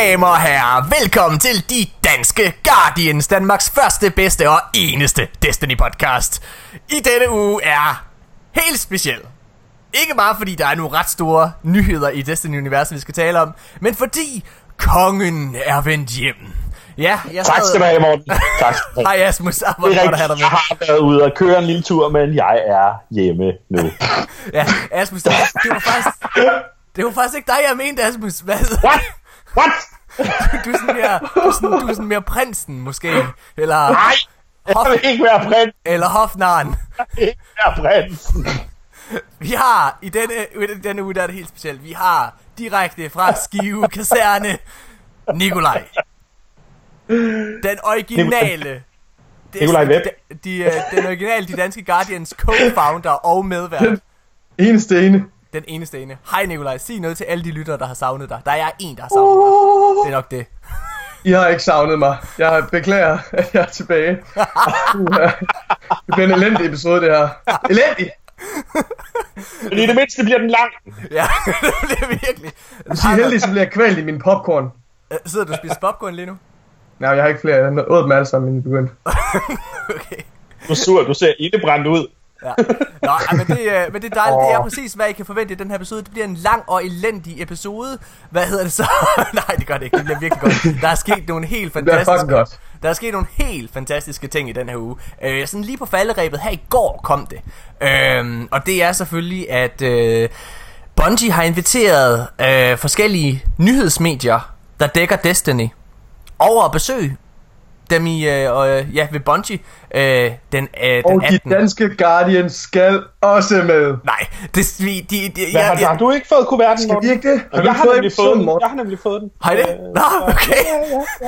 Damer og herrer, velkommen til De Danske Guardians, Danmarks første, bedste og eneste Destiny-podcast. I denne uge er helt speciel. Ikke bare fordi der er nogle ret store nyheder i Destiny-universet, vi skal tale om, men fordi kongen er vendt hjem. Ja, jeg Tak skal du have, Morten. Tak skal du have. Hej Asmus, Det er have dig rigtigt. Jeg med. har været ude og køre en lille tur, men jeg er hjemme nu. Ja, Asmus, det var, det var faktisk... Det var faktisk ikke dig, jeg mente, Asmus. Hvad What? What? Du er sådan mere, du er sådan, du er sådan mere prinsen, måske. Eller, Nej, jeg vil ikke være prins. eller hofnaren. Jeg vil ikke være prins. Vi har, i denne, i denne uge, der er det helt specielt, vi har direkte fra Skive Kaserne, Nikolaj. Den originale... det Nikolaj Webb. De, de, øh, den originale, de danske Guardians co-founder og medvært. Eneste ene. Den eneste ene. Hej Nikolaj, sig noget til alle de lyttere, der har savnet dig. Der er en, der har savnet dig. Det er nok det. I har ikke savnet mig. Jeg beklager, at jeg er tilbage. Uha. det bliver en elendig episode, det her. Elendig! Men i det mindste bliver den lang. Ja, det bliver virkelig. Hvis I er heldige, så bliver jeg kvalt i min popcorn. Øh, Sidder du og spiser popcorn lige nu? Nej, jeg har ikke flere. Jeg har åd dem alle sammen, inden vi begyndte. Okay. Du er sur, du ser ildebrændt ud. Ja. Nå, men, det, øh, men det er dejligt. Det er præcis, hvad I kan forvente i den her episode. Det bliver en lang og elendig episode. Hvad hedder det så? Nej, det gør det ikke. Det bliver virkelig godt. Der er sket nogle helt Det er fantastiske... godt. Der er sket nogle helt fantastiske ting i den her uge. Øh, sådan lige på falderæbet her i går kom det. Øh, og det er selvfølgelig, at øh, Bungie har inviteret øh, forskellige nyhedsmedier, der dækker Destiny, over at besøge dem i, øh, øh, ja, ved Bungie øh, den, øh, Og den de 18. danske Guardians skal også med. Nej, det, vi, de, de, Hvad, har, ja, har ja, du ikke fået kuverten, Skal vi Morten? ikke det? Har Jeg ikke har fået nemlig fået den. Morten? Jeg har nemlig fået den. har I det? Nå, okay.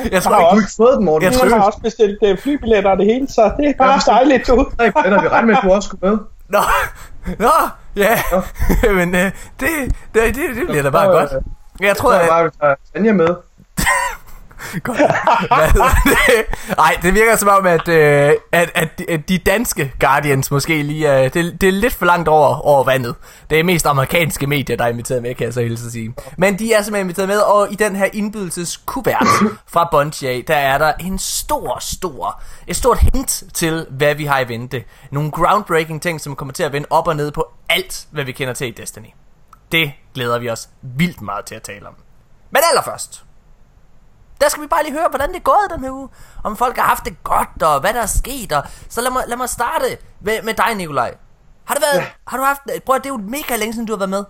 Jeg Jeg tror har Har du ikke, ikke fået den, Morten? Jeg Jeg tror, har også bestilt uh, flybilletter og det hele, så det er bare dejligt, du. Nej, den har vi regnet med, at du også skulle med. Nå, nå, ja, men øh, det, det, det, det bliver da bare godt. øh, Jeg tror, er at, det bare, at vi tager Tanja med. Godt. Hvad det? Ej, det virker som om, at, øh, at, at, de- at de danske Guardians måske lige Øh, Det, det er lidt for langt over, over vandet. Det er mest amerikanske medier, der er inviteret med, kan jeg så hilse at sige. Men de er simpelthen inviteret med, og i den her indbydelseskuvert fra Bungie der er der en stor, stor... Et stort hint til, hvad vi har i vente. Nogle groundbreaking ting, som kommer til at vende op og ned på alt, hvad vi kender til i Destiny. Det glæder vi os vildt meget til at tale om. Men allerførst, der skal vi bare lige høre, hvordan det er gået den her uge. Om folk har haft det godt, og hvad der er sket. Og så lad mig, lad mig starte med, med dig, Nikolaj. Har det været, ja. har du haft, prøv at det er jo mega længe siden, du har været med.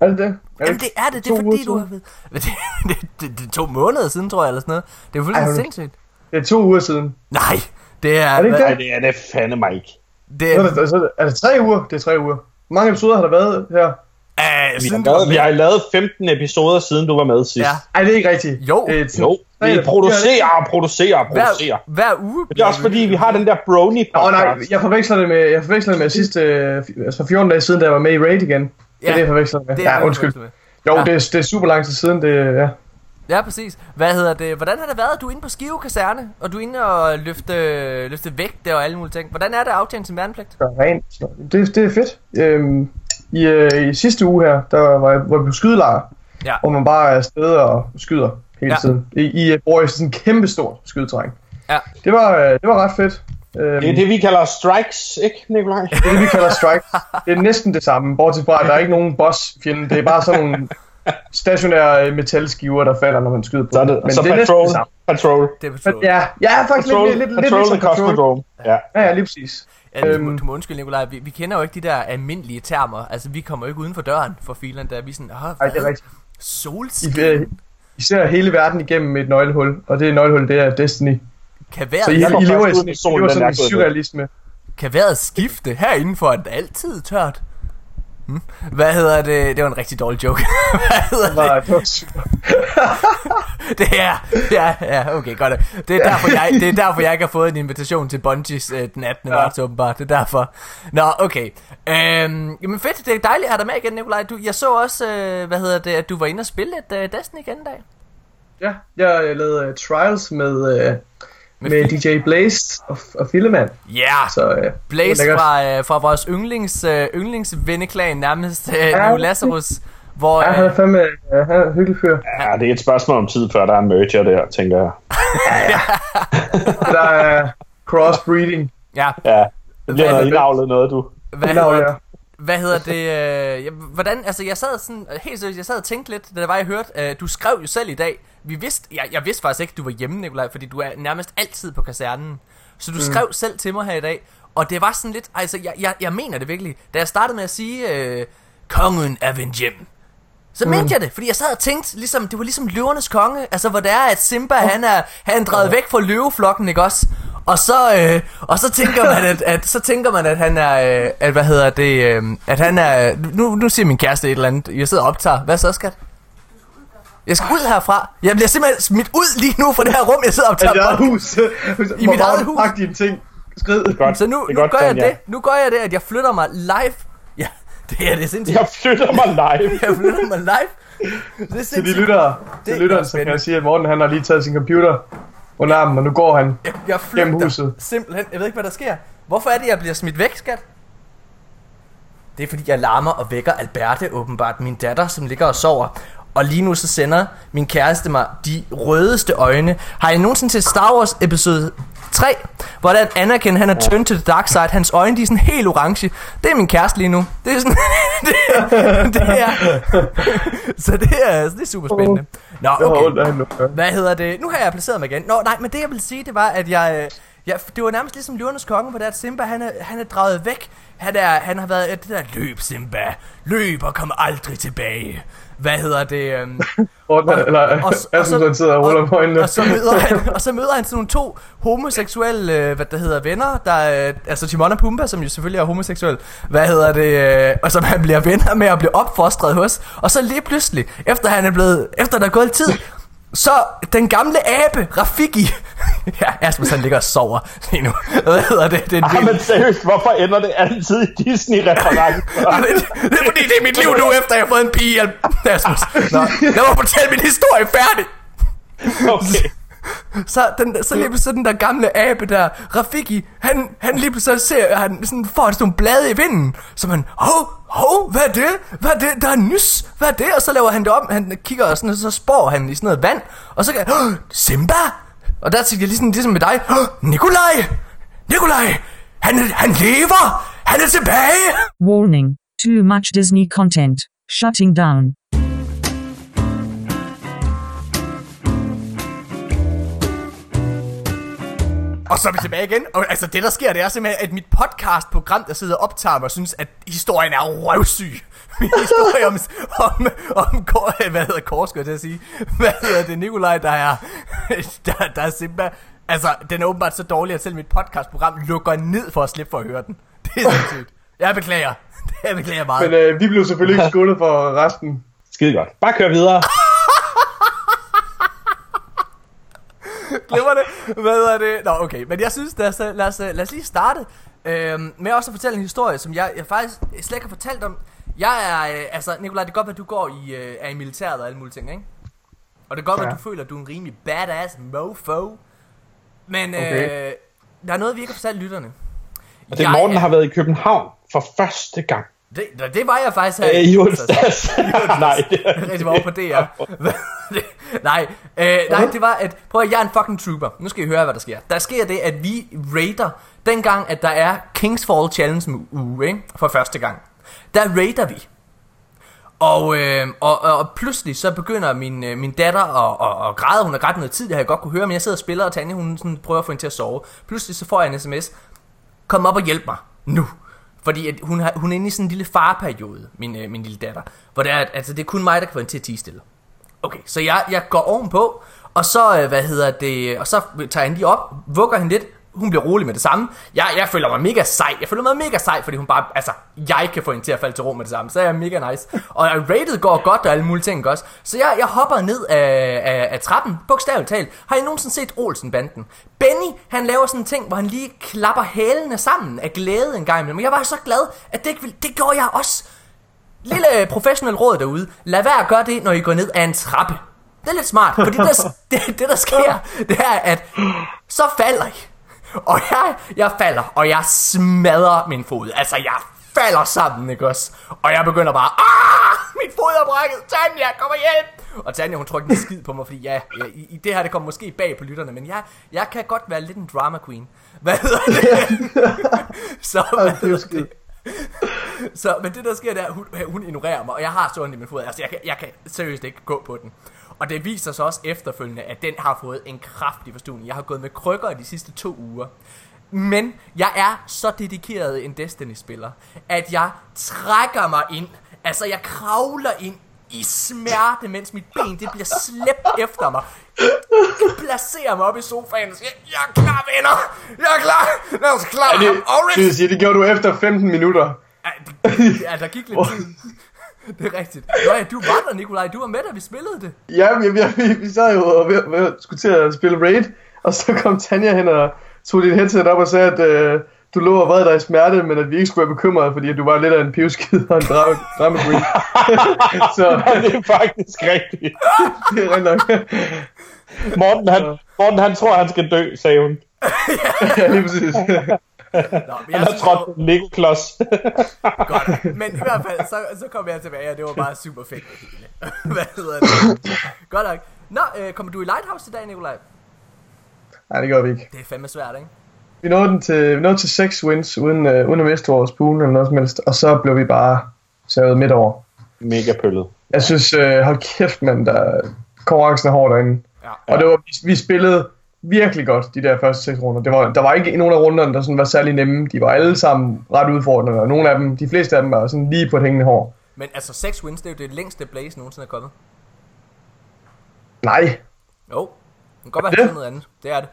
Er det det? Er Jamen det er det, det er fordi, du har været... Det, det, det, det, er to måneder siden, tror jeg, eller sådan noget. Det er jo fuldstændig sindssygt. Det er to uger siden. Nej, det er... Er det ikke Nej, det? det er det fandme mig ikke. Det Så er er... det, er det tre uger? Det er tre uger. Hvor mange episoder har der været her? Øh, Vi siden har, lavet, vi har lavet 15 episoder, siden du var med sidst. Ja. Ej, det er ikke rigtigt. Jo. Det er sådan- Jo, vi producerer og producerer og producerer. Hver, hver uge. Det er også fordi, vi har den der brony Nå, nej, podcast. jeg forveksler det med, jeg forveksler det med sidste, øh, altså 14 dage siden, da jeg var med i Raid igen. Det Ja. er det, jeg forveksler det med. Det er ja, det, undskyld. er med. Jo, Ja. det, er, det er super lang tid siden, det ja. Ja, præcis. Hvad hedder det? Hvordan har det været? Du er inde på Skive Kaserne, og du er inde og løfte, løfte vægt og alle mulige ting. Hvordan er det at aftjene sin værnepligt? gør rent. Det, det er fedt. Øhm, i, øh, I sidste uge her, der var jeg, var jeg på skydelejr, Ja. hvor man bare er afsted og skyder hele Ja. tiden. I, I øh, bor i sådan en kæmpe stor skydetræng. Ja. Det var, øh, det var ret fedt. Øhm, Det er det, vi kalder strikes, ikke, Nikolaj? det er det, vi kalder strike. Det er næsten det samme, bortset fra, at der er ikke nogen boss-fjende. Det er bare sådan nogle stationære øh, metalskiver, der falder, når man skyder på Så er det, Men så det er næsten patrol, det samme. patrol, Det er patrol. ja, ja, faktisk patrol, lidt, lidt, lidt, lidt, patrol ligesom the Cosmodrome. Ja. Ja, ja, lige præcis. Ja, du, Øhm. du må undskylde, Nikolaj, vi, vi kender jo ikke de der almindelige termer. Altså, vi kommer jo ikke uden for døren for filen, der er vi sådan, Åh, Nej, det er rigtigt. Solskin? I, I ser hele verden igennem et nøglehul, og det nøglehul, det er Destiny. Kan vejret, Så I, I lever i sådan, I lever er en surrealisme. kan vejret skifte? Herinde for er det altid tørt. Hmm? Hvad hedder det? Det var en rigtig dårlig joke. Hvad hedder Det var, det det? Det er, ja, ja, okay, godt. Det er derfor, jeg, det er derfor, jeg ikke har fået en invitation til Bungies øh, den 18. Ja. marts, åbenbart. Det er derfor. Nå, okay. Øhm, jamen fedt, det er dejligt at have dig med igen, Nikolaj. Du, jeg så også, øh, hvad hedder det, at du var inde og spille et øh, Destiny igen i dag. Ja, jeg lavede uh, trials med, uh, Med DJ Blaze og, og Filleman. Ja, yeah. Så uh, Blaze fra, øh, fra vores yndlings, øh, yndlingsvenneklan, nærmest øh, Ja. Lazarus. Hvor, Ja, han er øh, fandme han er en hyggelig fyr. Ja, det er et spørgsmål om tid, før der er en merger der, tænker jeg. Der er crossbreeding. ja, Ja, det bliver er noget indavlet noget, du. hvad hedder. Hvad hedder det? Øh, hvordan, altså jeg sad sådan, helt seriøst, jeg sad og tænkte lidt, da det var, jeg hørte, øh, du skrev jo selv i dag, vi vidste, jeg, jeg vidste faktisk ikke, du var hjemme, Nikolaj, fordi du er nærmest altid på kasernen. Så du mm. skrev selv til mig her i dag, og det var sådan lidt, altså jeg, jeg, jeg mener det virkelig, da jeg startede med at sige, øh, kongen er vendt hjem, så mm. mente jeg det, fordi jeg sad og tænkte, ligesom, det var ligesom løvernes konge, altså hvor det er, at Simba, oh. han er, han er drevet væk fra løveflokken, ikke også? Og så, øh, og så tænker man, at, at, så tænker man, at han er, øh, at hvad hedder det, øh, at han er, nu, nu siger min kæreste et eller andet, jeg sidder og optager, hvad så, skat? Jeg skal ud herfra. Jeg bliver simpelthen smidt ud lige nu fra det her rum, jeg sidder og I optager. mit eget podcast. hus. I mit eget hus. Pak dine ting. Skrid. Godt. Så nu, det er nu godt, gør jeg Sonja. det, nu gør jeg det, at jeg flytter mig live. Ja, det er det er sindssygt. Jeg flytter mig live. Jeg flytter mig live. Det er Til de sindssygt. lyttere, Det til er lytteren, så kan jeg sige, at Morten han har lige taget sin computer under armen, og nu går han. Jeg, jeg Gennem huset. simpelthen. Jeg ved ikke, hvad der sker. Hvorfor er det, jeg bliver smidt væk, skat? Det er fordi, jeg larmer og vækker Alberte, åbenbart min datter, som ligger og sover. Og lige nu så sender min kæreste mig de rødeste øjne. Har I nogensinde set Star Wars episode 3? Hvor der Anakin, han er turned to the dark side. Hans øjne, de er sådan helt orange. Det er min kæreste lige nu. Det er sådan... det, er, det er... så det er, det er super spændende. Nå, okay. Hvad hedder det? Nu har jeg placeret mig igen. Nå, nej, men det jeg vil sige, det var, at jeg... øh, jeg det var nærmest ligesom Løvernes Konge, hvor det er, at Simba, han er, han er draget væk. Han, er, han har været det der, løb Simba, løb og kom aldrig tilbage. Hvad hedder det? Øhm, Morten, eller Asmus, han sidder og ruller på øjnene. og, så møder han, og så møder han sådan nogle to homoseksuelle, øh, hvad der hedder, venner, der, øh, altså Timon og Pumba, som jo selvfølgelig er homoseksuel, hvad hedder det, øh, og som han bliver venner med og bliver opfostret hos, og så lige pludselig, efter han er blevet, efter der er gået tid, så den gamle abe, Rafiki, ja, Asmus han ligger og sover lige nu, hvad hedder det, det er vild- men seriøst, hvorfor ender det altid i Disney-referencer? det, det er fordi, det er mit liv nu, efter jeg har fået en pige, Asmus. Nå, lad mig fortælle min historie færdig. Okay. Så, den, så lige pludselig den der gamle abe der, Rafiki, han, han lige pludselig ser, han sådan får sådan nogle blade i vinden, så man, hov, hov, hvad er det? Hvad er det? Der er nys, hvad er det? Og så laver han det om, han kigger og sådan, og så spår han i sådan noget vand, og så kan han, Simba! Og der tænker jeg ligesom, ligesom med dig, Nikolaj! Nikolaj! Han, han lever! Han er tilbage! Warning. Too much Disney content. Shutting down. Og så er vi tilbage igen. Og altså det der sker, det er simpelthen, at mit podcastprogram, der sidder og optager mig, synes, at historien er røvsyg. Min historie om, om, om hvad hedder kors, skal jeg til at sige. Hvad hedder det, Nikolaj, der er, der, der er Simba. Altså, den er åbenbart så dårlig, at selv mit podcastprogram lukker ned for at slippe for at høre den. Det er sindssygt. Jeg beklager. Jeg beklager meget. Men øh, vi blev selvfølgelig ikke skålet for resten. Skide godt. Bare kør videre. Glemmer det. Hvad hedder det? Nå, okay. Men jeg synes, lad os, lad os, lad os lige starte øhm, med også at fortælle en historie, som jeg, jeg faktisk slet ikke har fortalt om. Jeg er, øh, altså, Nikolaj, det er godt, at du går i, øh, er i militæret og alle mulige ting, ikke? Og det er godt, Ja. at du føler, at du er en rimelig badass mofo. Men øh, Okay. der er noget, vi ikke har fortalt lytterne. Og det er Morten, der har været i København for første gang. Det, det var jeg faktisk her. Øh, I onsdags. Nej, det er rigtig var på DR. Nej, øh, nej, det var at, prøv at jeg er en fucking trooper. Nu skal I høre, hvad der sker. Der sker det, at vi raider, dengang at der er Kingsfall Challenge uge, ikke? For første gang. Der raider vi. Og, øh, og, og, og pludselig så begynder min, øh, min datter at, at, at græde. Hun har grædt noget tid, det har jeg godt kunne høre, men jeg sidder og spiller, og Tanja hun sådan prøver at få hende til at sove. Pludselig så får jeg en sms. Kom op og hjælp mig nu. Fordi at hun, har, hun er inde i sådan en lille farperiode, min, øh, min lille datter. Hvor det er, at, altså, det er kun mig, der kan få hende til at tige stille. Okay, så jeg, jeg går ovenpå, og så, øh, hvad hedder det, og så tager jeg hende lige op, vugger hende lidt, hun bliver rolig med det samme. Jeg, jeg føler mig mega sej. Jeg føler mig mega sej, fordi hun bare, altså, jeg kan få hende til at falde til ro med det samme. Så er jeg mega nice. Og øh, rated går godt, og alle mulige ting også. Så jeg, jeg hopper ned af, af, af trappen, bogstaveligt talt. Har I nogensinde set Olsen-banden? Benny, han laver sådan en ting, hvor han lige klapper hælene sammen af glæde en gang imellem. Men jeg var så glad, at det, ikke ville, det gjorde jeg også. Lille øh, professionel råd derude. Lad være at gøre det, når I går ned af en trappe. Det er lidt smart, fordi det, det, det der sker, det er, at så falder I. Og jeg, jeg falder, og jeg smadrer min fod. Altså, jeg falder sammen, ikke også? Og jeg begynder bare, ah! Min fod er brækket! Tanja, kom og hjælp! Og Tanja, hun tror ikke en skid på mig, fordi ja, ja i, i, det her, det kommer måske bag på lytterne, men jeg, jeg kan godt være lidt en drama queen. Hvad hedder det? Så, hvad hedder det? Så, men det der sker, er, at hun, hun ignorerer mig, og jeg har så ondt i min fod. Altså, jeg kan, jeg kan seriøst ikke gå på den. Og det viser sig også efterfølgende, at den har fået en kraftig forstuning. Jeg har gået med krykker de sidste to uger. Men jeg er så dedikeret en Destiny-spiller, at jeg trækker mig ind. Altså, jeg kravler ind i smerte, mens mit ben det bliver slæbt efter mig. Jeg placerer mig op i sofaen og siger, jeg er klar, venner! Jeg er klar! Lad os klar Det, ham! det, Orange! sige, det gjorde du efter 15 minutter. Ja, det- ja, der gik lidt tid. Det er rigtigt. Nå ja, du var der, Nikolaj. Du var med, da vi spillede det. Ja, vi, vi, vi, vi sad jo og ved, skulle til at spille Raid, og så kom Tanja hen og tog dit headset op og sagde, at øh, du lå og vred dig i smerte, men at vi ikke skulle være bekymrede, fordi at du var lidt af en pivskid og en drama, drama queen. så Ja, det er faktisk rigtigt. det er nok. Morten, han, Morten, han tror, han skal dø, sagde hun. ja, lige præcis. Nå, men Han jeg har synes, trådt det var godt. Men i hvert fald, så, så kom jeg tilbage, og det var bare super fedt hele. Hvad hedder det? Godt nok. Nå, øh, kommer du i Lighthouse i dag, Nikolaj? Nej, det gør vi ikke. Det er fandme svært, ikke? Vi nåede, den til, vi nåede til 6 wins, uden, øh, uden at miste vores pool eller noget som helst, og så blev vi bare savet midt over. Mega pøllet. Jeg synes, øh, hold kæft, mand, der, konkurrencen er hård derinde. Ja. Og det var, vi, vi spillede virkelig godt de der første seks runder. Det var, der var ikke nogen af runderne, der sådan var særlig nemme. De var alle sammen ret udfordrende, og nogle af dem, de fleste af dem var sådan lige på et hængende hår. Men altså, 6 wins, det er jo det længste Blaze nogensinde er kommet. Nej, Jo. Det kan godt være, det? han noget andet. Det er det.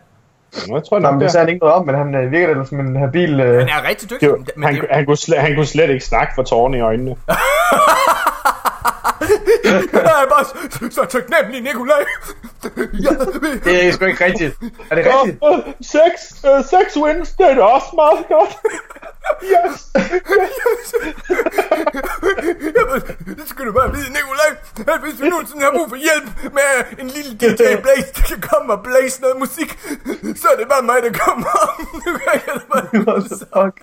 Nå, jeg tror Nå, nok, men det det sagde han ikke noget om, men han øh, virker da som en habil... Øh, Han er rigtig dygtig, Jo, men han, det, han, kunne slet, han kunne slet ikke snakke for tårerne i øjnene. jeg er bare så, så taknemmelig, Nikolaj. ja, det er sgu ikke rigtigt. Er det rigtigt? Åh, øh, seks, øh, seks wins, det er da også meget godt. yes. Jamen, det skal du bare vide, Nikolaj. At hvis vi nogensinde har brug for hjælp med en lille DJ Blaze, der kan komme og blaze noget musik, så er det bare mig, der kommer. nu kan jeg bare What the fuck?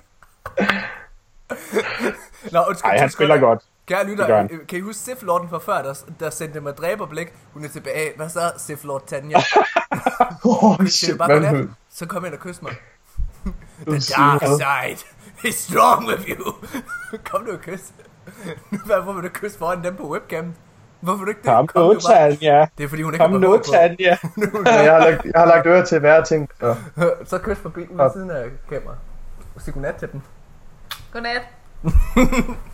Nå, undskyld. Ej, han spiller godt. Kære lytter, han. kan I huske Sif Lorden fra før, der, der sendte mig dræberblik? Hun er tilbage. Hvad så, Sif Lord Tanja? Oh, shit, bare man. godnat? Så kom ind og kys mig. The dark side is strong with you. kom nu og kys. Hvorfor vil du kysse foran dem på webcam? Hvorfor du ikke det? Kom Kom nu. Tanja. Det er fordi, hun ikke Kom har nu. Tanja. Ja, jeg, har lagt, jeg har lagt øre til hver ting. Så. Så kys forbi ud siden af kameraet. Og sig godnat til den. Godnat.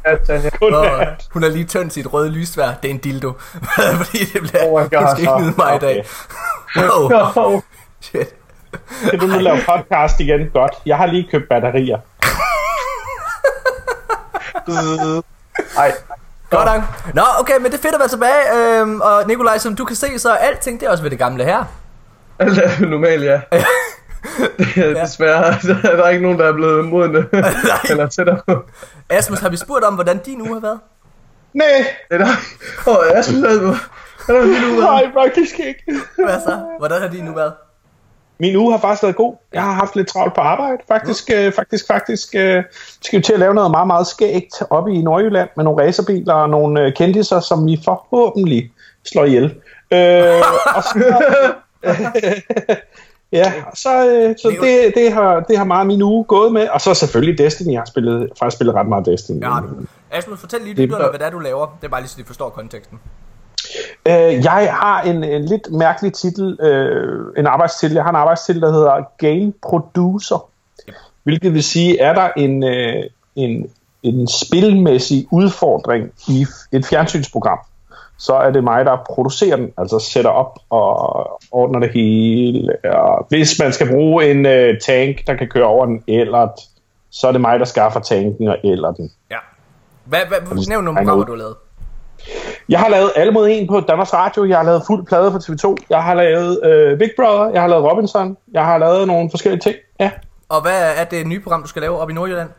Ja, Tanja. Og hun har lige tømt sit røde lysvær. Det er en dildo. fordi det bliver... Oh my God. hun skal ikke nyde mig i dag. Oh, shit. Kan du nu lave podcast igen? Godt. Jeg har lige købt batterier. Ej, Godt nok. Nå, okay, men det er fedt at være tilbage. Øhm, og Nikolaj, som du kan se, så er alting det er også ved det gamle her. alt er normalt, ja. Det er desværre, der er ikke nogen, der er blevet modne. Eller tættere på. Asmus, har vi spurgt om, hvordan din uge har været? Nej, Det er der. Åh, oh, jeg synes, at han er helt ude. nej, faktisk ikke. Hvad så? Hvordan har din uge været? Min uge har faktisk været god. Jeg har haft lidt travlt på arbejde. Faktisk, øh, faktisk, faktisk øh, skal vi til at lave noget meget, meget skægt oppe i Nordjylland med nogle racerbiler og nogle øh, kendiser, som vi forhåbentlig slår ihjel. Øh, og så, ja, så, øh, så det, det, har, det har meget min uge gået med. Og så selvfølgelig Destiny. Jeg har spillet, faktisk spillet ret meget Destiny. Ja. Asmus, fortæl lige lytterne, hvad det er, du laver. Det er bare lige, så de forstår konteksten. Øh, jeg har en, en lidt mærkelig titel, øh, en arbejdstitel. Jeg har en arbejdstitel, der hedder Game Producer. Hvilket vil sige, er der en, øh, en, en spilmæssig udfordring i et fjernsynsprogram, så er det mig, der producerer den, altså sætter op og ordner det hele. Og hvis man skal bruge en øh, tank, der kan køre over en ellert, så er det mig, der skaffer tanken og ellerten. Ja. Hvad, hvad, nævn nogle programmer, du har lavet. Jeg har lavet alle mod en på Danmarks Radio. Jeg har lavet fuld plade på TV2. Jeg har lavet øh, Big Brother. Jeg har lavet Robinson. Jeg har lavet nogle forskellige ting. Ja. Og hvad er det nye program, du skal lave op i Nordjylland?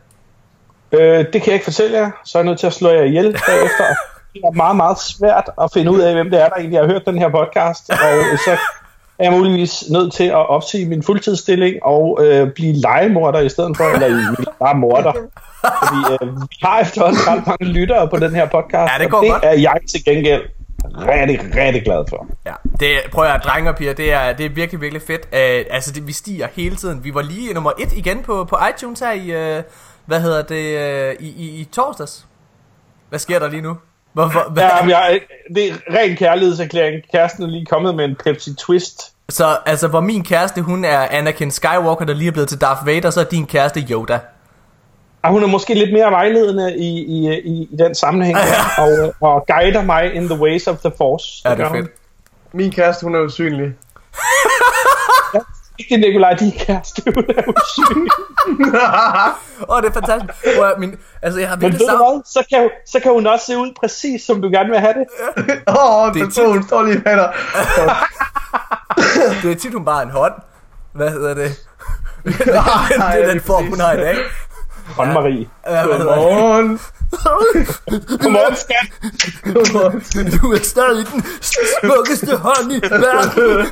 Øh, det kan jeg ikke fortælle jer. Så er jeg nødt til at slå jer ihjel bagefter. Det er meget, meget svært at finde ud af, hvem det er, der egentlig har hørt den her podcast. Og så er jeg muligvis nødt til at opsige min fuldtidsstilling og øh, blive legemorder i stedet for, eller bare morder. Fordi øh, vi har efterhånden ret mange lyttere på den her podcast, Ja, det og det godt. er jeg til gengæld rigtig, rigtig glad for. Ja, det, prøv at drenge og piger, det er, det er virkelig, virkelig fedt. Uh, altså, det, vi stiger hele tiden. Vi var lige nummer et igen på, på iTunes her i, uh, hvad hedder det, uh, i, i, i torsdags. Hvad sker der lige nu? Hvorfor? Hvad? Ja, men jeg, det er ren kærlighedserklæring. Kæresten er lige kommet med en Pepsi Twist. Så altså, hvor min kæreste, hun er Anakin Skywalker, der lige er blevet til Darth Vader, så er din kæreste Yoda. Og hun er måske lidt mere vejledende i, i, i, i den sammenhæng, der, og, og guider mig in the ways of the force. Ja, det er fedt. Min kæreste, hun er usynlig. Ikke Nikolaj, de kæreste, hun er usynlig. Åh, oh, det er fantastisk. Høre, min, altså, jeg har Men ved du hvad, så kan, hun- så kan hun også se ud præcis, som du gerne vil have det. Åh, oh, Det er den hun står lige dig. Det er tit, hun bare en hånd. Hvad hedder det? det er den form, hun har i dag. Hånd Marie. Ja? Godmorgen. Godmorgen, skat. Du er stadig den smukkeste hånd i verden.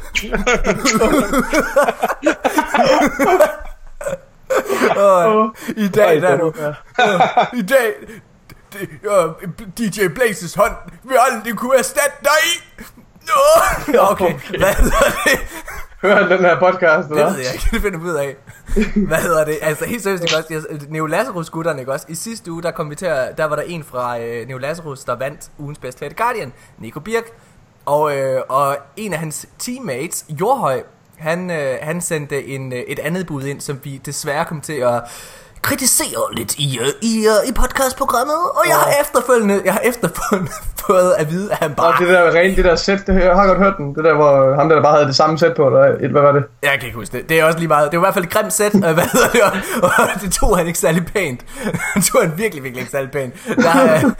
Og I dag, der er du. I dag, DJ Blazes hånd vil aldrig kunne erstatte dig i. Nå, okay, hvad hedder det? Hører den her podcast, Det eller? ved jeg ikke, det finder vi ud af. Hvad hedder det? Altså helt seriøst, ikke også? Neo Lazarus gutterne, ikke også? I sidste uge, der kom vi til at, der var der en fra øh, Neo Lazarus, der vandt ugens bedst klædte Guardian, Nico Birk. Og, øh, og en af hans teammates, Jorhøj, han, øh, han sendte en, øh, et andet bud ind, som vi desværre kom til at kritisere lidt i, øh, i, øh, i podcastprogrammet. Og jeg har efterfølgende, jeg har efterfølgende fået at vide, at han bare... Og det der rent, det der sæt, det jeg har godt hørt den. Det der, hvor ham der, bare havde det samme sæt på, eller et, hvad var det? Jeg kan ikke huske det. Det er også lige meget. Det var i hvert fald et grimt sæt. Hvad hedder det? Og, og det tog han ikke særlig pænt. Det tog han virkelig, virkelig ikke særlig pænt. Der, er,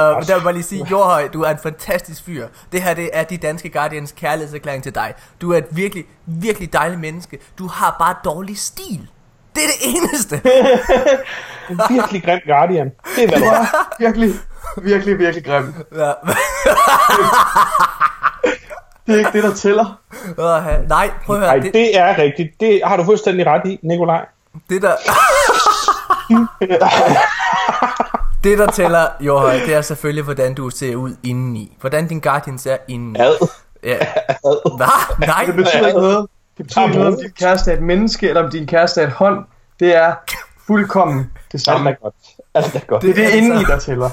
og der vil bare lige sige, Jorhøj, du er en fantastisk fyr. Det her, det er de danske Guardians kærlighedserklæring til dig. Du er et virkelig, virkelig dejligt menneske. Du har bare dårlig stil. Det er det eneste. En virkelig grim Guardian. Det er hvad det er. Virkelig, virkelig, virkelig grim. Ja. Det er ikke det, der tæller. Nej, prøv at høre. Nej, Det, det er rigtigt. Det har du fuldstændig ret i, Nikolaj. det der... Det der tæller, Jorhøj, det er selvfølgelig, hvordan du ser ud indeni. Hvordan din Guardian ser indeni. Ad. Ja. Hvad? Nej. Det betyder ikke noget. Det betyder ikke noget, om din kæreste er et menneske, eller om din kæreste er et hånd. Det er fuldkommen det Alt samme. er godt. Alt er godt. Det er det indeni, der tæller.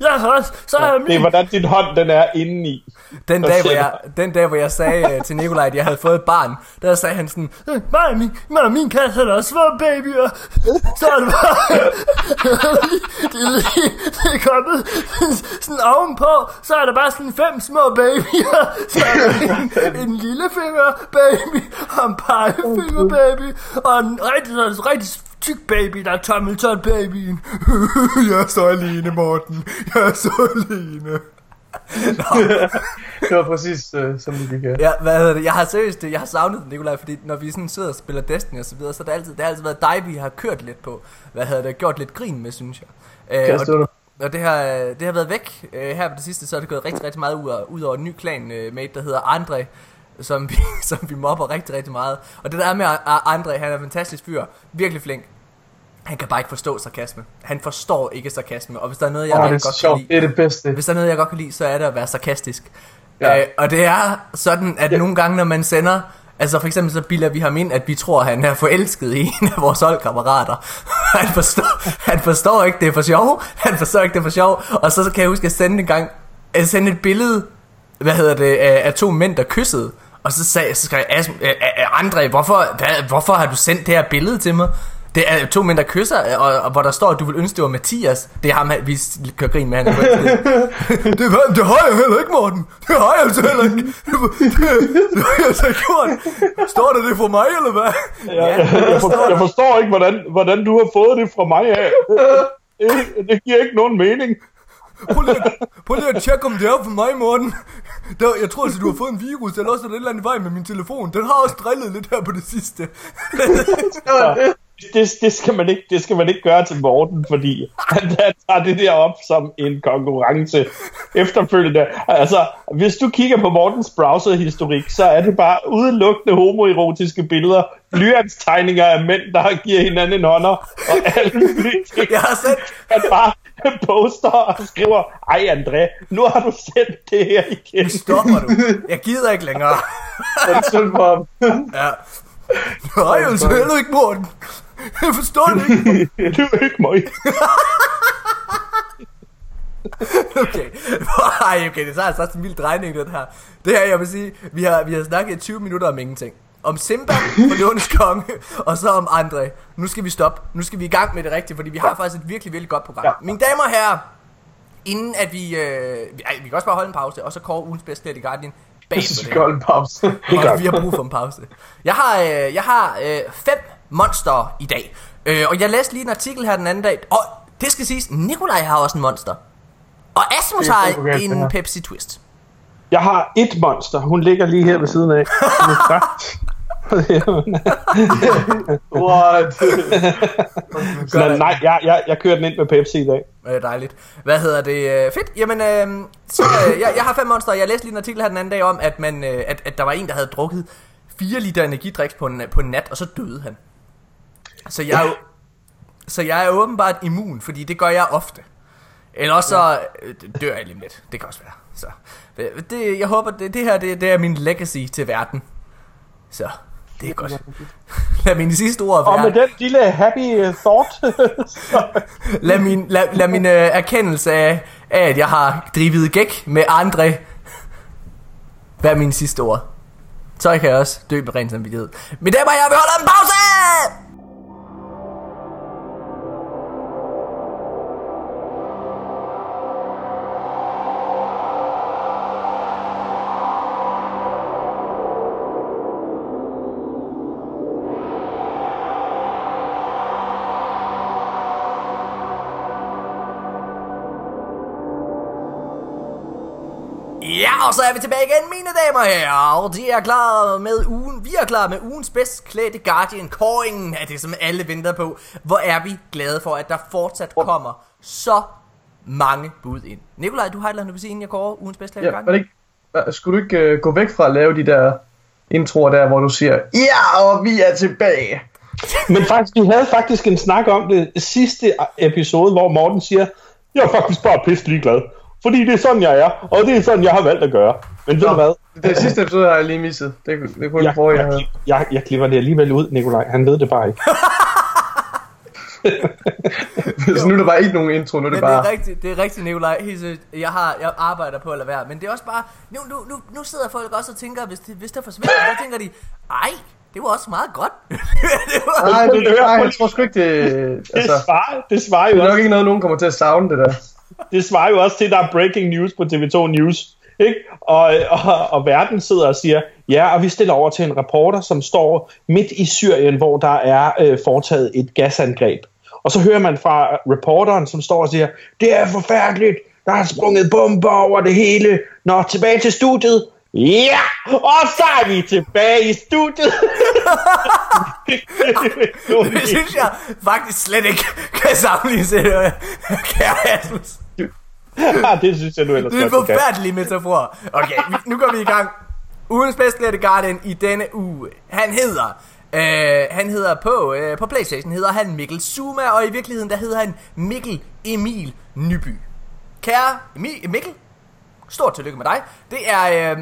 Jeg har også, så har jeg Det er, hvordan din hånd den er indeni. Den dag, hvor jeg, den dag, hvor jeg sagde øh, til Nikolaj, at jeg havde fået et barn, der sagde han sådan, "Øh, mig og min, mig og min kat havde også fået babyer. Så er det bare, det, er lige, det er kommet sådan ovenpå, så er der bare sådan fem små babyer. Så er der en, en lillefinger baby, og en pegefinger baby, og en rigtig, rigtig tyk baby, der er tommeltot babyen. jeg er så alene, Morten. Jeg er så alene. Det var præcis uh, som det gik her. Ja, hvad hedder det? Jeg har seriøst, jeg har savnet det, Nikolaj, fordi når vi sådan sidder og spiller Destiny og så videre, så er det altid, det har altid været dig, vi har kørt lidt på. Hvad hedder det? Gjort lidt grin med, synes jeg. Øh, jeg og, og det har, det har været væk. Øh, her på det sidste, så er det gået rigtig, rigtig meget ud, af, ud over en ny klan øh, mate, der hedder Andre, som vi, som vi mobber rigtig, rigtig meget. Og det der er med Andre, han er en fantastisk fyr. Virkelig flink. Han kan bare ikke forstå sarkasme. Han forstår ikke sarkasme. Og hvis der er noget, jeg Åh, rigtig det godt kan sjovt. lide, Det er det bedste. hvis der er noget, jeg godt kan lide, så er det at være sarkastisk. Ja. Ja. Øh, og det er sådan, at nogle gange, når man sender... Altså for eksempel så bilder vi ham ind, at vi tror, at han er forelsket i en af vores holdkammerater. Han forstår, han forstår ikke, det er for sjov. Han forstår ikke, det er for sjov. Og så kan jeg huske, at sende en gang... At sende et billede, hvad hedder det, af, af to mænd, der kyssede. Og så, sagde, så skrev jeg, "Asm- øh, øh, André, hvorfor, hvad, hvorfor har du sendt det her billede til mig? Det er to mænd, der kysser, og, og hvor der står, at du vil ønske, det var Mathias. Det er ham, vi kører grin med. Han det, var- det har jeg heller ikke, Morten. Det har jeg altså heller ikke. Det, det, det har jeg altså ikke gjort. Står der det for mig, eller hvad? Ja, jeg, for, jeg forstår ikke, hvordan, hvordan du har fået det fra mig af. Det, det giver ikke nogen mening. Prøv lige, at- prøv lige at tjekke, om det er for mig, Morten. Der, jeg tror altså, du har fået en virus, eller også er der et eller andet vej med min telefon. Den har også drillet lidt her på det sidste. Det det. skal man ikke, det skal man ikke gøre til Morten, fordi han, tager det der op som en konkurrence efterfølgende. Altså, hvis du kigger på Mortens browserhistorik, så er det bare udelukkende homoerotiske billeder, tegninger af mænd, der giver hinanden en hånder, og alle mulige ting. Jeg har set, Han bare poster og skriver, ej André, nu har du sendt det her igen. stopper du. Jeg gider ikke længere. Det er synd for ham. Ja. Nej, jeg er heller ikke Morten. Jeg forstår det ikke. det er ikke mig. Okay. Ej, okay, det er altså også en vild drejning, den her. Det her, jeg vil sige, vi har, vi har snakket i 20 minutter om ingenting. Om Simba, Forlånes konge, og så om André. Nu skal vi stoppe. Nu skal vi i gang med det rigtige, fordi vi har faktisk et virkelig, virkelig godt program. Ja. Mine damer og herrer, inden at vi... Øh, vi, ej, vi kan også bare holde en pause, og så kåre ugens bedste i Guardian bag på det. holde en pause. Det gør Og vi har brug for en pause. Jeg har, øh, jeg har øh, fem monster i dag. Øh, og jeg læste lige en artikel her den anden dag. Og det skal siges, Nikolaj har også en monster. Og Asmus har okay, en. Pepsi Twist. Jeg har et monster. Hun ligger lige her ved siden af. What? Men nej, jeg, jeg, jeg kører den ind med Pepsi i dag. Det er dejligt. Hvad hedder det? Øh, fedt. Jamen, øh, så, øh, jeg, jeg har fem monster. Jeg læste lige en artikel her den anden dag om, at, man, øh, at, at der var en, der havde drukket 4 liter energidriks på en, på en nat, og så døde han. Så jeg, er jo, så jeg er åbenbart immun, fordi det gør jeg ofte. Eller også så øh, dør jeg lige lidt. Det kan også være. Så, det, det, jeg håber, det, det her det, det er min legacy til verden. Så, det er godt. Lad mine sidste ord Og med være. den lille happy uh, thought, så, Lad min, lad, lad min øh, erkendelse af, af, at jeg har drivet gæk med andre, være mine sidste ord. Så kan jeg også dø med ren samvittighed. Men der var jeg, vi holder en pause! Og så er vi tilbage igen, mine damer og herrer. Og de er klar med ugen, vi er klar med ugens bedst klædte Guardian Kåringen af det, som alle venter på. Hvor er vi glade for, at der fortsat kommer så mange bud ind. Nikolaj, du har et eller andet, du vil sige, inden jeg kårer ugens bedst klædte Ja, var Guardian? det ikke, skulle du ikke uh, gå væk fra at lave de der introer der, hvor du siger, ja, og vi er tilbage. Men faktisk, vi havde faktisk en snak om det sidste episode, hvor Morten siger, jeg er faktisk bare pisse ligeglad. Fordi det er sådan, jeg er, og det er sådan, jeg har valgt at gøre. Men ved du hvad? Det sidste episode har jeg lige misset. Det, det kunne Jeg, forrige, jeg jeg, jeg, jeg klipper det alligevel ud, Nikolaj. Han ved det bare ikke. Så nu er der bare ikke nogen intro, nu er det Men det bare... er rigtigt, det er rigtigt, Nikolaj. Jeg, har, jeg arbejder på at lade være. Men det er også bare... Nu, nu, nu, nu sidder folk også og tænker, hvis det, hvis det forsvinder, så tænker de, ej, det var også meget godt. det var, Nej, det, nej, jeg tror sgu ikke, det... Det Altså, svarer, det svarer, det jo er nok også, ikke noget, nogen kommer til at savne det der det svarer jo også til, at der er breaking news på TV2 News. Ikke? Og, og, og verden sidder og siger, ja, og vi stiller over til en reporter, som står midt i Syrien, hvor der er øh, foretaget et gasangreb. Og så hører man fra reporteren, som står og siger, det er forfærdeligt, der er sprunget bomber over det hele. Nå, tilbage til studiet. Ja, og så er vi tilbage i studiet. det synes jeg faktisk slet ikke kan sammenlignes til øh, kære Asmus. ja, det synes jeg nu ellers Det er en forfærdelig metafor. Okay, nu går vi i gang. Ugens bedste Guardian i denne uge. Han hedder... Øh, han hedder på, øh, på Playstation hedder han Mikkel Zuma, og i virkeligheden der hedder han Mikkel Emil Nyby. Kære Emil, Mikkel, stort tillykke med dig. Det er... Øh,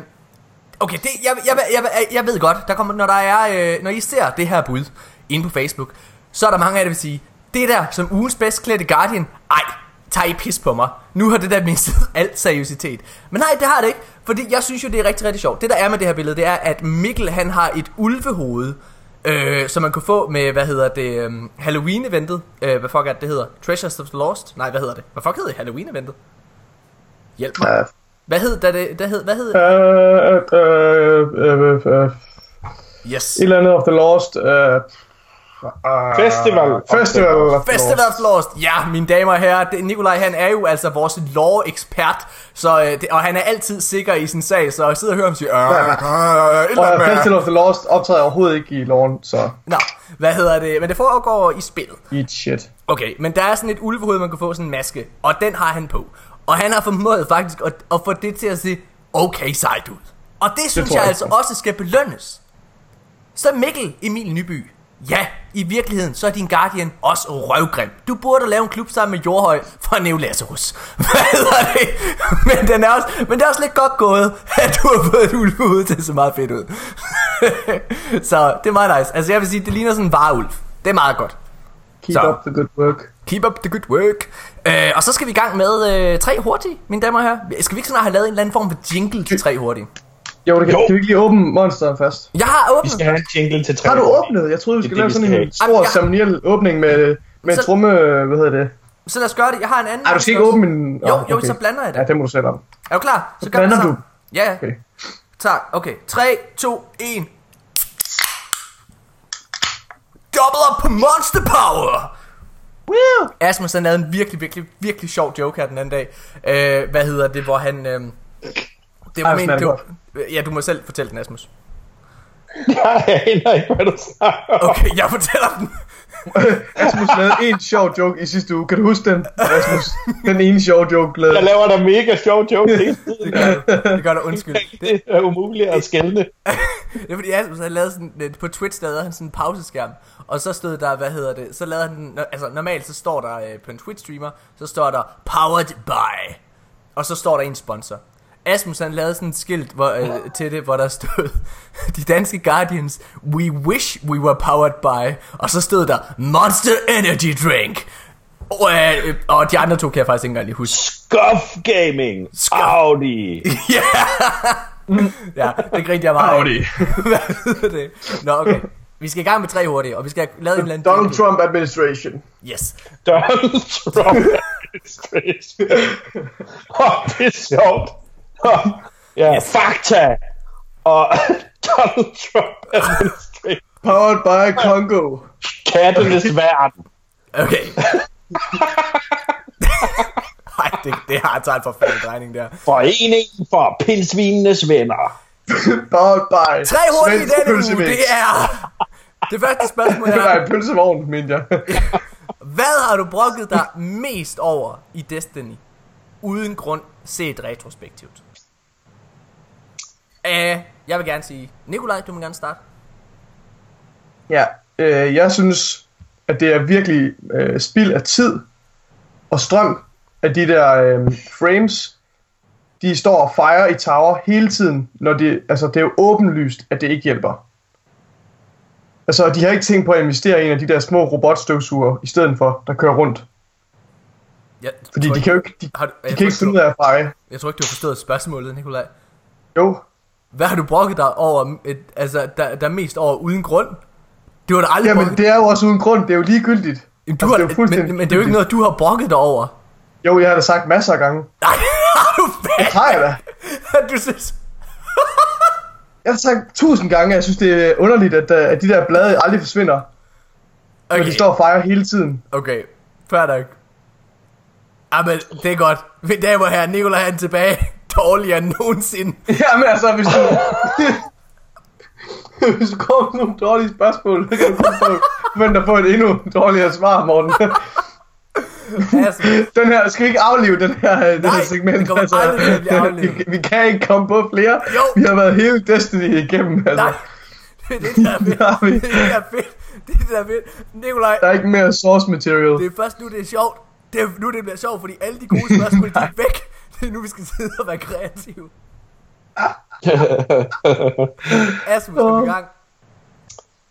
okay, det, jeg, jeg, jeg, jeg, jeg ved godt, der kommer, når, der er, øh, når I ser det her bud inde på Facebook, så er der mange af jer, der vil sige, det der som ugens bedst klædte Guardian, ej, tager I pis på mig. Nu har det der mistet alt seriøsitet. Men nej, det har det ikke, fordi jeg synes jo, det er rigtig, rigtig sjovt. Det der er med det her billede, det er, at Mikkel han har et ulvehoved, øh, som man kunne få med, hvad hedder det, um, Halloween-eventet. Øh, hvad fuck er det, det hedder? Treasures of the Lost? Nej, hvad hedder det? Hvad fuck hedder det? Halloween-eventet? Hjælp mig. Ja. Hvad hed det? det hed, hvad hed Øh, øh, øh, øh, øh, Yes. et eller andet of the lost. Øh, Uh, Festival. Festival. of Festival of Lost. Ja, mine damer og herrer, det, Nikolaj han er jo altså vores law-ekspert, så, øh, det, og han er altid sikker i sin sag, så jeg sidder og hører ham sige, øh, øh, øh, Festival of the Lost optræder overhovedet ikke i loven, så Nå, hvad hedder det? Men det foregår i spillet. eat shit. Okay, men der er sådan et ulvehoved, man kan få sådan en maske, og den har han på. Og han har formået faktisk at, at få det til at se okay sejt ud. Og det synes jeg jeg altså også skal belønnes. Så Mikkel Emil Nyby. Ja, i virkeligheden, så er din Guardian også røvgrim. Du burde lave en klub sammen med Jordhøj fra Neo Lazarus. Hvad hedder det? Men, den er også, men det er også lidt godt gået, at du har fået et ulvehoved til se meget fedt ud. så det er meget nice. Altså jeg vil sige, det ligner sådan en varulv. Det er meget godt. Keep Så. up the good work. Keep up the good work. Øh, og så skal vi i gang med øh, tre hurtige, mine damer og herrer. Skal vi ikke snart have lavet en eller anden form for jingle til tre hurtige? Jo, det kan, Jo. kan vi ikke lige åbne monsteren først? Jeg har Vi åbnet. skal have en jingle til tre Har du åbnet? Jeg troede, vi skulle lave sådan vi en stor have. ceremoniel åbning med, med en Så- tromme... Hvad hedder det? Så lad os gøre det. Jeg har en anden. Nej, du skal ikke åbne en... Jo, Nå, jo, så blander jeg det. Ja, det må du selv om. Er du klar? Så gør vi blander. Ja, ja. Okay. Tak. Okay. 3, 2, 1. Double up på Monster Power! Woo! Asmus han lavede en virkelig, virkelig, virkelig sjov joke her den anden dag. Øh, hvad hedder det, hvor han... Øh, det var men, det var, Ja, du må selv fortælle den, Asmus. Jeg aner ikke, hvad du snakker om. Okay, jeg fortæller den. Asmus lavede en sjov joke i sidste uge. Kan du huske den, Asmus? Den ene sjov joke Jeg lavede. laver da mega sjov joke hele tiden. Det gør du. Det gør du, undskyld. Det, er umuligt at skælne. det er fordi Asmus han lavede sådan, øh, på Twitch der lavede han sådan en pauseskærm, og så stod der, hvad hedder det, så lavede han, den- altså normalt så står der øh, på en Twitch streamer, så står der, powered by, og så står der en sponsor. Asmus han lavede sådan et skilt hvor, øh, til det, hvor der stod, de danske Guardians, we wish we were powered by, og så stod der, Monster Energy Drink. Og, øh, og de andre to kan jeg faktisk ikke engang lige huske. Scuff Gaming. Scuff. Audi. Ja, ja det grinte jeg meget. Audi. Hvad det? Nå, okay. Vi skal i gang med tre hurtige, og vi skal have lavet en eller anden... Donald jingle. Trump administration. Yes. Donald Trump administration. Åh, det er sjovt. Ja, Yes. fakta. Og Donald Trump administration. Powered by Congo. Kattenes verden. Okay. Nej, det, det har taget en forfærdelig drejning der. Forening for pilsvinenes venner. Powered by Tre hurtige i denne uge, det er... Det første spørgsmål Det var er, en pølsevogn, mente jeg. hvad har du brokket dig mest over i Destiny? Uden grund set retrospektivt. Uh, jeg vil gerne sige, Nikolaj, du må gerne starte. Ja, øh, jeg synes, at det er virkelig øh, spild af tid og strøm, at de der øh, frames, de står og fejrer i tower hele tiden, når det, altså det er jo åbenlyst, at det ikke hjælper. Altså, de har ikke tænkt på at investere i en af de der små robotstøvsuger i stedet for, der kører rundt. Jeg, Fordi de kan jo ikke, de, Har de kan ikke finde ud af at feje. jeg tror ikke, du har forstået spørgsmålet, Nikolaj. Jo, Hvad har du brokket dig over, et, altså, der, der er mest over uden grund? Det var da aldrig jamen brokket- det er jo også uden grund, det er jo ligegyldigt. Jamen, du altså, har, det er jo men, men det er jo ikke noget, du har brokket dig over. Jo, jeg har da sagt masser af gange. Nej, har du Det har jeg da. fedt? Du synes... Jeg har sagt tusind gange, jeg synes, det er underligt, at, øh, at de der blade aldrig forsvinder, okay. Okay, de står og fejrer hele tiden. okay. Fair nok. Jamen, det er godt. Mine damer og herrer, Nikolaj han tilbage. Dårligere end nogensinde. Jamen altså, hvis du... hvis du kommer med nogle dårlige spørgsmål, så kan du få, forvente at få et endnu dårligere svar, Morten. Altså, den her, skal vi ikke aflive den her, den Nej, her segment? aldrig blive aflivet. vi, vi, kan ikke komme på flere. Jo. Vi har været hele Destiny igennem, altså. nej. Det er det, der er fedt. Ja, vi- Det er det, der er fedt. Det er det, der er fedt. Nikolaj, Der er ikke mere source material. det er først nu, det er sjovt. Det er nu, det bliver sjovt, fordi alle de gode spørgsmål, de er væk. Det er nu, vi skal sidde og være kreative. Asmus, skal vi i gang?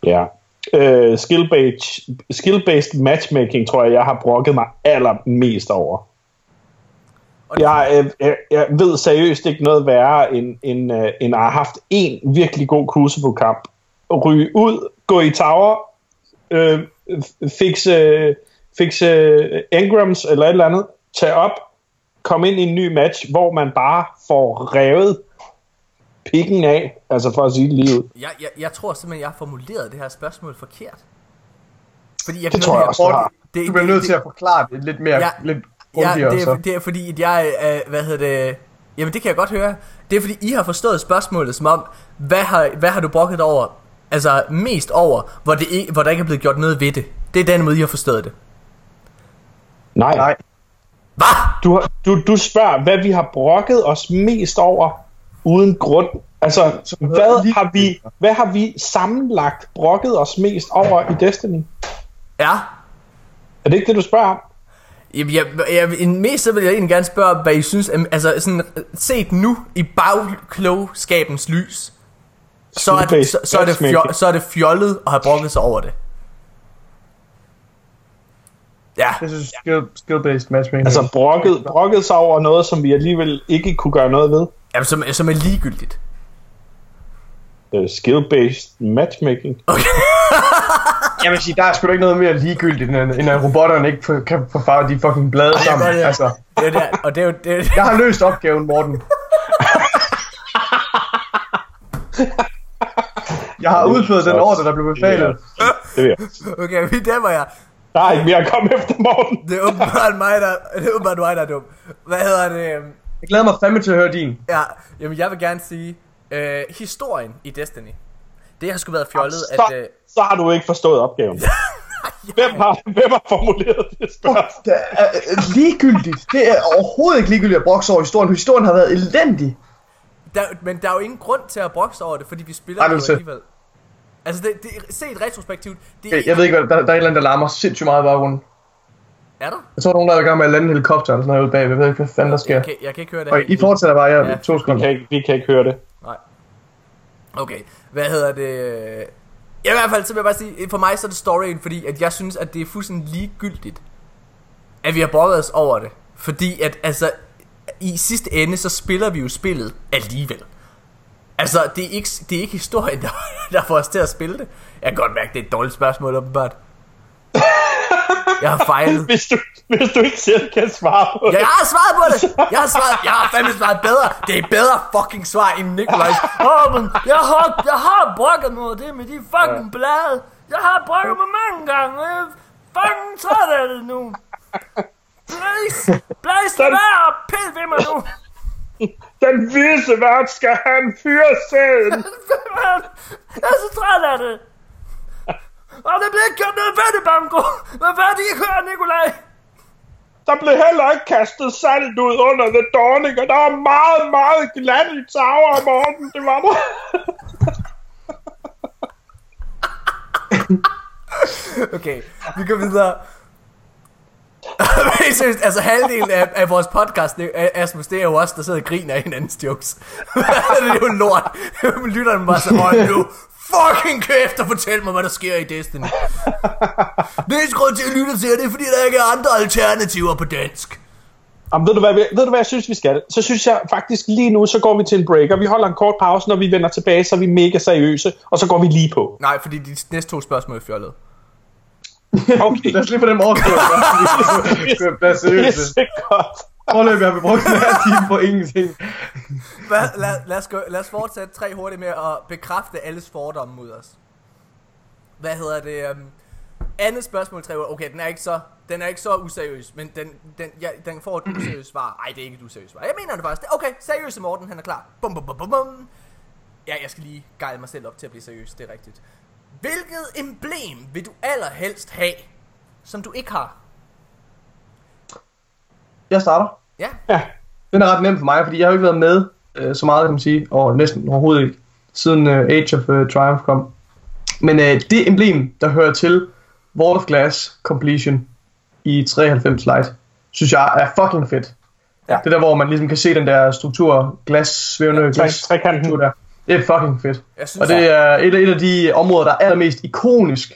Ja. Uh, skill-based, skill-based matchmaking tror jeg, jeg har brokket mig allermest over. Og Jeg, øh, jeg, jeg ved seriøst ikke noget værre, end, end, øh, end at have haft en virkelig god Crucible-kamp. Ryge ud, gå i tower, øh, fikse, fikse engrams eller et eller andet, tage op, komme ind i en ny match, hvor man bare får revet pikken af, altså for at sige det lige ud. Jeg, jeg, jeg tror simpelthen, jeg har formuleret det her spørgsmål forkert. Fordi jeg Det kan tror jeg også, du har. Det, Du bliver det- nødt det- til at forklare det lidt mere, Ja, lidt Ja, grundigere. det så. er, det er fordi, at jeg, øh, hvad hedder det, jamen det kan jeg godt høre. Det er fordi, I har forstået spørgsmålet som om, hvad har, hvad har du brokket over, altså mest over, hvor, det hvor der ikke er blevet gjort noget ved det. Det er den måde, I har forstået det. Nej. Nej. Hvad? Du, du, du spørger, hvad vi har brokket os mest over uden grund. Altså, hvad har, vi, hvad har vi sammenlagt brokket os mest over i Destiny? Ja. Er det ikke det, du spørger om? Jamen, jeg, jeg, jeg, mest så vil jeg egentlig gerne spørge, hvad I synes, altså sådan set nu i bagklogskabens lys, så er, det, så, så, er det fjol, så er det fjollet at have brokket sig over det. Ja, Jeg synes, skill, skill-based matchmaking. Altså, brokket, brokket sig over noget, som vi alligevel ikke kunne gøre noget ved. jamen, som, som er ligegyldigt. Uh, skill-based matchmaking. Jeg vil sige, der er sgu da ikke noget mere ligegyldigt, end, end at robotterne ikke kan få farve de fucking blade sammen. godt, ja. Altså, Det er der, og det er jo, det er, jeg har løst opgaven, Morten. Jeg har udført den ordre, der blev befalet. Det ved jeg. okay, vi dæmmer jer. Der er ikke mere at komme efter morgen. Det er åbenbart mig, der, det er åbenbart mig, der er dum. Hvad hedder det? øhm, Jeg glæder mig fandme til at høre din. Ja, jamen jeg vil gerne sige, øh, historien i Destiny. Det har sgu været fjollet, Så, at... Øh, så har du ikke forstået opgaven. Hvem har, hvem har formuleret det spørgsmål? Det er øh, ligegyldigt. Det er overhovedet ikke ligegyldigt at brokse over historien. Historien har været elendig. der, men der er jo ingen grund til at brokse over det, fordi vi spiller det jo alligevel. Altså, det, det, set retrospektivt, det er, Jeg, jeg ved ikke, hvad, der, der er et eller andet, der larmer sindssygt meget i baggrunden. er der? Jeg tror, nogen der er i gang med at lande en helikopter eller sådan noget bag. Jeg ved ikke, hvad fanden der sker. Jeg kan, jeg kan ikke høre det. Og. I fortsætter bare, jeg Ja. to Vi sekunder. kan, ikke, vi kan ikke høre det. Nej. Okay, hvad hedder det? Ja, i hvert fald, så vil jeg bare sige, for mig så er det storyen, fordi at jeg synes, at det er fuldstændig ligegyldigt, at vi har brokket os over det. Fordi at, altså, i sidste ende, så spiller vi jo spillet alligevel. Altså, det er ikke, det er ikke historien, der, der får os til at spille det. Jeg kan godt mærke, det er et dårligt spørgsmål, åbenbart. Jeg har fejlet. Hvis du, hvis du ikke selv kan svare på det. Jeg har svaret på det. Jeg har svaret. Jeg har fandme svaret bedre. Det er bedre fucking svar end Nikolajs. Åh, men jeg har, jeg har brokket mig det med de fucking blade. Jeg har brokket mig mange gange. Jeg er fucking træt af det nu. Blaze, Blaze, være og pille ved mig nu. Den vise vært skal have en fyrsæden. Jeg er så træt af det. Og det bliver ikke gjort noget ved det, Banko. Hvad fanden ikke høre, Nikolaj? Der blev heller ikke kastet salt ud under The Dawning, og der var meget, meget glat i Tower om morgenen. Det var der. Okay, vi går videre. Seriøst, altså halvdelen af, af vores podcast, det Asmus, det er jo os, der sidder og griner af hinandens jokes. det er jo lort. Lytterne bare så, hold nu, fucking kæft og fortæl mig, hvad der sker i Destiny. det er grund til at lytte til, det er fordi, der ikke er andre alternativer på dansk. Jamen, ved, du hvad, ved du, hvad jeg synes, vi skal? Så synes jeg faktisk lige nu, så går vi til en break, og vi holder en kort pause. Når vi vender tilbage, så er vi mega seriøse, og så går vi lige på. Nej, fordi de næste to spørgsmål er fjollet. Okay. Lad os lige få dem overstået. Lad os Det er seriøst. så godt. Forløb, jeg har brugt en halv time på ingenting. Hvad, lad, lad, os gå, lad os fortsætte tre hurtigt med at bekræfte alles fordomme mod os. Hvad hedder det? Um, andet spørgsmål, tre ord. Okay, den er ikke så, den er ikke så useriøs, men den, den, ja, den får et useriøst svar. Ej, det er ikke et useriøst svar. Jeg mener det faktisk. Okay, seriøse Morten, han er klar. Bum, bum, bum, bum, bum. Ja, jeg skal lige gejle mig selv op til at blive seriøs, det er rigtigt. Hvilket emblem vil du allerhelst have, som du ikke har? Jeg starter. Ja, Ja, Den er ret nem for mig, fordi jeg har jo ikke været med øh, så meget, kan man sige, og næsten overhovedet ikke, siden øh, Age of øh, Triumph kom. Men øh, det emblem, der hører til Wall of Glass Completion i 93 Lite, synes jeg er fucking fedt. Ja. Det der, hvor man ligesom kan se den der struktur, glas, svævende tre, glas, trekanten. der. Det er fucking fedt. synes, Og det er et, af- et af de områder, der er allermest ikonisk,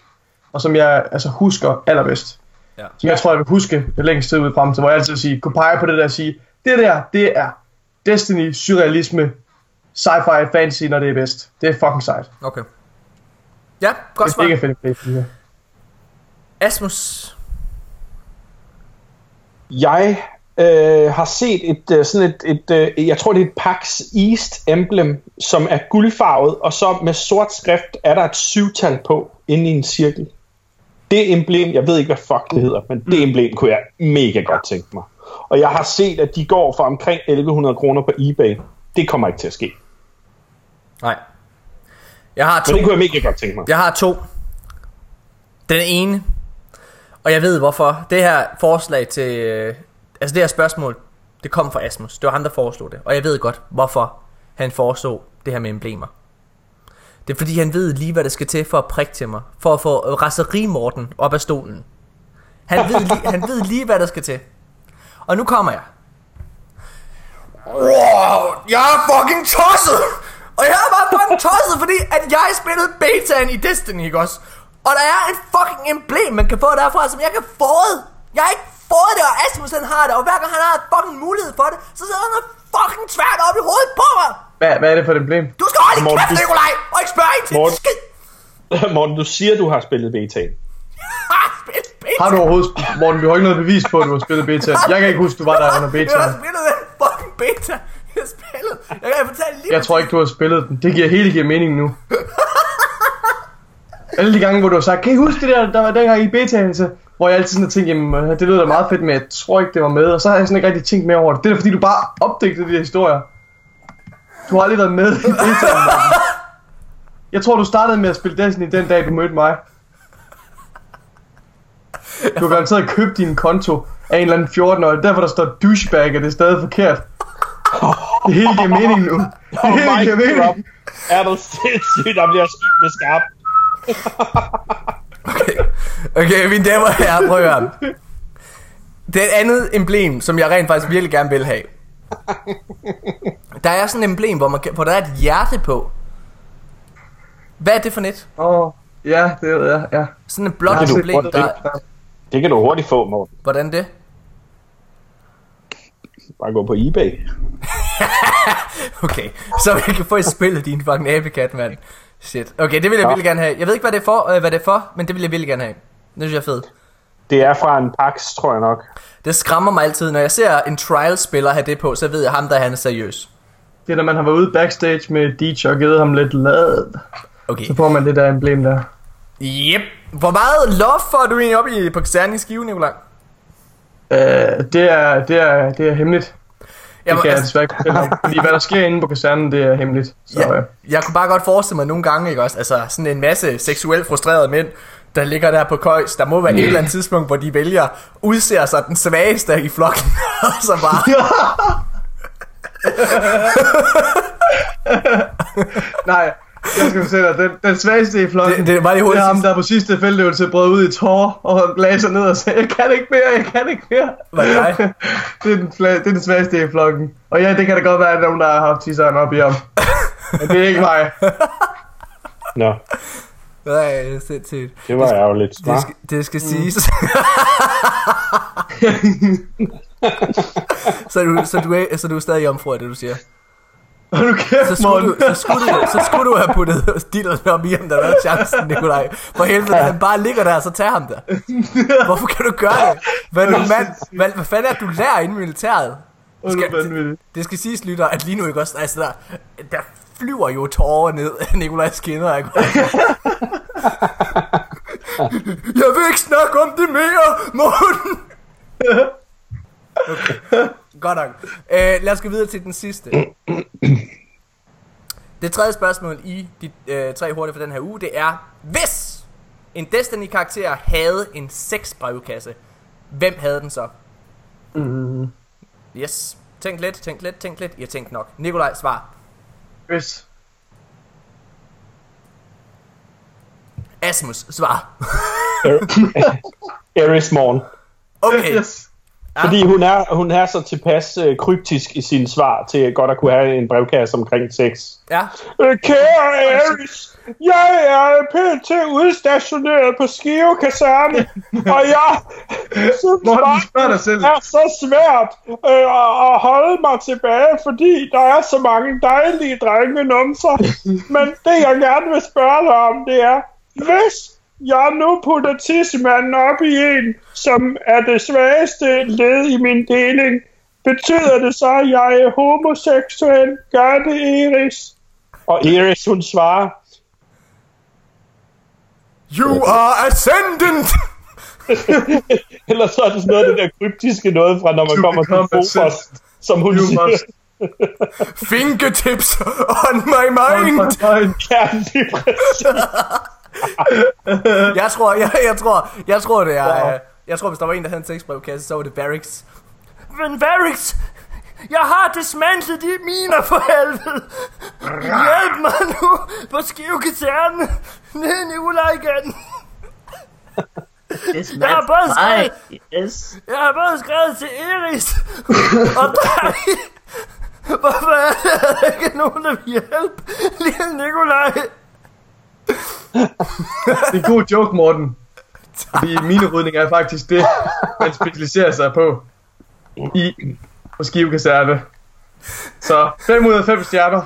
og som jeg altså husker allerbedst. Ja. Som jeg tror, jeg vil huske det længst tid ud frem til, hvor jeg altid siger, kunne pege på det der og sige, det der, det er Destiny, surrealisme, sci-fi, fantasy, når det er bedst. Det er fucking sejt. Okay. Ja, godt Det svar. er ikke fedt. det fedt. Asmus. Jeg øh, har set et øh, sådan et, et øh, jeg tror det er et PAX East emblem, som er guldfarvet, og så med sort skrift er der et syvtal på inde i en cirkel. det emblem, jeg ved ikke, hvad fuck det hedder, men det emblem kunne jeg mega godt tænke mig. Og jeg har set, at de går for omkring 1100 kroner på eBay. Det kommer ikke til at ske. Nej. Jeg har to. Men det kunne jeg mega godt tænke mig. Jeg har to. Den ene, og jeg ved hvorfor. Det her forslag til, øh, altså det her spørgsmål, det kom fra Asmus. Det var ham, der foreslog det. Og jeg ved godt, hvorfor han foreslog det her med emblemer. Det er fordi, han ved lige, hvad der skal til for at prikke til mig. For at få raserimorten op af stolen. Han ved, lige, han ved lige, hvad der skal til. Og nu kommer jeg. Wow, jeg er fucking tosset! Og jeg er bare fucking tosset, fordi at jeg spillede betaen i Destiny, ikke også? Og der er et fucking emblem, man kan få derfra, som jeg kan få. Jeg har ikke fået det, og Asmus han har det, og hver gang han har fucking mulighed for det, så sidder han noget fucking svært op i hovedet på mig. Hvad, hvad er det for et emblem? Du skal holde din kæft, du- Nikolaj, og ikke spørge ind til Morten. skid. Morten, du siger, du har spillet betaen. Har spillet beta. Har du overhovedet... Morten, vi har ikke noget bevis på, at du har spillet beta. Jeg kan ikke huske, du var der under beta. Jeg har spillet den fucking beta. Jeg har spillet. Jeg kan fortælle lige Jeg tror ikke, du har spillet den. Det giver hele giver mening nu. Alle de gange, hvor du har sagt, kan I huske det der, der var dengang i betaen, så, hvor jeg altid sådan har tænkt, jamen, øh, det lyder da meget fedt, men jeg tror ikke, det var med, og så har jeg sådan ikke rigtig tænkt mere over det. Det er da fordi, du bare opdigtede de her historier. Du har aldrig været med i. Morten. Jeg tror, du startede med at spille Destiny den dag, du mødte mig. Du har garanteret købt din konto af en eller anden 14-årig. Derfor der står douchebag, og det er stadig forkert. Det hele giver mening nu. Det Oh hele giver mening. Er du sindssygt, der bliver skidt med skarp. Okay, mine damer og herrer, prøv at høre. Det er et andet emblem, som jeg rent faktisk virkelig gerne vil have. Der er sådan et emblem, hvor, man kan, hvor der er et hjerte på. Hvad er det for net? Åh, oh, ja, det ved jeg, ja. Sådan et blåt set emblem, det. der... Det kan du hurtigt få, Morten. Hvordan det? Bare gå på eBay. Okay, så vi kan få et spil af din fucking abekat, mand. Shit. Okay, det vil jeg Ja. virkelig gerne have. Jeg ved ikke, hvad det er for, øh, hvad det er for men det vil jeg virkelig gerne have. Det synes jeg er fedt. Det er fra en Pax, tror jeg nok. Det skræmmer mig altid, når jeg ser en trial-spiller have det på, så ved jeg ham, der han er seriøs. Det er, når man har været ude backstage med DJ og givet ham lidt lad. Okay. Så får man det der emblem der. Yep. Hvor meget love får du egentlig op i på kasernen i skive, Nicolaj? Uh, det, er, det, er, det er hemmeligt. Det Jamen, kan jeg altså, desværre ikke fortælle om. Fordi hvad der sker inde på kasernen, det er hemmeligt. Så ja, ja. jeg kunne bare godt forestille mig nogle gange, ikke også? Altså sådan en masse seksuelt frustrerede mænd, der ligger der på køjs. Der må være et eller andet tidspunkt, hvor de vælger, udser sig den svageste i flokken, og så bare... Nej, jeg skal fortælle dig, den, den svageste i flokken, Det- det var lige det hurtigt er ham, der på sidste feltøvelse brød ud i tårer og lagde sig ned og sagde, jeg kan ikke mere, jeg kan ikke mere. Var det dig? det, er den, det er den svageste i flokken. Og ja, det kan da godt være, at nogen, der har haft tisseren op i ham. Men det er ikke mig. Nå, Nej, sindssygt. det var ærgerligt. Det hva'? skal, det skal siges. så, du, så, du er, så du er stadig jomfru af det, du siger. Og nu Så kæft, skulle, Morten. du, så, skulle du, så skulle du have puttet dillerne op i ham, der var chancen, Nikolaj. For helvede, han bare ligger der, så tag ham der. Hvorfor kan du gøre det? Hvad, er du, mand, hvad, hvad fanden er det, du lærer inden i militæret? Er du vanvittig. Det skal siges, lytter, at lige nu ikke også, altså der, der flyver jo tårer ned af Nikolajs kinder. Ikke? Jeg vil ikke snakke om det mere, Morten. Okay. Godt nok. Øh, lad os gå videre til den sidste. Det tredje spørgsmål i de øh, tre hurtige for den her uge, det er, hvis en Destiny-karakter havde en sexbrevkasse, hvem havde den så? Mm. Yes. Tænk lidt, tænk lidt, tænk lidt. Jeg tænkte nok. Nikolaj, svar. Chris. Asmus, svar. Eris Morn. Okay. Yes. Fordi hun er, hun er så tilpas øh, kryptisk i sine svar til godt at kunne have en brevkasse omkring sex. Ja. Øh, Kære Aris, jeg er pt. udstationeret på Skive Kaserne, og jeg synes bare, dig selv. det er så svært øh, at- holde mig tilbage, fordi der er så mange dejlige drengenumser. Men det jeg gerne vil spørge dig om, det er, hvis jeg nu putter tissemanden op i en, som er det svageste led i min deling, betyder det så, at jeg er homoseksuel? Gør det, Iris? Og Iris, hun svarer, You are ascendant! Ellers så er det sådan noget af det der kryptiske noget fra, når man To kommer til ascendant. som hun You siger. must Fingertips on my mind! find Ja, lige præcis. Jeg tror, jeg, jeg tror, jeg tror det er... Wow. øh, Jeg tror, hvis der var en, der havde en tekstbrevkasse, så var det Barracks. Men Barracks, jeg har dismantlet de miner for helvede. Hjælp mig nu på skive kaserne. Nikolaj igen. It's Jeg har både skrevet, Yes. jeg har både skrevet til Iris og dig. Hvorfor er der ikke nogen, der vil hjælpe lille Nikolaj? Det er en god joke, Morten. Fordi minerydning er faktisk det, man specialiserer sig på i på skivekaserne. Så 5 ud af 5 stjerner.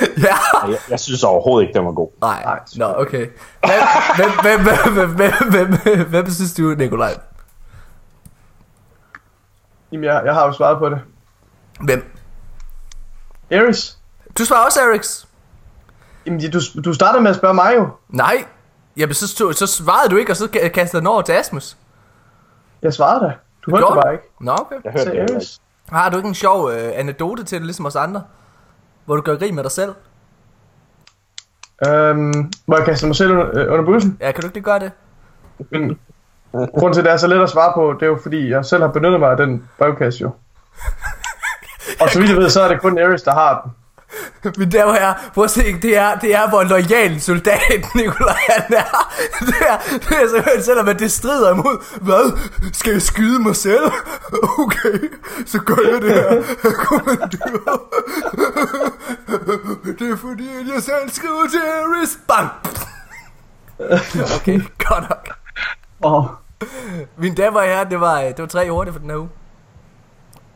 Ja. Jeg, jeg synes overhovedet ikke, den var god. Nej, Nej, nå, okay. Hvem, hvem, hvem, hvem, hvem, hvem, hvem, hvem synes du, Nikolaj? Jamen, jeg, jeg har jo svaret på det. Hvem? Aris. Du svarer også Eriks. Jamen, du, du startede med at spørge mig jo. Nej. Jamen, så, så, så svarede du ikke, og så ka- kastede den over til Asmus. Jeg svarede da. Du hørte det bare ikke. Nå, okay. Jeg hørte Så det ikke. Har du ikke en sjov øh, anekdote til det, ligesom os andre? Hvor du gør grin med dig selv? Øhm, må jeg kaste mig selv under, øh, under bussen? Ja, kan du ikke lige gøre det? Men grunden til, at det er så let at svare på, det er jo fordi, jeg selv har benyttet mig af den brevkasse jo. Og så vidt jeg ved, så er det kun Aris, der har den. Men der hvor jeg, prøv at se, det er, det er hvor lojal soldat Nikolaj han er. Det er, det er simpelthen, selvom at det strider imod, hvad, skal jeg skyde mig selv? Okay, så gør jeg det her. Kommandør. Det er fordi, at jeg selv skriver Aris. Bang! Okay, godt nok. Og Min damer og herrer, det var, det var tre hurtigt for den her uge.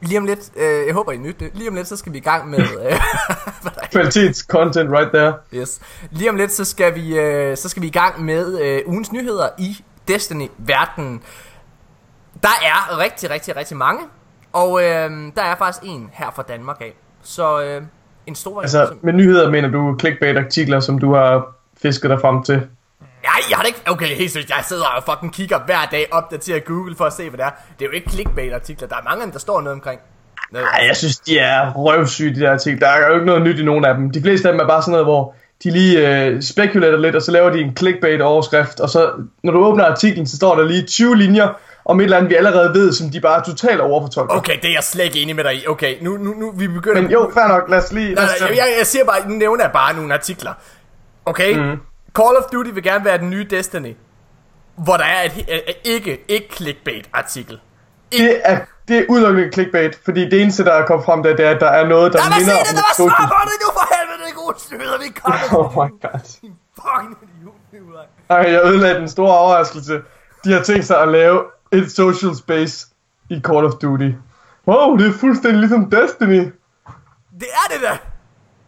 Lige om lidt, øh, jeg håber I nyt det, lige om lidt, så skal vi i gang med... Øh, kvalitets content right there. Yes. Lige om lidt, så skal vi, øh, så skal vi i gang med øh, ugens nyheder i Destiny-verdenen. Der er rigtig, rigtig, rigtig mange. Og øh, der er faktisk en her fra Danmark af. Så øh, en stor... Altså, med nyheder mener du clickbait-artikler, som du har fisket dig frem til. Nej, jeg har da ikke... Okay, helt seriøst, jeg sidder og fucking kigger hver dag, opdaterer Google for at se, hvad det er. Det er jo ikke clickbait-artikler. Der er mange af dem, der står noget omkring. Noget, Ej, jeg synes, de er røvsyge, de der artikler. Der er jo ikke noget nyt i nogen af dem. De fleste af dem er bare sådan noget, hvor de lige øh, spekulerer lidt, og så laver de en clickbait-overskrift, og så, når du åbner artiklen, så står der lige 20 linjer om et eller andet, vi allerede ved, som de bare totalt overfortolker. Okay, det er jeg slet ikke enig med dig i. Okay, nu, nu, nu vi begynder... Men jo, fair nok, lad os lige... Nej, nej, jeg, jeg, jeg siger bare, nu nævner jeg bare nogle artikler. Okay? Mm. Call of Duty vil gerne være den nye Destiny. Hvor der er et, et, et ikke, ikke clickbait artikel. det, er, det er udelukkende clickbait, fordi det eneste, der er kommet frem, der, det er, at der er noget, der Lad mig se minder det, om der var svar på det nu for helvede, det er gode snyder, vi kommer Oh my god. Fucking idiot, Nikolaj. Ej, jeg ødelagde den store overraskelse. De har tænkt sig at lave et social space i Call of Duty. Wow, det er fuldstændig ligesom Destiny. Det er det da.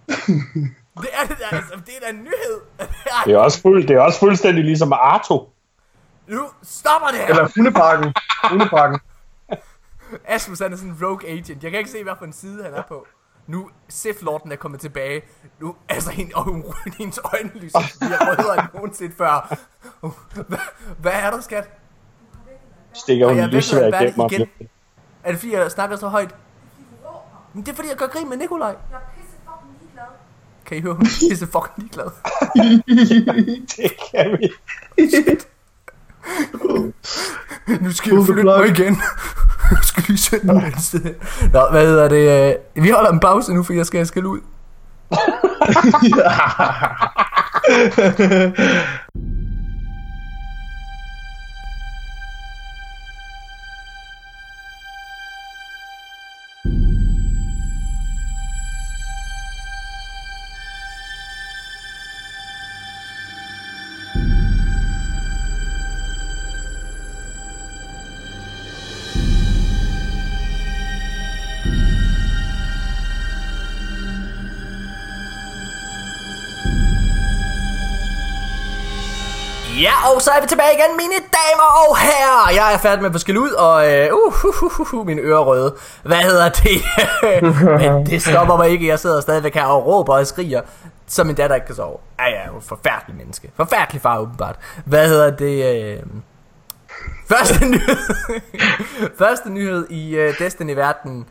det er det da, altså, det er da en nyhed. Det er også, fuld, det er også fuldstændig ligesom Arto. nu stopper det her. Eller Hundeparken. Hundeparken. Asmus han er sådan en rogue agent. Jeg kan ikke se, hvad for en side han er på. Nu, Sith Lorden er kommet tilbage. Nu, altså, hende, og hun, hendes øjne lyser bliver rødere end nogensinde før. Hvad, hvad er der, skat? Stikker hun lysvær er igennem mig. igen? Er det fordi, jeg snakker så højt? Men det er fordi, jeg gør grin med Nikolaj. Jeg er pisse fucking ligeglad. Kan I høre, hun er pisse fucking ligeglad. Det kan vi. Nu skal jeg flytte mig igen. Jeg skal lige sætte mig et sted. Nå, hvad hedder det? øh, Vi holder en pause nu, for jeg skal, jeg skal ud. Ja, og så er vi tilbage igen, mine damer og herrer, jeg er færdig med at skille ud, og øh, uh, uh, uh, uh, uh, mine ører røde. Hvad hedder det? Men det stopper mig ikke, jeg sidder stadigvæk her og råber og skriger, som min datter ikke kan sove. Ej, jeg er jo forfærdelig menneske. Forfærdelig far, åbenbart. Hvad hedder det? Øh... Første nyhed, Første nyhed i uh, Destiny-verdenen.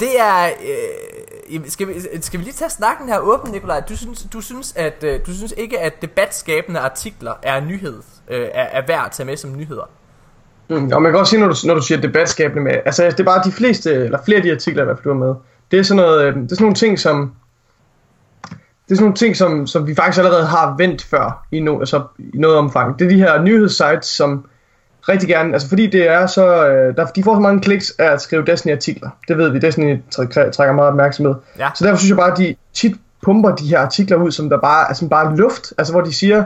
Det er... Øh, skal, vi, skal vi lige tage snakken her åben, Nikolaj? Du synes, du synes, at, øh, du synes ikke, at debatskabende artikler er nyhed, øh, er, er værd at tage med som nyheder? Mm, og man kan også sige, når du, når du siger debatskabende med, altså det er bare de fleste, eller flere af de artikler, i hvert fald du har med, det er sådan noget, øh, det er sådan nogle ting, som, det er sådan nogle ting, som, som vi faktisk allerede har vendt før i, no, altså, i noget omfang. Det er de her nyhedssites, som rigtig gerne, altså fordi det er så, øh, der, de får så mange kliks af at skrive Destiny-artikler. Det ved vi, Destiny trækker meget opmærksomhed. Ja. Så derfor synes jeg bare, at de tit pumper de her artikler ud, som der bare, altså bare luft, altså hvor de siger,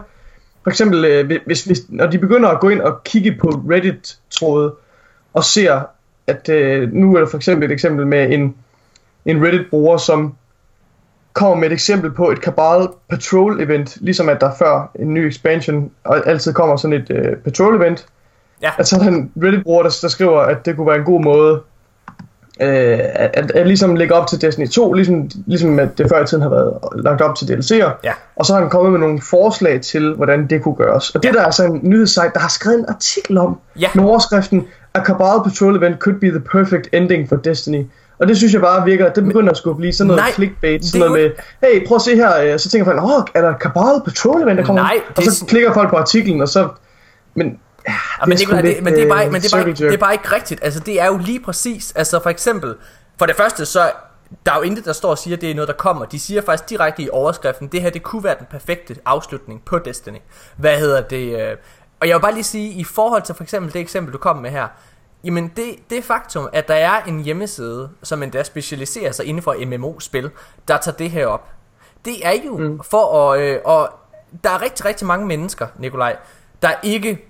for eksempel, øh, hvis, hvis, når de begynder at gå ind og kigge på Reddit-tråde, og ser, at øh, nu er der for eksempel et eksempel med en, en Reddit-bruger, som kommer med et eksempel på et Cabal Patrol event, ligesom at der før en ny expansion og altid kommer sådan et øh, Patrol event. Ja. At så er der en Reddit-bruger, der, der skriver, at det kunne være en god måde øh, at, at, at ligesom lægge op til Destiny 2, ligesom, ligesom at det før i tiden har været lagt op til DLC'er. Ja. Og så har han kommet med nogle forslag til, hvordan det kunne gøres. Og det der er altså en nyhedssite, der har skrevet en artikel om, Ja. med overskriften, A Cabal Patrol Event could be the perfect ending for Destiny. Og det synes jeg bare virker, det begynder at skulle blive sådan noget Nej, clickbait, sådan noget med, hey, prøv at se her, øh, så tænker folk, åh, er der Cabal Patrol Event, der kommer? Nej, og det er så klikker folk på artiklen, og så, men Ja, men, det, lidt, men, det er bare, øh, men det, er bare, det er bare ikke rigtigt. Altså, det er jo lige præcis, altså for eksempel, for det første, så der er jo intet, der står og siger, at det er noget, der kommer. De siger faktisk direkte i overskriften, det her, det kunne være den perfekte afslutning på Destiny. Hvad hedder det? øh, Og jeg vil bare lige sige, i forhold til for eksempel det eksempel, du kom med her, jamen det, det faktum, at der er en hjemmeside, som endda specialiserer sig inden for MMO-spil, der tager det her op, det er jo mm. for at... Øh, og der er rigtig, rigtig mange mennesker, Nikolaj, der ikke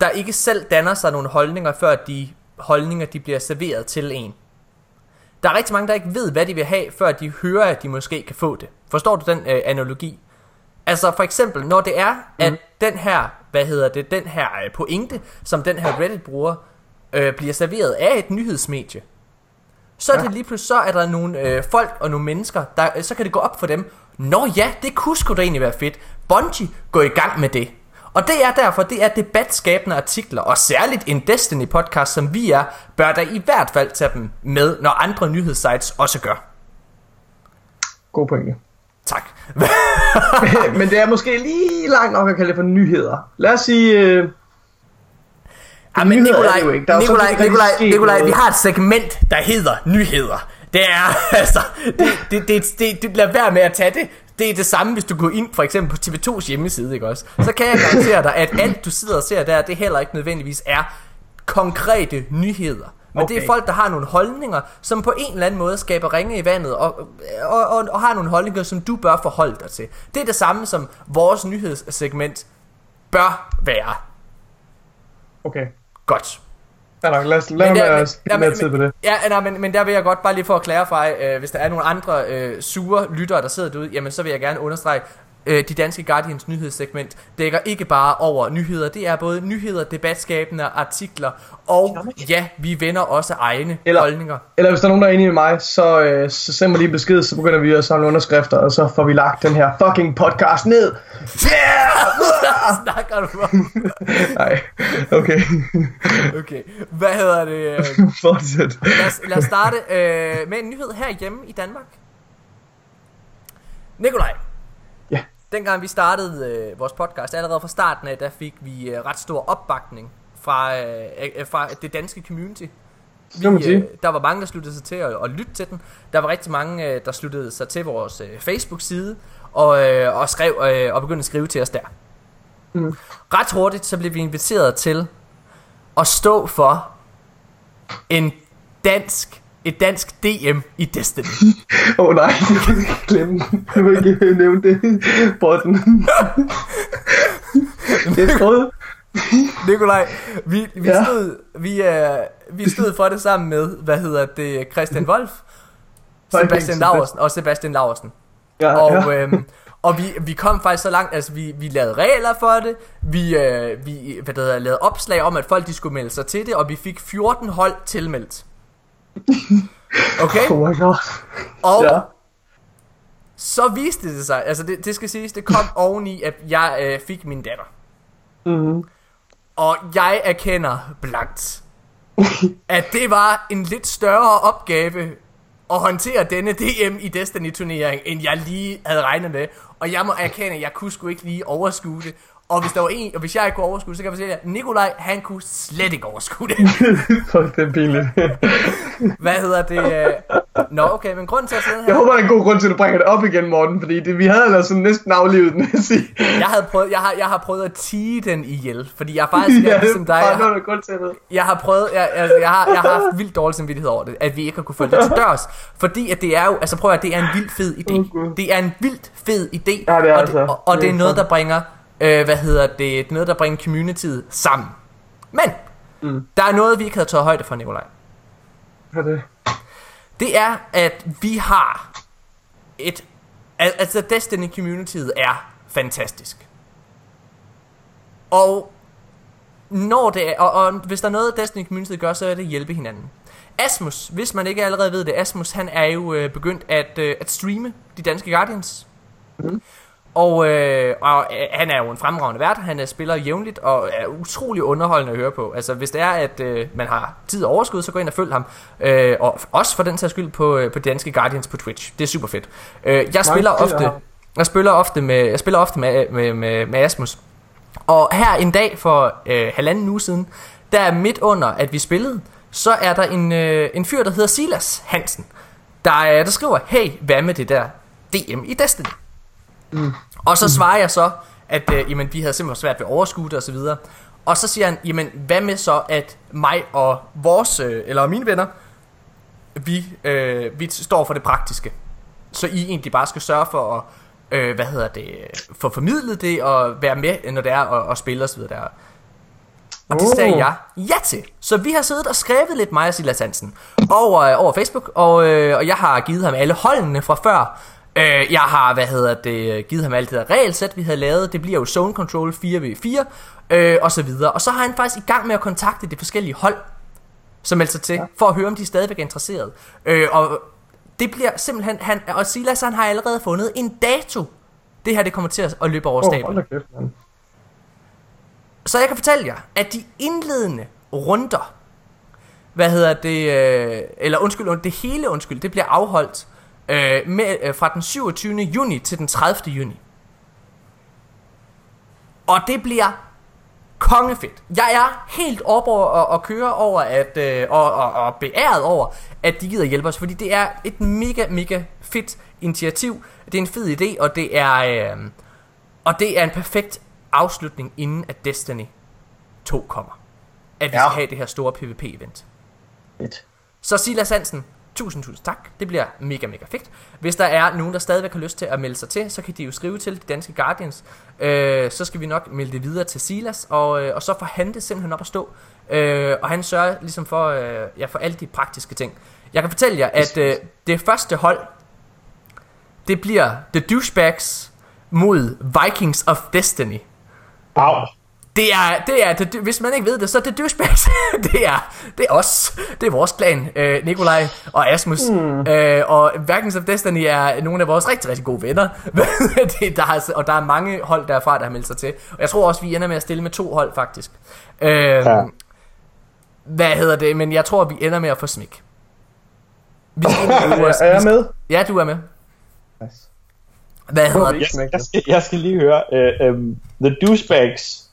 der ikke selv danner sig nogle holdninger, før de holdninger de bliver serveret til en. Der er rigtig mange, der ikke ved, hvad de vil have, før de hører, at de måske kan få det. Forstår du den øh, analogi? Altså for eksempel, når det er, at den her, hvad hedder det, den her øh, pointe, som den her Reddit-bruger øh, bliver serveret af et nyhedsmedie, så er det lige pludselig, så er der nogle øh, folk og nogle mennesker, der, øh, så kan det gå op for dem, Nå ja, det kunne sgu da egentlig være fedt. Bungie, gå i gang med det. Og det er derfor, det er debatskabende artikler, og særligt en Destiny-podcast, som vi er, bør der i hvert fald tage dem med, når andre nyhedssites også gør. god pointe. Tak. men det er måske lige langt nok at kalde det for nyheder. Lad os sige, øh, Ja, men Nikolaj, jo ikke. Der jo sådan Nikolaj, Nikolaj, Nikolaj, vi har et segment, der hedder nyheder. Det er, altså, det, det, det, det, det lad være med at tage det. Det er det samme, hvis du går ind for eksempel på TV2's hjemmeside, ikke også? Så kan jeg garantere dig, at alt du sidder og ser der, det heller ikke nødvendigvis er konkrete nyheder. Men okay. det er folk, der har nogle holdninger, som på en eller anden måde skaber ringe i vandet, og, og, og, og har nogle holdninger, som du bør forholde dig til. Det er det samme, som vores nyhedssegment bør være. okay. Godt. Ja, nok, lad os lad men- spille mere men- tid på det. Ja, nej, men, men der vil jeg godt bare lige for at clarify, øh, hvis der er nogle andre øh, sure lyttere, der sidder derude, jamen så vil jeg gerne understrege, øh, de danske Guardians nyhedssegment dækker ikke bare over nyheder, det er både nyheder, debatskabende artikler, og ja, vi vender også egne Eller- holdninger. Eller hvis der er nogen, der er enige med mig, så, øh, så send mig lige besked, så begynder vi at samle underskrifter, og så får vi lagt den her fucking podcast ned. Hvad snakker du? Nej, okay. Okay, hvad hedder det? Øh, Fortsæt. lad, os, lad os starte øh, med en nyhed herhjemme i Danmark. Nikolaj. Dengang vi startede øh, vores podcast, allerede fra starten af, der fik vi øh, ret stor opbakning fra, øh, øh, fra det danske community. Vi, øh, der var mange, der sluttede sig til at, at lytte til den. Der var rigtig mange, øh, der sluttede sig til vores øh, Facebook-side og, øh, og, skrev, øh, og begyndte at skrive til os der. Mm. Ret hurtigt, så blev vi inviteret til at stå for en dansk, et dansk DM i Destiny. Åh oh, nej, glem den. Jeg vil ikke nævne det. Botten. det er troede. Nikolaj, vi, vi, Ja. stod, vi, øh, vi stod for det sammen med, hvad hedder det, Christian Wolf, Sebastian Sebastian. Laursen og Sebastian Laursen. Ja, Og, ja. øhm, Og vi, vi kom faktisk så langt, altså vi, vi lavede regler for det, vi, øh, vi hvad det hedder, lavede opslag om, at folk de skulle melde sig til det, og vi fik 14 hold tilmeldt. Okay? Oh my god. Og Ja. så viste det sig, altså det, det skal siges, det kom oveni, at jeg øh, fik min datter. Mhm. Og jeg erkender blankt, at det var en lidt større opgave at håndtere denne DM i Destiny-turnering, end jeg lige havde regnet med. Og jeg må erkende, at jeg kunne sgu ikke lige overskue det. Og hvis der var en, og hvis jeg ikke kunne overskue det, så kan jeg fortælle jer, at Nikolaj, han kunne slet ikke overskue det. Fuck, det er pinligt. Hvad hedder det? øh? Nå, okay, men grunden til at sidde Jeg her... håber, der er en god grund til, at du bringer det op igen, Morten, fordi det, vi havde ellers sådan næsten aflevet den, vil jeg sige. Jeg, havde prøvet, jeg, har, jeg har prøvet at tige den ihjel, fordi jeg faktisk, jeg, Ja, ligesom dig, jeg, har, grund til det. jeg har prøvet, jeg, altså, jeg, har, jeg har haft vildt dårlig samvittighed over det, at vi ikke har kunne få det til dørs. Fordi at det er jo, altså prøv at det er en vildt fed idé. Gud. Det er en vildt fed idé, Ja, det er og, altså. og, og det Det er noget, der bringer, øh, hvad hedder det, noget, der bringer communityet sammen. Men, Mm. der er noget, vi ikke havde taget højde for, Nikolaj. Hvad er det? Det er, at vi har et... al- Altså, Destiny Communityet er fantastisk. Og når det er, og, og hvis der er noget, Destiny Community gør, så er det at hjælpe hinanden. Asmus, hvis man ikke allerede ved det, Asmus han er jo øh, begyndt at, øh, at streame de danske Guardians. Mm. Og, øh, og øh, han er jo en fremragende vært, han øh, spiller jævnligt og er utrolig underholdende at høre på. Altså hvis det er, at øh, man har tid og overskud, så gå ind og følg ham. Øh, og også for den sags skyld på, øh, på danske Guardians på Twitch. Det er super fedt. Øh, jeg spiller følger ofte, jeg spiller ofte med, jeg spiller ofte med, med, med, med Asmus. Og her en dag for øh, halvanden uge siden, der midt under, at vi spillede, så er der en, øh, en fyr, der hedder Silas Hansen, der, øh, der skriver, hey, hvad med det der DM i Destiny? Mm. Og så svarer jeg så, at øh, jamen, vi havde simpelthen svært ved at overskue det og så videre. Og så siger han, jamen hvad med så, at mig og vores, øh, eller mine venner, vi, øh, vi står for det praktiske. Så I egentlig bare skal sørge for at, øh, hvad hedder det, få formidlet det og være med, når det er og, og spille osv. der. Og det sagde Oh. jeg ja til. Så vi har siddet og skrevet lidt mig og Silas Hansen over, øh, over Facebook, og, øh, og jeg har givet ham alle holdene fra før. Øh, jeg har, hvad hedder det, givet ham alt det der regelsæt, vi havde lavet. Det bliver jo Zone Control 4v4, øh, og så videre. Og så har han faktisk i gang med at kontakte de forskellige hold, som melder sig til, ja. for at høre, om de stadigvæk er interesseret. Øh, og det bliver simpelthen, han, og Silas han har allerede fundet en dato. Det her, det kommer til at løbe over stablen. kæft. Så jeg kan fortælle jer, at de indledende runder, hvad hedder det, øh, eller undskyld, und- det hele undskyld, det bliver afholdt øh, med, øh, fra den 27. juni til den 30. juni. Og det bliver kongefedt. Jeg er helt op over at, at køre over, at, øh, og, og, og beæret over, at de gider hjælpe os, fordi det er et mega, mega fedt initiativ. Det er en fed idé, og det er, øh, og det er en perfekt afslutning, inden at Destiny 2 kommer. At vi Ja. skal have det her store PvP-event. Fedt. Så Silas Hansen, tusind, tusind tak. Det bliver mega, mega fedt. Hvis der er nogen, der stadigvæk har lyst til at melde sig til, så kan de jo skrive til de danske Guardians. Øh, så skal vi nok melde det videre til Silas, og, øh, og så får han det simpelthen op at stå. Øh, og han sørger ligesom for, øh, ja, for alle de praktiske ting. Jeg kan fortælle jer, at øh, det første hold, det bliver The Douchebags mod Vikings of Destiny. Wow. Det er, det er, det, hvis man ikke ved det, så er det douchebags. det er, det er os. Det er vores klan, øh, Nikolaj og Asmus. Mm. Øh, og Vikings of Destiny er nogle af vores rigtig, rigtig gode venner. det, der er, og der er mange hold derfra, der har meldt sig til. Og jeg tror også, vi ender med at stille med to hold, faktisk. Øh, Ja. Hvad hedder det? Men jeg tror, vi ender med at få smæk. Vi skal Er, jeg med? Ja, du er med. Nice. Hvad hedder det? Jeg, jeg, skal, jeg skal lige høre, uh, um, The Douchebags,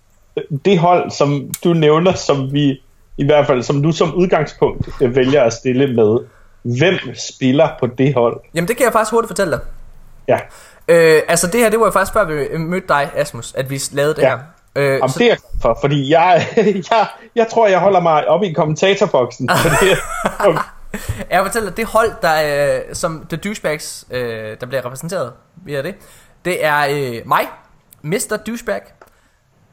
det hold, som du nævner, som vi i hvert fald, som du som udgangspunkt vælger at stille med, hvem spiller på det hold? Jamen, det kan jeg faktisk hurtigt fortælle dig. Ja, Øh, altså det her, det var jo faktisk før vi mødte dig, Asmus, at vi lavede det Ja. her. Øh, Jamen, så, det er for, fordi jeg, jeg, jeg tror, jeg holder mig oppe i kommentatorboksen. Fordi, jeg fortæller, det hold, der, øh, som The Douchebags, øh, der bliver repræsenteret via det, det er øh, mig, Mr. Douchebag,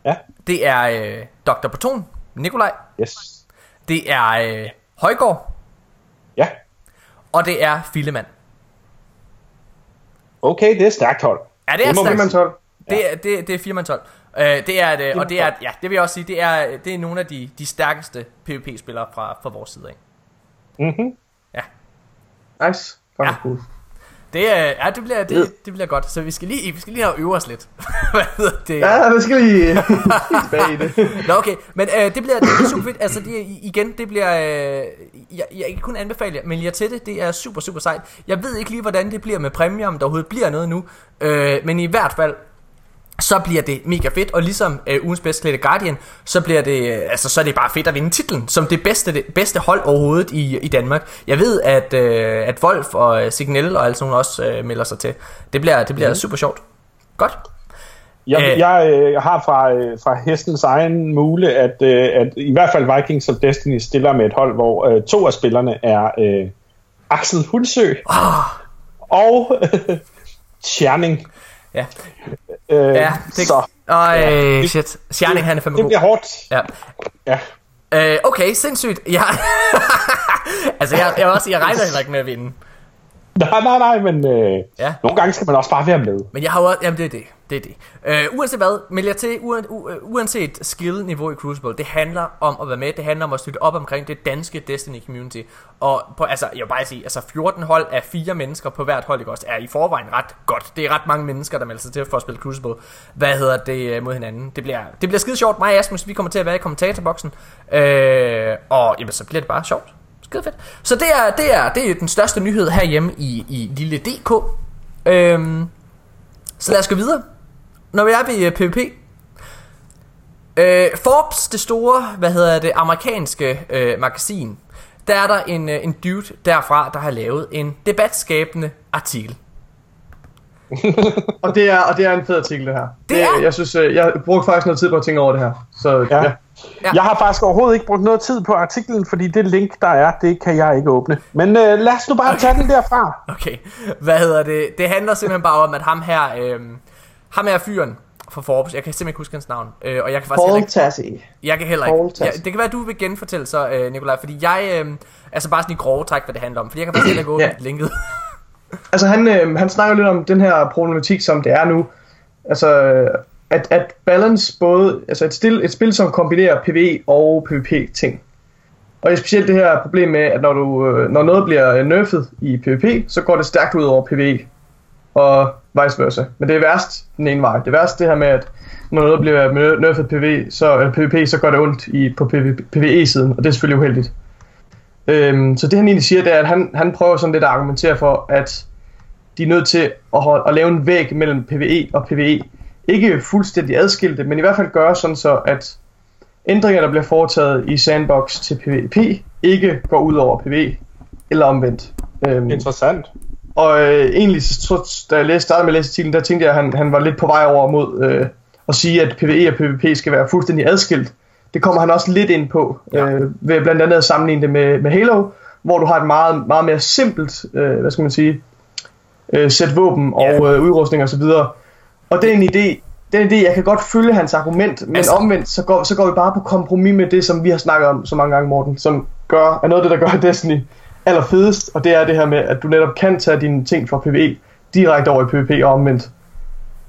ja, det er øh, Dr. Proton, Nikolaj, yes. det er øh, Højgaard, Ja, og det er Fillemand. okay, det er stærkt hold. Ja, det er Det stærkt- 4 12. Det, er, det, det er 4 12. Øh, det er det, og det er, ja, det vil jeg også sige, det er, det er nogle af de, de stærkeste PvP-spillere fra, fra vores side af. Mm-hmm. Nice. Fucking Ja. cool. Det, er, ja, det bliver, det, det bliver godt, så vi skal lige, vi skal lige have øve os lidt. Hvad det? Ja, det skal lige tilbage i det. Nå okay, men øh, det bliver, det bliver super fedt. Altså det, igen, det bliver, øh, jeg, jeg kan kun anbefale jer, men jer til det, det er super, super sejt. Jeg ved ikke lige, hvordan det bliver med præmier, om der overhovedet bliver noget nu. Øh, men i hvert fald, så bliver det mega fedt, og ligesom øh, ugens bedst klædte Guardian, så bliver det, øh, altså så er det bare fedt at vinde titlen, som det bedste, det bedste hold overhovedet i, i Danmark. Jeg ved, at, øh, at Wolf og øh, Signal og alle sådan også øh, melder sig til. Det bliver, det bliver mm. super sjovt. Godt. Jeg, Øh. jeg, øh, har fra, øh, fra hestens egen mule, at, øh, at i hvert fald Vikings of Destiny stiller med et hold, hvor øh, to af spillerne er øh, Axel Hulsø Ah, og øh, Tjerning. ja. Øh, Ja, det, så Øj, det- shit. Sjerning, han er fandme det bliver hårdt. Ja. Ja. Øh, okay, sindssygt. Ja. altså, jeg, jeg, også, jeg regner heller ikke med at vinde. Nej, nej, nej, men øh, Ja. nogle gange skal man også bare være med. Men jeg har jo jamen det er det, det er det. Øh, uanset hvad, meld jer til, uan, u, øh, uanset skill-niveau i Crucible, det handler om at være med, det handler om at støtte op omkring det danske Destiny community. Og på, altså, jeg vil bare sige, altså 14 hold af fire mennesker på hvert hold, ikke også, er i forvejen ret godt. Det er ret mange mennesker, der melder sig til for at spille Crucible. Hvad hedder det øh, mod hinanden? Det bliver, det bliver skide sjovt. Mig og Asmus, vi kommer til at være i kommentatorboksen. Øh, og jamen, så bliver det bare sjovt. Skide fedt. Så det er, det er, det er den største nyhed herhjemme i, i lille DK. Øhm, så lad os gå videre. Når vi er ved øh, PvP. Øh, Forbes, det store, hvad hedder det, amerikanske øh, magasin, der er der en, øh, en dude derfra, der har lavet en debatskabende artikel. Og det er, og det er en fed artikel, det her. Det er- Jeg synes, øh, jeg brugte faktisk noget tid på at tænke over det her. Så Ja. ja. Jeg har faktisk overhovedet ikke brugt noget tid på artiklen, fordi det link, der er, det kan jeg ikke åbne. Men øh, lad os nu bare tage den derfra. Okay, hvad hedder det? Det handler simpelthen bare om, at ham her, øh, ham her fyren fra Forbes, jeg kan simpelthen ikke huske hans navn, øh, og jeg kan faktisk Paul ikke, Tassi. jeg kan heller Paul ikke, ja, det kan være, at du vil genfortælle så, øh, Nikolaj, fordi jeg, øh, altså bare sådan i grove træk, hvad det handler om, fordi jeg kan faktisk heller ikke åbne linket. Altså han, øh, han snakker lidt om den her problematik, som det er nu. Altså, at, at balance både, altså et, stil, et spil, som kombinerer PvE og PvP ting. Og det er specielt det her problem med, at når, du, øh, når noget bliver øh, nerfed i PvP, så går det stærkt ud over PvE. Og vice versa. Men det er værst den ene vej. Det er værst det her med, at når noget bliver nerfed PvE, så, eller PvP, så går det ondt i, på PvE-siden, og det er selvfølgelig uheldigt. Øhm, så det han egentlig siger, det er, at han, han prøver sådan lidt at argumentere for, at de er nødt til at, holde, at lave en væg mellem PvE og PvE. Ikke fuldstændig adskilte, men i hvert fald gøre sådan så, at ændringer, der bliver foretaget i Sandbox til PvP, ikke går ud over PvE, eller omvendt. Øhm, Interessant. og øh, egentlig, så, da jeg læste, startede med at læse artiklen, der tænkte jeg, at han, han var lidt på vej over mod øh, at sige, at PvE og PvP skal være fuldstændig adskilt. Det kommer han også lidt ind på, Ja. øh, ved blandt andet at sammenligne det med, med Halo, hvor du har et meget, meget mere simpelt, øh, hvad skal man sige, øh, sæt våben og Ja. øh, udrustning og så videre. Og det er en idé, det er en idé, jeg kan godt følge hans argument, men altså, omvendt, så går, så går vi bare på kompromis med det, som vi har snakket om så mange gange, Morten, som gør, er noget af det, der gør Destiny allerfedest, og det er det her med, at du netop kan tage dine ting fra PvE direkte over i PvP og omvendt.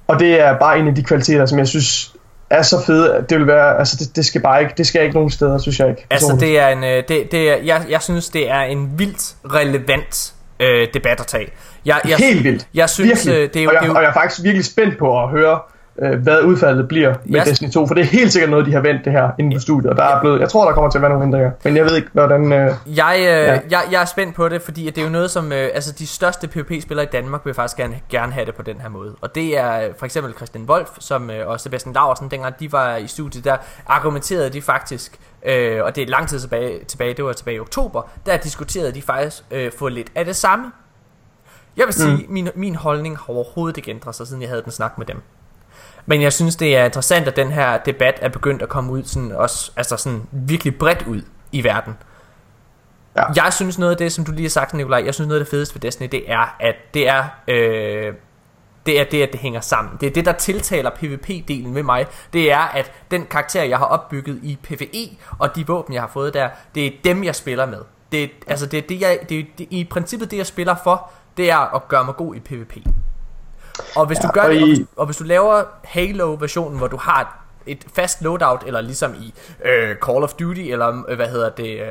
Og det er bare en af de kvaliteter, som jeg synes er så fede, det vil være, altså det, det skal bare ikke, det skal ikke nogen steder, synes jeg ikke. Altså det er en, øh, det, det er, jeg, jeg synes det er en vildt relevant øh, debat at tage. Jeg, jeg, Helt vildt. Jeg synes Virkelig. øh, det er jo, og, jeg, det er jo og jeg er faktisk virkelig spændt på at høre, øh, hvad udfaldet bliver med Yes. Destiny 2, for det er helt sikkert noget, de har vendt det her inde på studiet, og der er blevet, jeg tror, der kommer til at være nogle ændringer, men jeg ved ikke, hvordan... Øh, Jeg, øh, Ja. jeg, jeg er spændt på det, fordi det er jo noget som, øh, altså de største PvP-spillere i Danmark vil faktisk gerne, gerne have det på den her måde. Og det er øh, for eksempel Christian Wolf, som, øh, og Sebastian Laursen, dengang de var i studiet, der argumenterede de faktisk, øh, og det er lang tid tilbage, tilbage, det var tilbage i oktober, der diskuterede de faktisk øh, få lidt af det samme. Jeg vil sige, mm. min, min holdning har overhovedet ikke ændret sig, siden jeg havde den snak med dem. Men jeg synes, det er interessant, at den her debat er begyndt at komme ud sådan, også, altså sådan virkelig bredt ud i verden. Ja. Jeg synes noget af det, som du lige har sagt, Nikolaj, jeg synes noget af det fedeste ved Destiny, det er, at det er, øh, det er det, at det hænger sammen. Det er det, der tiltaler PvP-delen ved mig. Det er, at den karakter, jeg har opbygget i PvE, og de våben, jeg har fået der, det er dem, jeg spiller med. Det er, altså, det er det, jeg, det det, i princippet det, jeg spiller for, det er at gøre mig god i PvP. Og hvis Ja, du gør og det, og hvis, og hvis du laver Halo-versionen, hvor du har et fast loadout, eller ligesom i øh, Call of Duty, eller øh, hvad hedder det,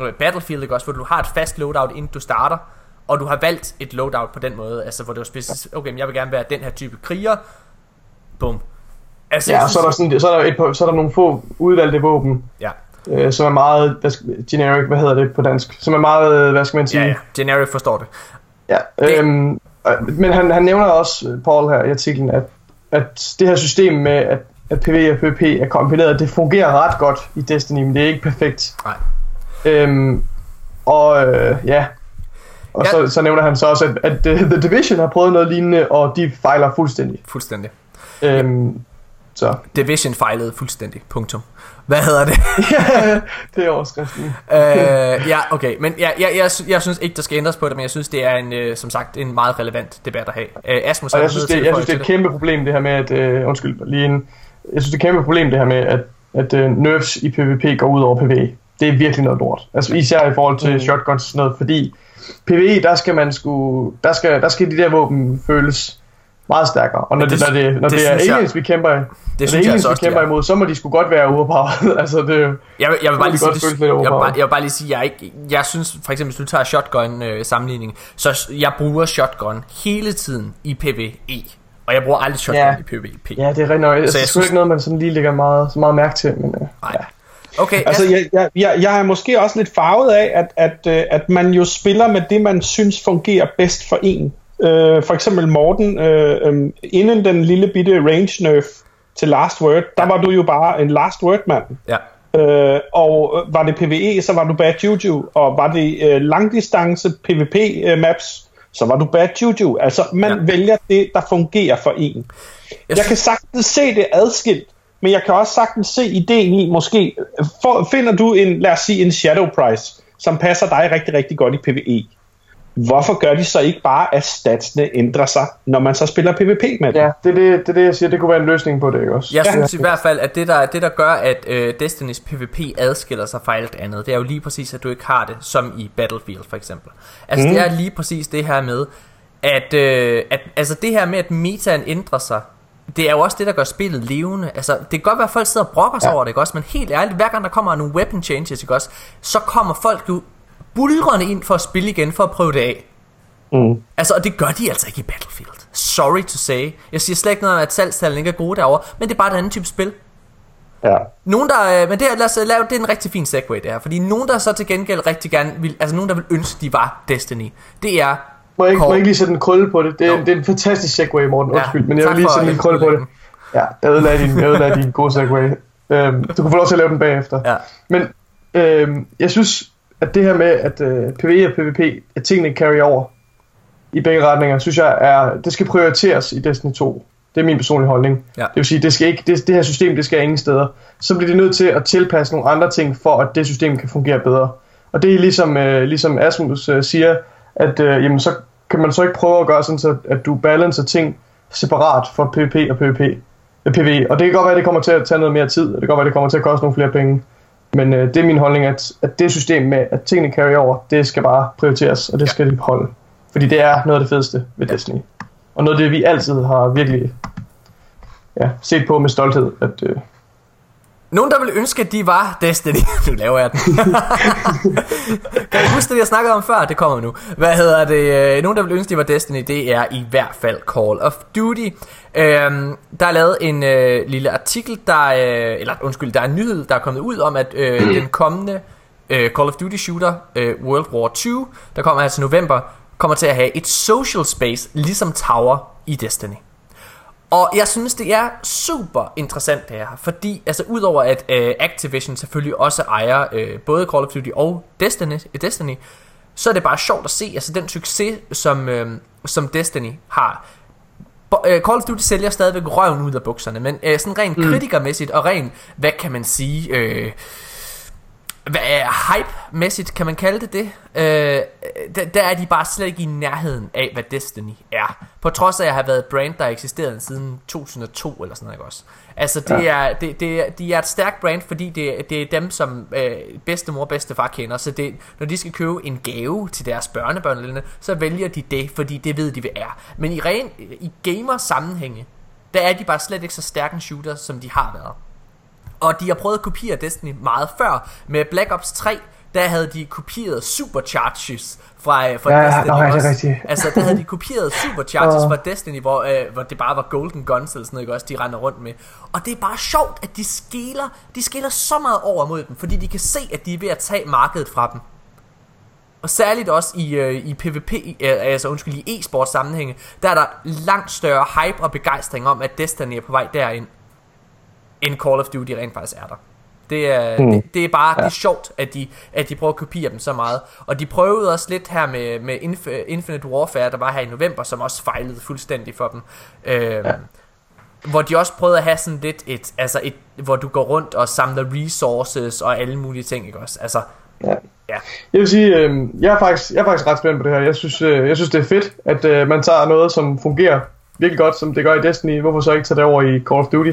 øh, Battlefield, ikke også, hvor du har et fast loadout, inden du starter, og du har valgt et loadout på den måde, altså hvor det var specifikt, okay, men jeg vil gerne være den her type kriger, bum. Altså, Ja, og så er der, synes- sådan, så er der, et, par- så er der nogle få udvalgte våben, ja, øh, som er meget hvad skal, generic, hvad hedder det på dansk, som er meget, øh, hvad skal man sige, ja, ja, generic forstår det. Ja, øhm, øh, men han, han nævner også, øh, Paul her i artiklen, at, at det her system med, at, at PvE og PvP er kombineret, det fungerer ret godt i Destiny, men det er ikke perfekt. Nej. Øhm, og øh, ja, og Ja. Så, så nævner han så også, at, at uh, The Division har prøvet noget lignende, og de fejler fuldstændig. Fuldstændig. Øhm, så Division fejlede fuldstændig, punktum. Hvad hedder det? ja, det er overskriften. øh, ja, okay. Men jeg, jeg, jeg, jeg synes ikke, der skal ændres på det, men jeg synes, det er en, øh, som sagt en meget relevant debat at have. Øh, Asmus, Og jeg synes, det, jeg synes, det er et kæmpe problem, det her med, at... Øh, undskyld, lige en, Jeg synes, det er et kæmpe problem, det her med, at, at øh, nerfs i PvP går ud over PvE. Det er virkelig noget lort. Altså især i forhold til mm. shotguns og sådan noget, fordi PvE, der skal man sgu... Der skal, der skal de der våben føles meget stærkere. Og når Ja, det, det når det, når det det, er synes jeg- aliens, vi kæmper det når det er jeg aliens, vi kæmper er. imod, så må de sgu godt være overpowered. altså, det, Jeg vil, jeg vil bare lige sige, det, jeg, bare, jeg vil bare lige sige, jeg, ikke, jeg synes for eksempel, hvis du tager shotgun øh, sammenligning, så jeg bruger shotgun hele tiden i PvE, og jeg bruger aldrig shotgun Ja. i PvP. ja, det er rigtig nok. Altså, jeg det er sgu synes- ikke noget, man sådan lige lægger meget, så meget mærke til. Men, øh, Nej. Okay, Altså, jeg, jeg, jeg, jeg er måske også lidt farvet af, at, at, øh, at man jo spiller med det, man synes fungerer bedst for en. Øh, for eksempel Morten, øh, øh, inden den lille bitte range nerf til Last Word, der var du jo bare en Last Word-mand. ja. Øh, og var det PvE, så var du Bad Juju. Og var det øh, langdistance PvP-maps, så var du Bad Juju. Altså, man Ja. vælger det, der fungerer for en. Jeg Jeg kan sagtens se det adskilt, men jeg kan også sagtens se ideen i, måske, for, finder du en, lad os sige, en Shadow Price, som passer dig rigtig, rigtig godt i PvE. Hvorfor gør de så ikke bare, at statsene ændrer sig, når man så spiller PvP med dem? ja, det er det, det, er det, jeg siger. Det kunne være en løsning på det, ikke også? Jeg synes i hvert fald, at det der, det der gør, at øh, Destinys PvP adskiller sig fra alt andet, det er jo lige præcis, at du ikke har det, som i Battlefield for eksempel. Altså mm. det er lige præcis det her med, at, øh, at altså det her med, at metaen ændrer sig, det er jo også det, der gør spillet levende. Altså, det kan godt være, at folk sidder og brokker sig ja. Ja. over det, ikke også? Men helt ærligt, hver gang der kommer nogle weapon changes, ikke også? Så kommer folk jo bulrende ind for at spille igen, for at prøve det af. Mm. Altså, og det gør de altså ikke i Battlefield. Sorry to say. Jeg siger slet ikke noget om, at salgstallene ikke er gode derovre, men det er bare et andet type spil. Ja. Nogen der, øh, men det, lad os øh, lave, det er en rigtig fin segue det her, fordi nogen der så til gengæld rigtig gerne vil, altså nogen der vil ønske de var Destiny, det er Må jeg, ikke, må jeg ikke lige sætte en krølle på det? Det er, Jo. det er en fantastisk segway, Morten. Ja, Undskyld, men jeg vil lige sætte en krølle på det. Ja, jeg ødelagde din, jeg ødelagde din gode segway. Øhm, du kan få lov til at lave den bagefter. Ja. Men øhm, jeg synes, at det her med, at øh, PvE og PvP, at tingene carry over i begge retninger, synes jeg, er, det skal prioriteres i Destiny 2. Det er min personlige holdning. Ja. Det vil sige, det, skal ikke, det, det her system, det skal ingen steder. Så bliver de nødt til at tilpasse nogle andre ting, for at det system kan fungere bedre. Og det er ligesom, øh, ligesom Asmus øh, siger, at øh, jamen, så kan man så ikke prøve at gøre sådan, så, at du balancer ting separat for PvP og PvP. PvE. Og det kan godt være, at det kommer til at tage noget mere tid, og det kan godt være, at det kommer til at koste nogle flere penge. Men øh, det er min holdning, at, at det system med, at tingene carry over, det skal bare prioriteres, og det skal de beholde. Fordi det er noget af det fedeste ved Destiny. Og noget af det, vi altid har virkelig ja, set på med stolthed, at øh, Nogen der vil ønske at de var Destiny. Nu laver jeg den. Kan I huske det jeg snakkede om før? Det kommer nu. Hvad hedder det? Øh, Nogen der vil ønske de var Destiny Det er i hvert fald Call of Duty. Øhm, Der er lavet en øh, lille artikel der, øh, Eller undskyld Der er en nyhed der er kommet ud om at øh, Den kommende øh, Call of Duty shooter øh, World War 2 Der kommer altså november Kommer til at have et social space Ligesom Tower i Destiny og jeg synes, det er super interessant det her, fordi altså udover at øh, Activision selvfølgelig også ejer øh, både Call of Duty og Destiny, Destiny, så er det bare sjovt at se altså den succes, som, øh, som Destiny har. Øh, Call of Duty sælger stadigvæk røven ud af bukserne, men øh, sådan rent mm. kritikermæssigt og rent, hvad kan man sige, øh, Hvad er hype-mæssigt, kan man kalde det det? Øh, der, der er de bare slet ikke i nærheden af, hvad Destiny er. På trods af at have været et brand, der har eksisteret siden 2002 eller sådan noget, ikke også? Altså, det ja. er, det, det er, de er et stærkt brand, fordi det, det er dem, som øh, bedstemor og bedstefar kender. Så det, når de skal købe en gave til deres børnebørn eller noget, så vælger de det, fordi det ved de, hvad er. Men i, ren, i gamer-sammenhænge, der er de bare slet ikke så stærke en shooter, som de har været. Og de har prøvet at kopiere Destiny meget før. Med Black Ops 3, der havde de kopieret supercharges fra, øh, fra Ja, Destiny ja, det er rigtigt. Altså, der havde de kopieret supercharges fra Destiny, hvor, øh, hvor det bare var golden guns eller sådan noget, også, de render rundt med. Og det er bare sjovt, at de skiller, de skiller så meget over mod dem, fordi de kan se, at de er ved at tage markedet fra dem. Og særligt også i, øh, i PvP, øh, altså undskyld, i e-sport sammenhænge, der er der langt større hype og begejstring om, at Destiny er på vej derind, end Call of Duty rent faktisk er der. Det er, mm. det, det er bare det er sjovt, at de, at de prøver at kopiere dem så meget. Og de prøvede også lidt her med, med Inf- Infinite Warfare, der var her i november, som også fejlede fuldstændig for dem. Øhm, ja. Hvor de også prøvede at have sådan lidt et, altså et, hvor du går rundt og samler resources og alle mulige ting, ikke også? Altså, Ja. ja. Jeg vil sige, øh, jeg, er faktisk, jeg er faktisk ret spændt på det her. Jeg synes, øh, jeg synes det er fedt, at øh, man tager noget, som fungerer virkelig godt, som det gør i Destiny. Hvorfor så ikke tage det over i Call of Duty?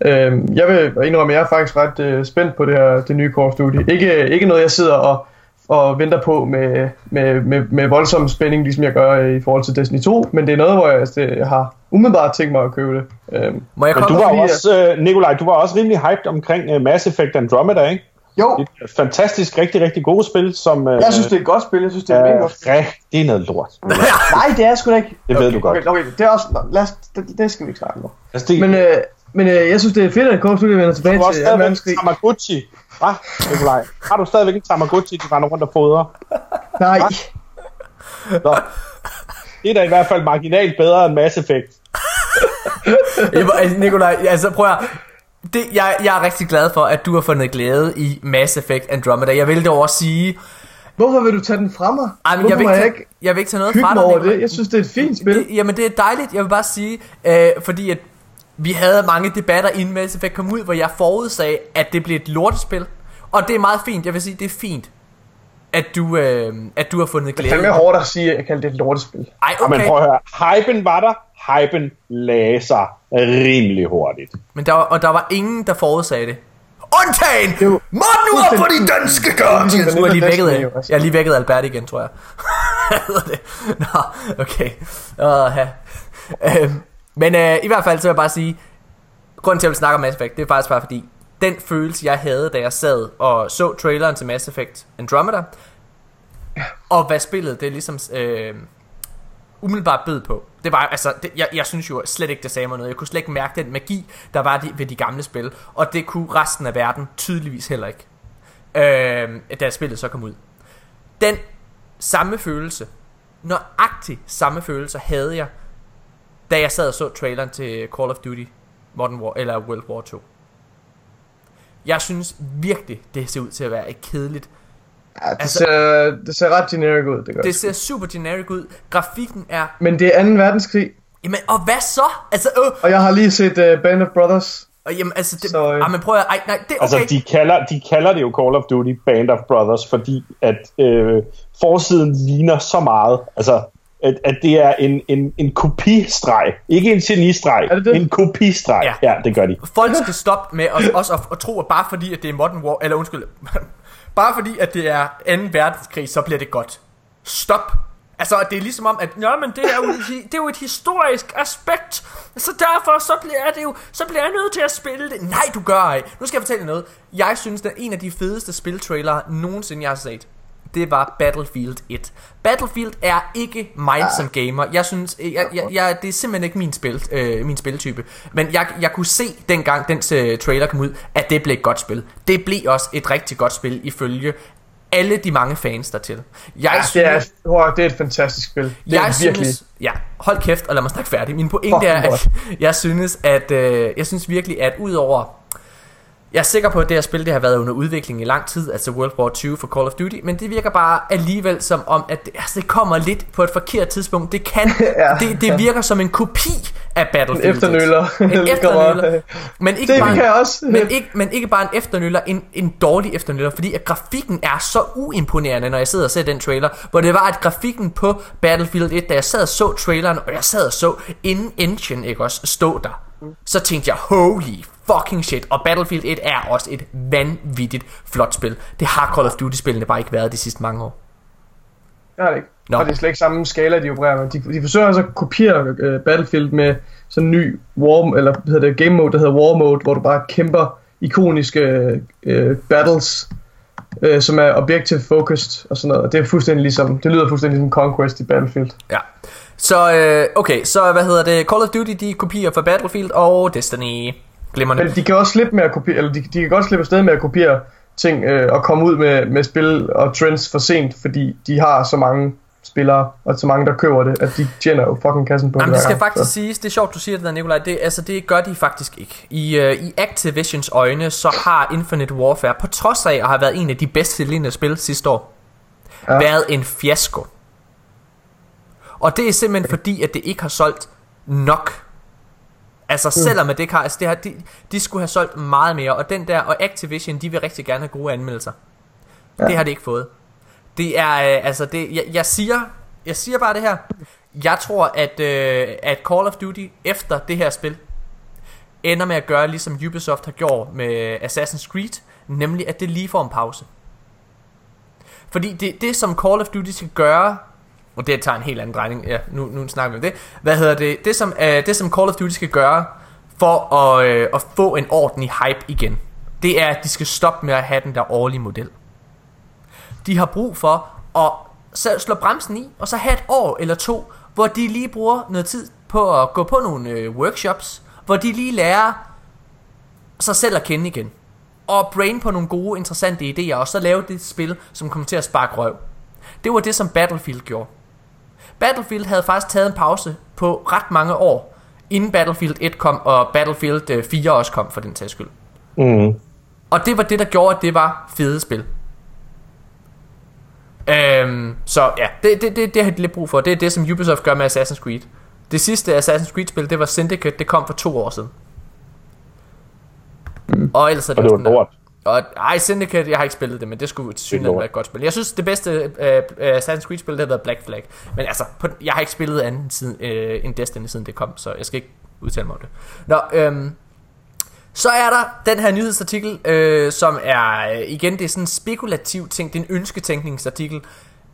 Øh, jeg vil indrømme, at jeg er faktisk ret øh, spændt på det her det nye Call of Duty. Ikke, ikke noget, jeg sidder og, og venter på med, med, med, med voldsom spænding, ligesom jeg gør øh, i forhold til Destiny 2, men det er noget, hvor jeg, altså, det, jeg har umiddelbart tænkt mig at købe det. Øh, Må jeg Men komme du var fordi, også, øh, Nikolaj, du var også rimelig hyped omkring uh, Mass Effect Andromeda, ikke? jo, Det er et fantastisk, rigtig, rigtig gode spil, som uh, jeg synes, det er et godt spil. Jeg synes, det er mega godt spil. er rigtig noget lort. Nej, det er sgu da ikke. Det okay, ved du godt. Okay, okay, det er også... Lad os, det, det skal vi ikke snakke om. Altså, det, Men, øh, men øh, jeg synes, det er fedt, at Call of Duty vender tilbage du har til 2. stadigvæk verdenskrig. en Tamagotchi. Hva, Nikolaj? Har du stadigvæk en Tamagotchi, du render rundt og fodrer? Nej, Nå. Det er da i hvert fald marginalt bedre end Mass Effect. Jeg må- altså, Nikolaj, altså prøv at det, jeg, jeg er rigtig glad for, at du har fundet glæde i Mass Effect Andromeda. Jeg vil dog også sige... hvorfor vil du tage den fra mig? Ej, men hvorfor jeg, vil må ikke, jeg ikke jeg vil ikke tage noget fra dig, over det? Jeg synes, det er et fint spil. Det, jamen, det er dejligt. Jeg vil bare sige, øh, fordi at vi havde mange debatter inden Mass Effect kom ud, hvor jeg forudsagde, at det blev et lortespil. Og det er meget fint. Jeg vil sige, det er fint, at du, øh, at du har fundet Det er glæde. fandme hårdt at sige, at jeg kalder det et lortespil. Ej, Okay. Men prøv at høre, hypen var der, hypen lagde sig rimelig hurtigt. Men der var, og der var ingen, der forudsagde det. Undtagen! Er jo op for de danske Guardians! Nu er lige vækket af. Jeg er lige vækket af Albert igen, tror jeg. Nå, okay. Uh, ja. øhm, men øh, i hvert fald så vil jeg bare sige, grunden til at jeg vil snakke om Mass Effect, det er faktisk bare fordi, den følelse jeg havde, da jeg sad og så traileren til Mass Effect Andromeda, og hvad spillet det ligesom øh, umiddelbart bød på. Det var altså, det, jeg, jeg synes jo slet ikke, det sagde mig noget. Jeg kunne slet ikke mærke den magi, der var de, ved de gamle spil. Og det kunne resten af verden tydeligvis heller ikke. Øh, da spillet så kom ud. Den samme følelse, nøjagtig samme følelse havde jeg, da jeg sad og så traileren til Call of Duty Modern War, eller World War 2. Jeg synes virkelig, det ser ud til at være et kedeligt Ja, det, Altså- ser, det ser ret generic ud, det gør Det ser super generic ud. Grafikken er... Men det er 2. verdenskrig, Jamen, og hvad så? Altså, øh, og jeg har lige set uh, Band of Brothers. og jamen, altså, det, Så, øh. ah, men prøv at... Ej, nej, det er okay. Altså, de kalder, de kalder det jo Call of Duty Band of Brothers, fordi at øh, forsiden ligner så meget. Altså, at, at det er en, en, en kopistreg. Ikke en genistreg. Er det det? En kopistreg. Ja. Ja. det gør de. Folk skal stoppe med at, også at, at tro, at bare fordi, at det er Modern War... Eller undskyld. bare fordi, at det er 2. verdenskrig, så bliver det godt. Stop. Altså, det er ligesom om, at Nå, men det er, jo, det er jo et historisk aspekt, så derfor så bliver, det jo, så bliver jeg nødt til at spille det. Nej, du gør ej. Nu skal jeg fortælle dig noget. Jeg synes, at en af de fedeste spiltrailere nogensinde, jeg har set, det var Battlefield 1. Battlefield er ikke mig som gamer. Jeg synes, jeg, jeg, jeg, det er simpelthen ikke min, spil, øh, min spiltype. Men jeg, jeg kunne se dengang den øh, trailer kom ud, at det blev et godt spil. Det blev også et rigtig godt spil ifølge alle de mange fans dertil. Jeg Ja, det, er, oh, det er et fantastisk spil. Det jeg er virkelig. synes, ja, hold kæft og lad mig snakke færdig. Min pointe er, Fucking at jeg synes, at øh, jeg synes virkelig, at udover Jeg er sikker på, at det her spil det har været under udvikling i lang tid, altså World War 2 for Call of Duty, men det virker bare alligevel som om, at det, altså, det kommer lidt på et forkert tidspunkt. Det kan, Ja. det, det virker som en kopi af Battlefield. En efternøller. En efternøller. Men ikke, Det bare, kan også. men, ikke, men ikke bare en efternøller, en, en dårlig efternøller, fordi at grafikken er så uimponerende, når jeg sidder og ser den trailer, hvor det var, at grafikken på Battlefield 1, da jeg sad og så traileren, og jeg sad og så inden engine, ikke også, stå der, så tænkte jeg, holy fucking shit, og Battlefield 1 er også et vanvittigt flot spil. Det har Call of Duty-spillene bare ikke været de sidste mange år. Det har det ikke. Nå. Nå. Og det er slet ikke samme skala, de opererer med. De, de forsøger altså at kopiere uh, Battlefield med sådan en ny war, eller hvad hedder det, game mode, der hedder War Mode, hvor du bare kæmper ikoniske uh, battles, uh, som er objective focused og sådan noget. Og det er fuldstændig ligesom, det lyder fuldstændig ligesom Conquest i Battlefield. Ja. Så, øh, okay, så hvad hedder det? Call of Duty, de kopier fra Battlefield og Destiny. Glimrende. Men de kan også slippe med at kopiere, eller de, de kan godt slippe afsted med at kopiere ting øh, og komme ud med, med spil og trends for sent, fordi de har så mange spillere og så mange, der køber det, at de tjener jo fucking kassen på Jamen, det det skal gang. faktisk Så- siges, det er sjovt, du siger det der, Nikolaj. Det, altså, det gør de faktisk ikke. I, uh, I Activisions øjne, så har Infinite Warfare, på trods af at have været en af de bedst sælgende spil sidste år. Ja. været en fiasko. Og det er simpelthen fordi, at det ikke har solgt nok. Altså selvom at det ikke har, altså det har, de, de skulle have solgt meget mere, og den der, og Activision, de vil rigtig gerne have gode anmeldelser. Ja. Det har de ikke fået. Det er, øh, altså det, jeg, jeg siger, jeg siger bare det her. Jeg tror, at, øh, at Call of Duty efter det her spil, ender med at gøre, ligesom Ubisoft har gjort med Assassin's Creed, nemlig at det lige får en pause. Fordi det, det som Call of Duty skal gøre, og det tager en helt anden drejning, ja, nu, nu snakker vi om det. Hvad hedder det? Det som, øh, det som Call of Duty skal gøre, for at, øh, at få en ordentlig hype igen, det er, at de skal stoppe med at have den der årlige model. De har brug for at så slå bremsen i, og så have et år eller to, hvor de lige bruger noget tid på at gå på nogle øh, workshops, hvor de lige lærer sig selv at kende igen. Og brain på nogle gode, interessante idéer, og så lave det spil, som kommer til at sparke røv. Det var det, som Battlefield gjorde. Battlefield havde faktisk taget en pause på ret mange år, inden Battlefield 1 kom, og Battlefield øh, 4 også kom, for den tages skyld. Mm. Og det var det, der gjorde, at det var fede spil. Øhm, så ja, det, det, det, det har de lidt brug for. Det er det, som Ubisoft gør med Assassin's Creed. Det sidste Assassin's Creed-spil, det var Syndicate, det kom for to år siden. Mm. Og ellers er det, Og det var lort. Og, ej, Syndicate, jeg har ikke spillet det, men det skulle lort. være et godt spil. Jeg synes, det bedste uh, Assassin's Creed-spil, det har været Black Flag. Men altså, på, jeg har ikke spillet andet end, siden, uh, end Destiny, siden det kom, så jeg skal ikke udtale mig om det. Nå, øhm, så er der den her nyhedsartikel, øh, som er, øh, igen, det er sådan en spekulativ ting, det er en ønsketænkningsartikel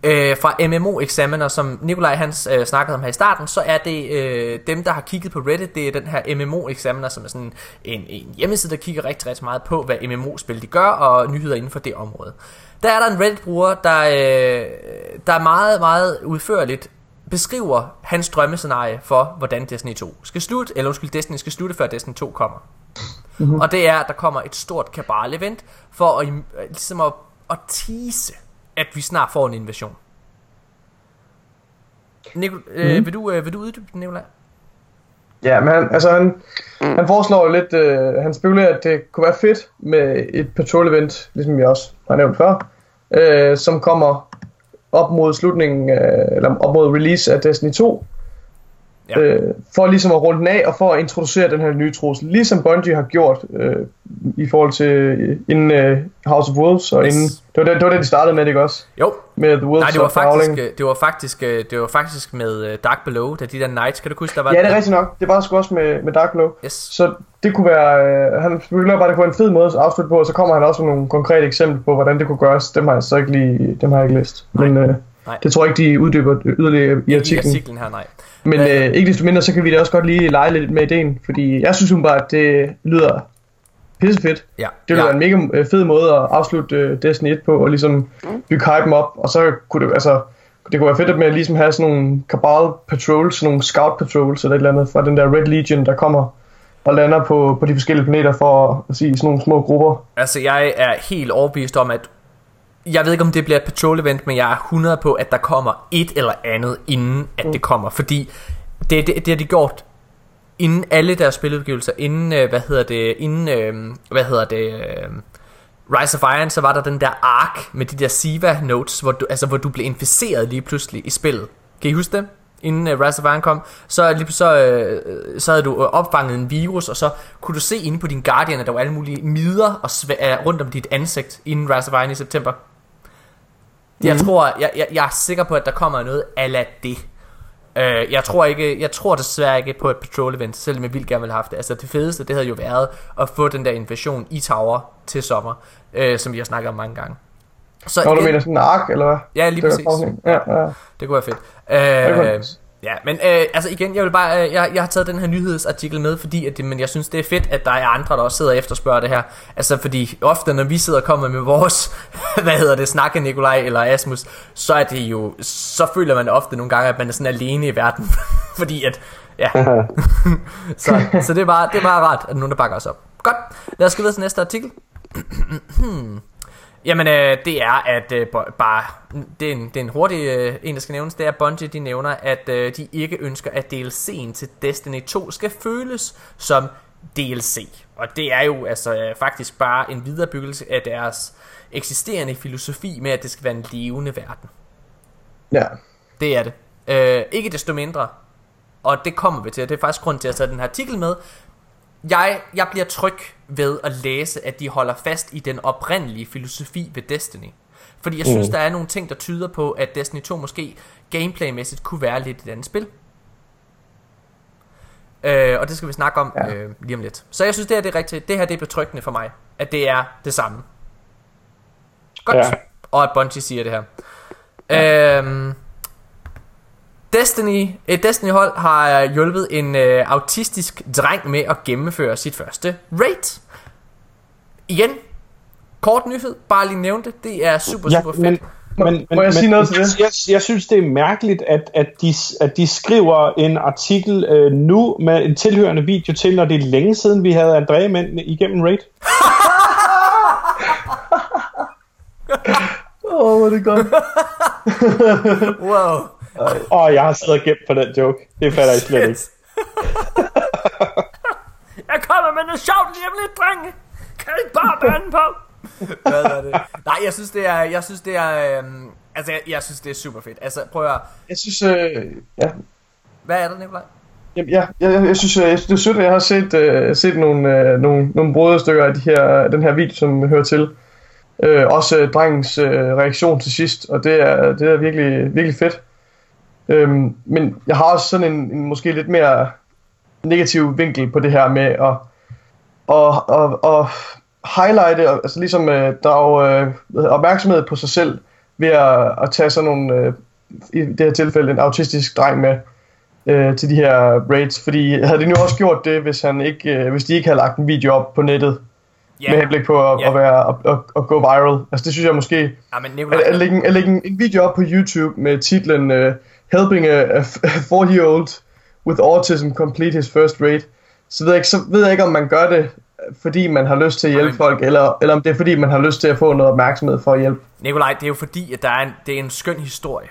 øh, fra MMO Examiner, som Nikolaj Hans øh, snakkede om her i starten, så er det øh, dem, der har kigget på Reddit, det er den her MMO Examiner, som er sådan en, en hjemmeside, der kigger rigtig, rigtig meget på, hvad MMO-spil de gør, og nyheder inden for det område. Der er der en Reddit-bruger, der, øh, der er meget, meget udførligt beskriver hans drømmescenarie for, hvordan Destiny 2 skal slutte, eller undskyld, Destiny skal slutte, før Destiny 2 kommer. Mm-hmm. Og det er, at der kommer et stort kabal-event, for at, øh, ligesom at, at tease, at vi snart får en invasion. Nikol, øh, Mhm. vil, du, øh, vil du uddybe den, Nicolaj? Ja, men han, altså han, han foreslår lidt, øh, han spekulerer, at det kunne være fedt med et patrol event, ligesom vi også har nævnt før, øh, som kommer op mod slutningen, øh, eller op mod release af Destiny 2, Ja. øh, for ligesom at runde den af og for at introducere den her nye trussel, ligesom Bungie har gjort øh, i forhold til øh, inden øh, House of Wolves, og Yes. inden, det var, det, det var det, de startede med, ikke også? Jo, Med The Wolves nej, det var of Howling. faktisk, øh, det var faktisk, øh, det var faktisk med øh, Dark Below, da de der Knights, kan du huske, der var Ja, det er rigtigt nok. Det var sgu også med, med Dark Glow. Yes. Så det kunne være, øh, han spekulerer bare, det være en fed måde at afslutte på, og så kommer han også med nogle konkrete eksempler på, hvordan det kunne gøres. Dem har jeg så ikke lige, dem har jeg ikke læst. Men øh, Nej. det tror jeg ikke, de uddyber yderligere i I artiklen. artiklen her, nej. Men Øh. øh, ikke desto mindre, så kan vi da også godt lige lege lidt med ideen, fordi jeg synes bare, at det lyder pissefedt. Ja. Det ville ja. være en mega øh, fed måde at afslutte øh, Destiny 1 på, og ligesom bygge hypen op, og så kunne det, altså, det kunne være fedt at med at ligesom have sådan nogle Cabal Patrols, sådan nogle Scout Patrols eller et eller andet fra den der Red Legion, der kommer og lander på, på de forskellige planeter for at sige sådan nogle små grupper. Altså, jeg er helt overbevist om, at jeg ved ikke, om det bliver et patrol event, men jeg er 100 på, at der kommer et eller andet, inden at det kommer. Fordi det, det, det har de gjort inden alle deres spiludgivelser, inden, øh, hvad hedder det, inden, øh, hvad hedder det, øh, Rise of Iron, så var der den der ark med de der Siva notes, hvor du, altså, hvor du blev inficeret lige pludselig i spillet. Kan I huske det? Inden uh, Rise of Iron kom, så, lige, så, øh, så havde du øh, opfanget en virus, og så kunne du se inde på din Guardian, at der var alle mulige midder og svæ- øh, rundt om dit ansigt inden Rise of Iron i september. Mm. Jeg tror, jeg, jeg, jeg er sikker på, at der kommer noget ala det. Uh, jeg tror ikke, jeg tror desværre ikke på et patrol event, selvom jeg vildt gerne ville have haft det. Altså det fedeste, det havde jo været at få den der invasion i Tower til sommer, uh, som vi har snakket om mange gange. Så Nå, igen, du mener sådan en ark, eller hvad? Ja, lige Det præcis. Ja, ja. Det kunne være fedt. det kunne være. Ja, men uh, altså igen, jeg vil bare, uh, jeg, jeg har taget den her nyhedsartikel med, fordi at det, men jeg synes det er fedt, at der er andre, der også sidder og efterspørger det her. Altså fordi ofte, når vi sidder og kommer med vores, hvad hedder det, snakke Nikolaj eller Asmus, så er det jo, så føler man ofte nogle gange, at man er sådan alene i verden. fordi at, ja. så, så det er bare, det er bare rart, at nogen der bakker os op. Godt, lad os gå videre til næste artikel. Jamen, øh, det er, at øh, bare, det er en, det er en hurtig øh, en, der skal nævnes, det er, at Bungie, de nævner, at øh, de ikke ønsker, at DLC'en til Destiny 2 skal føles som DLC. Og det er jo altså øh, faktisk bare en viderebyggelse af deres eksisterende filosofi med, at det skal være en levende verden. ja. Det er det. Øh, ikke desto mindre, og det kommer vi til, og det er faktisk grund til at tage den her artikel med. Jeg, jeg bliver tryg ved at læse, at de holder fast i den oprindelige filosofi ved Destiny. Fordi jeg synes, der er nogle ting, der tyder på, at Destiny 2 måske gameplaymæssigt kunne være lidt et andet spil. Øh, og det skal vi snakke om Ja. øh, lige om lidt. Så jeg synes, det her det er rigtigt. Det her det er betryggende for mig, at det er det samme. Godt. Ja. Og at Bungie siger det her. Ja. Øhm, Destiny, et Destiny-hold har hjulpet en øh, autistisk dreng med at gennemføre sit første raid. Igen, kort nyhed, bare lige nævnte det. Det er super, super fedt. men, men, Må jeg sige noget til det? Jeg, jeg synes, det er mærkeligt, at, at, de, at de skriver en artikel øh, nu med en tilhørende video til, når det er længe siden, vi havde Andrea med igennem Raid. Åh, oh, hvor er det godt. Wow. Og jeg har siddet og gemt på den joke. Det fatter jeg slet ikke. Jeg kommer med noget sjovt lige om lidt, drenge. Kan I ikke bare bande på? Hvad er det? Nej, jeg synes det er, jeg synes det er, øhm, altså jeg, jeg synes det er super fedt. Altså prøv at. Jeg synes, øh, ja, hvad er der, Nikolaj? Jamen, ja, jeg, jeg, jeg, synes, øh, jeg synes, det er sødt, at jeg har set, øh, set nogle, øh, nogle, nogle brødrestykker af de her, den her video, som hører til. Øh, også øh, drengens øh, reaktion til sidst, og det er, det er virkelig, virkelig fedt. Øhm, men jeg har også sådan en, en måske lidt mere negativ vinkel på det her med at, at, at, at highlighte, altså ligesom øh, drage øh, opmærksomhed på sig selv ved at, at tage sådan nogle, øh, i det her tilfælde en autistisk dreng med, øh, til de her raids, fordi havde de nu også gjort det, hvis, han ikke, øh, hvis de ikke havde lagt en video op på nettet, Ja, med henblik på at, Ja. at, være, at, at, at gå viral. Altså det synes jeg måske, ja men at, Nikolaj, at, lægge, en- at lægge en, en video op på YouTube med titlen uh, Helping a, a 40-year-old with autism complete his first raid, så ved jeg, ikke, så ved jeg ikke, om man gør det, fordi man har lyst til at hjælpe Nej. folk, eller, eller om det er fordi, man har lyst til at få noget opmærksomhed for at hjælpe. Nikolaj, det er jo fordi, at der er en, det er en skøn historie.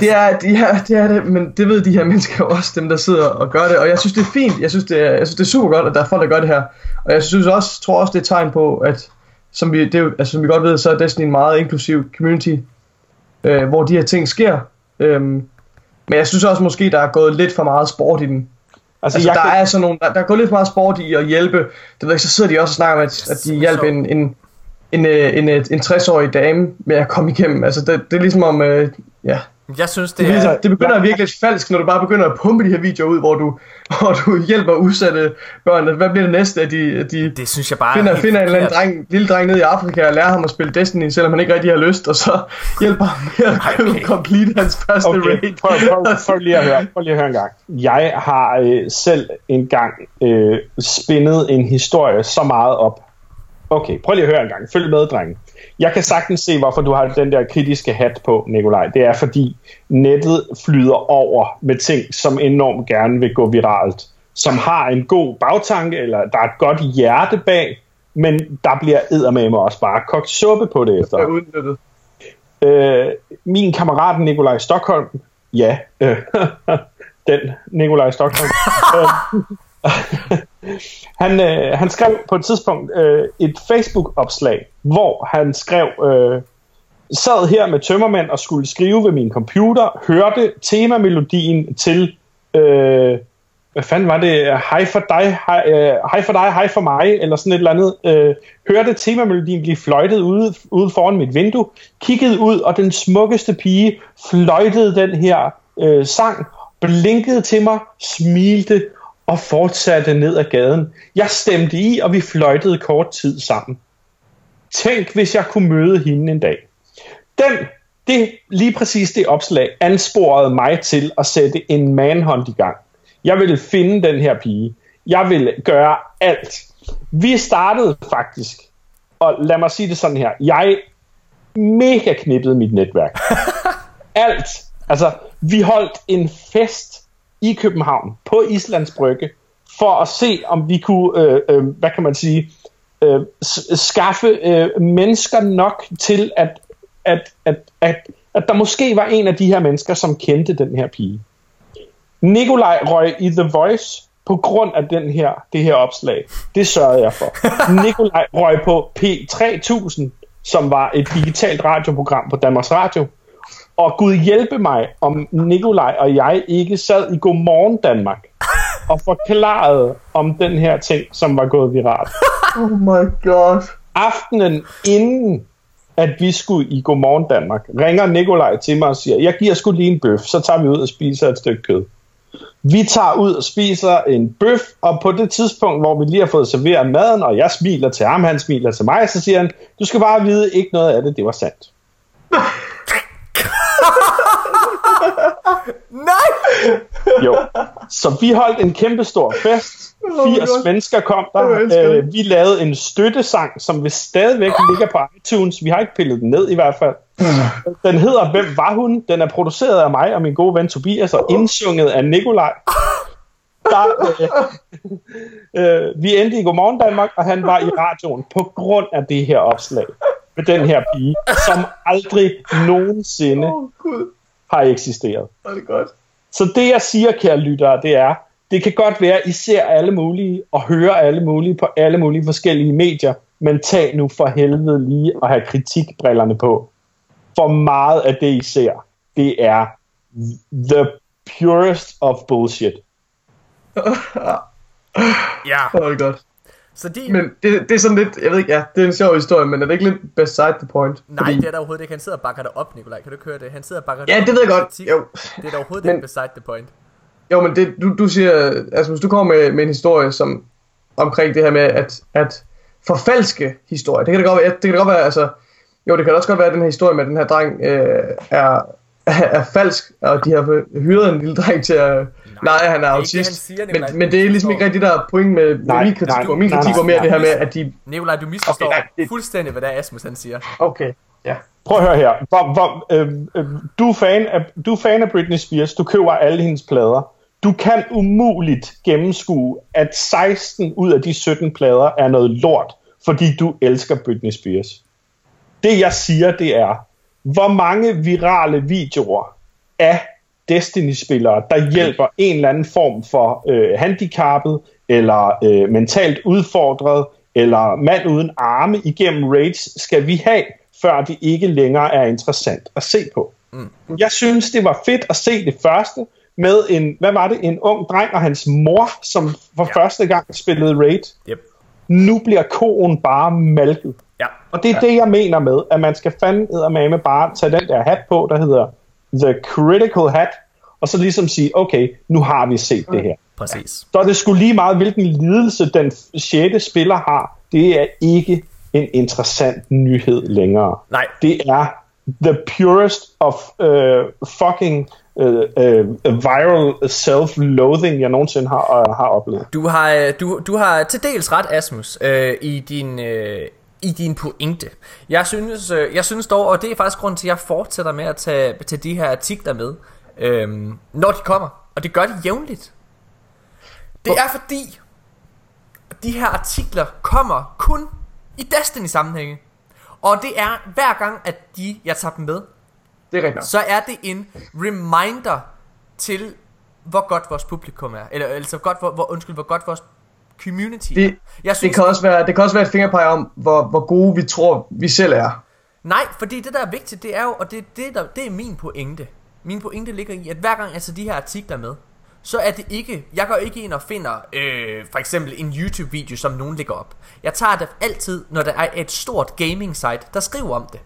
Det er, det, er, det er det, men det ved de her mennesker også, dem der sidder og gør det, og jeg synes det er fint, jeg synes det er, jeg synes det er super godt, at der er folk, der gør det her, og jeg synes også, tror også det er et tegn på, at som vi, det er, altså, som vi godt ved, så er Destiny en meget inklusiv community, øh, hvor de her ting sker, øhm, men jeg synes også måske, der er gået lidt for meget sport i den. Altså, Altså, der kan, er sådan nogle, der, der er gået lidt for meget sport i at hjælpe. Det ved jeg så sidder de også og snakker om, at, at de hjælper en, en, en, øh, en, en, en 60-årig dame med at komme igennem. Altså, det, det er ligesom om, øh, ja, Jeg synes, det, det er... det begynder at virke lidt falsk, når du bare begynder at pumpe de her videoer ud, hvor du, hvor du hjælper udsatte børn. Hvad bliver det næste, at de, at de Det synes jeg bare finder, er finder en eller anden dreng, lille dreng nede i Afrika og lærer ham at spille Destiny, selvom han ikke rigtig har lyst, og så hjælper ham med at Okay. okay. complete hans første Okay, raid. prøv, prøv, prøv, lige at høre, prøv lige at høre en gang. Jeg har øh, selv engang øh, spændet en historie så meget op. Okay, prøv lige at høre en gang. Følg med, drenge. Jeg kan sagtens se, hvorfor du har den der kritiske hat på, Nikolaj. Det er fordi nettet flyder over med ting, som enormt gerne vil gå viralt. Som har en god bagtanke, eller der er et godt hjerte bag, men der bliver eddermame også bare kogt suppe på det efter. er udnyttet. Øh, min kammerat Nikolaj Stockholm, ja, øh, den Nikolaj Stockholm, øh, han, øh, han skrev på et tidspunkt øh, et Facebook-opslag, hvor han skrev, øh, sad her med tømmermænd og skulle skrive ved min computer, hørte temamelodien til, øh, hvad fanden var det, hej for dig, hej, øh, hej for dig, hej for mig, eller sådan et eller andet, øh, hørte temamelodien blive fløjtet ude, ude foran mit vindue, kiggede ud, og den smukkeste pige fløjtede den her øh, sang, blinkede til mig, smilte og fortsatte ned ad gaden. Jeg stemte i, og vi fløjtede kort tid sammen. Tænk, hvis jeg kunne møde hende en dag. Den, det, lige præcis det opslag, ansporede mig til at sætte en manhunt i gang. Jeg ville finde den her pige. Jeg ville gøre alt. Vi startede faktisk, og lad mig sige det sådan her, jeg mega knippede mit netværk. alt. Altså, vi holdt en fest i København på Islands Brygge for at se, om vi kunne, øh, øh, hvad kan man sige, øh, skaffe øh, mennesker nok til, at, at, at, at, at der måske var en af de her mennesker, som kendte den her pige. Nikolaj røg i The Voice på grund af den her, det her opslag. Det sørgede jeg for. Nikolaj røg på P3000, som var et digitalt radioprogram på Danmarks Radio. Og Gud hjælpe mig, om Nikolaj og jeg ikke sad i Godmorgen Danmark og forklarede om den her ting, som var gået viralt. Oh my god. Aftenen inden, at vi skulle i Godmorgen Danmark, ringer Nikolaj til mig og siger, jeg giver sgu lige en bøf, så tager vi ud og spiser et stykke kød. Vi tager ud og spiser en bøf, og på det tidspunkt, hvor vi lige har fået serveret maden, og jeg smiler til ham, han smiler til mig, så siger han, du skal bare vide, ikke noget af det, det var sandt. Nej! Jo. Så vi holdt en kæmpe stor fest. 80 God. mennesker kom der. Øh, vi lavede en støttesang, som vi stadigvæk ligger på iTunes. Vi har ikke pillet den ned i hvert fald. Den hedder Hvem var hun? Den er produceret af mig og min gode ven Tobias og indsunget af Nikolaj. Der, øh, øh, vi endte i Godmorgen Danmark, og han var i radioen på grund af det her opslag med den her pige, som aldrig nogensinde oh, har eksisteret. Det er det godt. Så det jeg siger, kære lyttere, det er, det kan godt være, at I ser alle mulige og hører alle mulige på alle mulige forskellige medier, men tag nu for helvede lige at have kritikbrillerne på. For meget af det, I ser, det er the purest of bullshit. Ja, Det er godt. Så de... Men det, det er sådan lidt, jeg ved ikke, ja, det er en sjov historie, men er det ikke lidt beside the point? Nej, det er der overhovedet ikke. Han sidder og bakker det op, Nikolaj. Kan du ikke høre det? Han sidder og bakker Ja, op det ved jeg godt. Jo. Det er der overhovedet Men- ikke beside the point. Jo, men det, du, du siger, altså hvis du kommer med, med en historie som, omkring det her med at, at forfalske historier, det kan det godt være, det kan det godt være, altså, jo, det kan også godt være, at den her historie med den her dreng øh, er, er falsk, og de har hyret en lille dreng til at at han er det er ikke autist. han siger, men, men det er ligesom ikke rigtig der er point med, med Nej, min kritik. nej, min nej, kritik nej, var mere nej. det her med, at de... Nikolaj, du misforstår Okay, nej, det- fuldstændig, hvad det er, Asmus han siger. Okay, ja. Prøv at høre her. Hvor, hvor, øh, øh, du, er fan af, du er fan af Britney Spears. Du køber alle hendes plader. Du kan umuligt gennemskue, at 16 ud af de 17 plader er noget lort, fordi du elsker Britney Spears. Det jeg siger, det er, hvor mange virale videoer af Destiny-spillere, der hjælper en eller anden form for øh, handicappet, eller øh, mentalt udfordret, eller mand uden arme igennem raids, skal vi have, før det ikke længere er interessant at se på. Mm. Jeg synes, det var fedt at se det første med en, hvad var det, en ung dreng og hans mor, som for ja. første gang spillede raid. Yep. Nu bliver koen bare malket. Ja. Og det er det, jeg mener med, at man skal fandme med bare tage den der hat på, der hedder The Critical Hat, og så ligesom sige, okay, nu har vi set det her. Præcis. Så er det skulle lige meget, hvilken lidelse den 6. spiller har. Det er ikke en interessant nyhed længere. Nej. Det er the purest of uh, fucking uh, uh, viral self-loathing, jeg nogensinde har, uh, har oplevet. Du har, du, du har til dels ret, Asmus, øh, i din... Øh, i din pointe. Jeg synes, øh, jeg synes dog, og det er faktisk grund til, at jeg fortsætter med at tage, tage de her artikler med, øh, når de kommer. Og det gør de jævnligt. Det er fordi, de her artikler kommer kun i Destiny-sammenhænge. Og det er hver gang, at de, jeg tager dem med, Det er rigtigt. så er det en reminder til hvor godt vores publikum er. Eller altså, godt, hvor, hvor, undskyld, hvor godt vores community. Det, Jeg det, kan også være, det kan også være et fingerpege om, hvor, hvor gode vi tror, vi selv er. Nej, fordi det der er vigtigt, det er jo, og det, det, der, det er min pointe. Min pointe ligger i, at hver gang jeg tager de her artikler med, så er det ikke, jeg går ikke ind og finder øh, for eksempel en YouTube-video, som nogen lægger op. Jeg tager det altid, når der er et stort gaming-site, der skriver om det.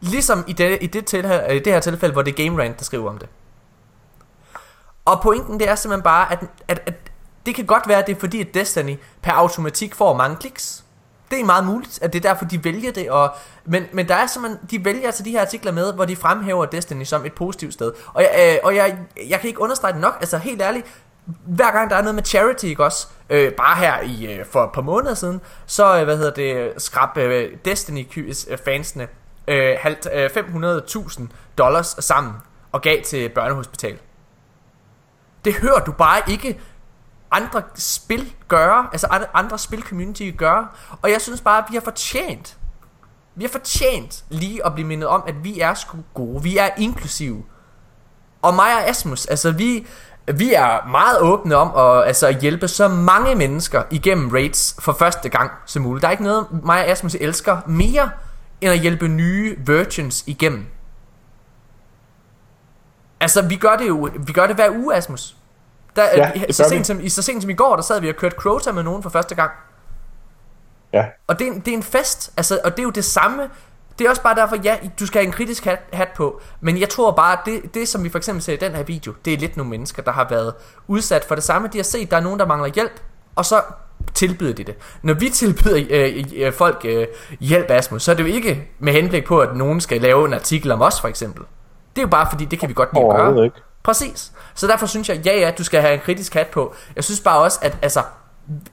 Ligesom i det, i det, tilfælde, i det her tilfælde, hvor det er Game Rant, der skriver om det. Og pointen det er simpelthen bare, at, at, at det kan godt være, at det er fordi, at Destiny per automatik får mange kliks. Det er meget muligt, at det er derfor, de vælger det. Og, men, men der er simpelthen, de vælger altså de her artikler med, hvor de fremhæver Destiny som et positivt sted. Og, jeg, øh, og jeg, jeg kan ikke understrege det nok, altså helt ærligt, hver gang der er noget med charity, ikke også? Øh, bare her i øh, for et par måneder siden, så øh, hvad hedder det, skrab øh, Destiny-fansene øh, øh, 500.000 øh, dollars sammen og gav til børnehospital. Det hører du bare ikke andre spil gøre, altså andre, spil community gøre, og jeg synes bare, at vi har fortjent, vi har fortjent lige at blive mindet om, at vi er sgu gode, vi er inklusive. Og mig og Asmus, altså vi, vi er meget åbne om at, altså, at hjælpe så mange mennesker igennem raids for første gang som muligt. Der er ikke noget, mig og Asmus elsker mere, end at hjælpe nye virgins igennem. Altså, vi gør det jo, vi gør det hver uge, Asmus. Der, Ja, i, det så sent som, i så sent som i går, der sad vi og kørte Crota med nogen for første gang. Ja. Og det er, en, det er en fest, altså, og det er jo det samme. Det er også bare derfor, ja, du skal have en kritisk hat, hat på. Men jeg tror bare, at det, det, som vi for eksempel ser i den her video, det er lidt nogle mennesker, der har været udsat for det samme. De har set, der er nogen, der mangler hjælp, og så tilbyder de det. Når vi tilbyder øh, øh, folk øh, hjælp, Asmus, så er det jo ikke med henblik på, at nogen skal lave en artikel om os, for eksempel. Det er jo bare fordi, det kan vi godt lide at gøre. Ikke. Præcis. Så derfor synes jeg, ja ja, du skal have en kritisk hat på. Jeg synes bare også, at altså,